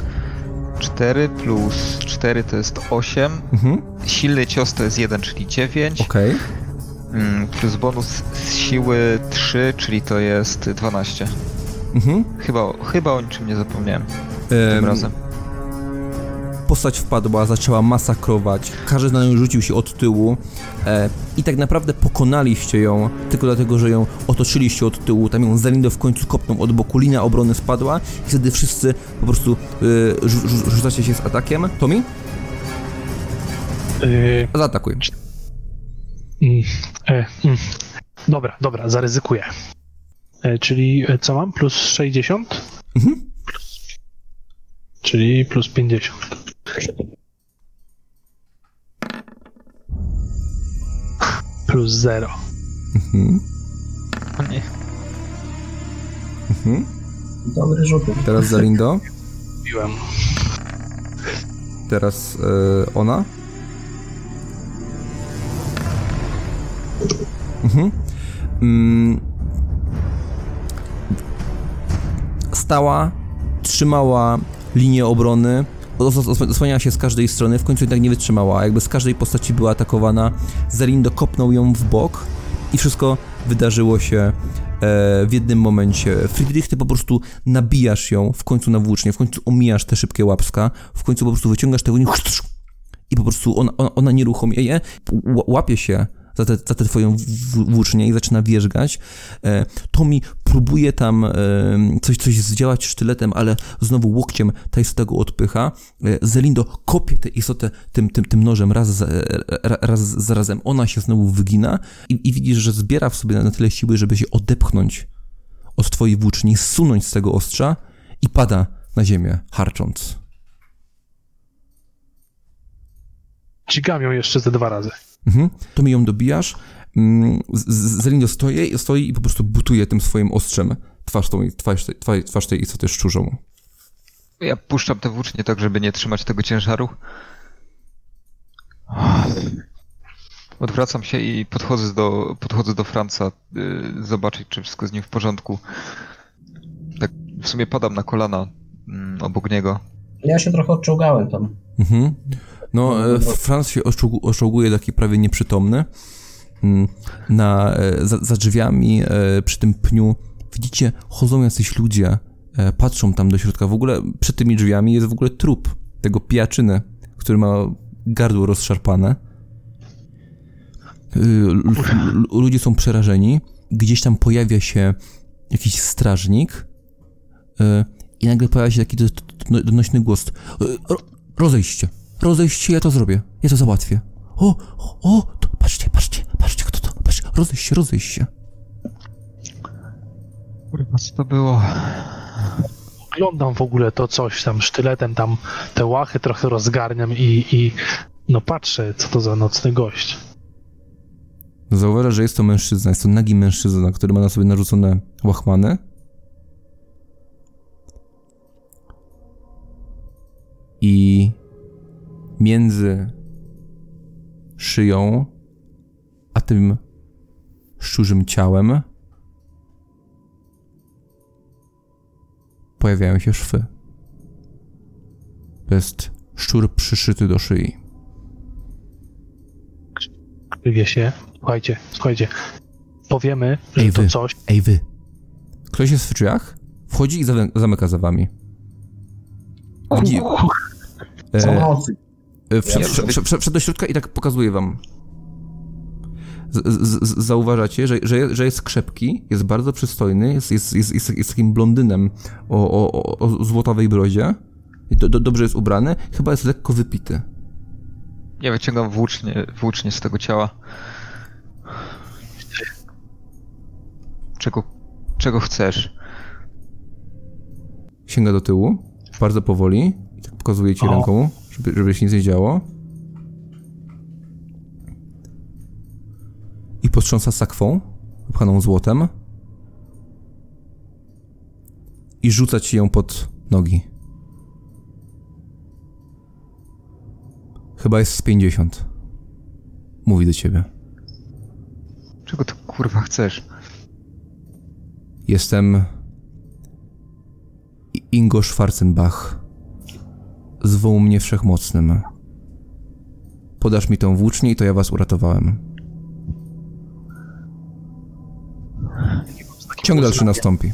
B: 4 plus 4 to jest 8.
A: Mhm.
B: Silny cios to jest 1, czyli 9.
A: Okej.
B: Mm, plus bonus z siły 3, czyli to jest 12.
A: Mhm.
B: Chyba, chyba o niczym nie zapomniałem tym
A: Em,
B: razem.
A: postać wpadła, zaczęła masakrować, każdy na nią rzucił się od tyłu e, i tak naprawdę pokonaliście ją tylko dlatego, że ją otoczyliście od tyłu, tam ją Zelindo w końcu kopnął od boku, linia obrony spadła i wtedy wszyscy po prostu e, rzu- rzu- rzucacie się z atakiem. Tommy?
D: Yy,
A: Zaatakuj.
D: mm, e, mm. Dobra, dobra, zaryzykuję. E, czyli e, co mam? Plus 60?
A: Mhm.
D: Czyli plus 50. Plus 0.
A: Mhm.
B: O nie.
A: Mhm.
C: dobry rzut.
A: Teraz Zelindo,
D: Biłem.
A: teraz e, ona. Mhm. Mm. Stała, trzymała linię obrony, os- os- osłaniała się z każdej strony, w końcu jednak nie wytrzymała, jakby z każdej postaci była atakowana. Zelindo kopnął ją w bok i wszystko wydarzyło się e, w jednym momencie. Friedrich, ty po prostu nabijasz ją w końcu na włócznie, w końcu omijasz te szybkie łapska, w końcu po prostu wyciągasz tego i po prostu ona, ona, ona nieruchomieje, łapie się za tę za tę twoją włócznię i zaczyna wierzgać. E, Tommy próbuje tam e, coś, coś zdziałać sztyletem, ale znowu łokciem ta istota go odpycha. E, Zelindo kopie tę istotę tym, tym, tym nożem raz za, ra- raz za razem. Ona się znowu wygina i, i widzisz, że zbiera w sobie na tyle siły, żeby się odepchnąć od twojej włóczni, zsunąć z tego ostrza i pada na ziemię, harcząc.
D: Dźgam ją jeszcze ze dwa razy.
A: Mhm. To mi ją dobijasz. Mm, Z- Z- Zelindo stoi, stoi i po prostu butuje tym swoim ostrzem twarz, tą, twarz, tej- twarz, twarz tej istoty szczurzą.
B: Ja puszczam te włócznie tak, żeby nie trzymać tego ciężaru. Odwracam się i podchodzę do, podchodzę do Franca, y, zobaczyć, czy wszystko z nim w porządku. Tak w sumie padam na kolana mm, obok niego.
C: Ja się trochę odczołgałem tam.
A: Mhm. No, e, Franz się oszczoguje taki prawie nieprzytomny. Mm, Na, e, za, za drzwiami e, przy tym pniu widzicie, chodzą jacyś ludzie, patrzą tam do środka. W ogóle przed tymi drzwiami jest w ogóle trup tego pijaczyny, który ma gardło rozszarpane. Ludzie są przerażeni. Gdzieś tam pojawia się jakiś strażnik i nagle pojawia się taki do, do, donośny głos. Y, ro, rozejść się, ja to zrobię, ja to załatwię. O, o, o to, patrzcie, patrzcie, patrzcie, kto to, patrzcie, rozejść się, rozejść się.
B: Kurwa, co to było?
D: Oglądam w ogóle to coś tam sztyletem, tam te łachy trochę rozgarniam i, i no patrzę, co to za nocny gość.
A: Zauważa, że jest to mężczyzna, jest to nagi mężczyzna, który ma na sobie narzucone łachmany. I między szyją a tym szczurzym ciałem pojawiają się szwy. To jest szczur przyszyty do szyi.
D: Wie się. Słuchajcie, słuchajcie. Powiemy, że
A: Ej,
D: to
A: wy.
D: coś.
A: Ej wy! Ktoś jest w drzwiach, wchodzi i zamyka za wami. Widzi, e, wszedł,
B: Ja
A: wszedł, do środka i tak pokazuje wam. Z, z, z, zauważacie, że, że, że jest krzepki, jest bardzo przystojny, jest, jest, jest, jest, jest takim blondynem o, o, o, złotowej brodzie. I Do, do, dobrze jest ubrany, chyba jest lekko wypity.
B: Ja wyciągam włócznie, włócznie z tego ciała. Czego, czego chcesz?
A: Sięga do tyłu, bardzo powoli, i tak pokazuje ci
D: O.
A: ręką, żeby, żeby się nic nie działo. I postrząsa sakwą, wypchaną złotem. I rzuca ci ją pod nogi. Chyba jest z 50. Mówi do ciebie.
B: Czego ty kurwa chcesz?
A: Jestem Ingo Schwarzenbach. Zwoł mnie wszechmocnym. Podasz mi tą włócznię i to ja was uratowałem. Ciąg dalszy nastąpi.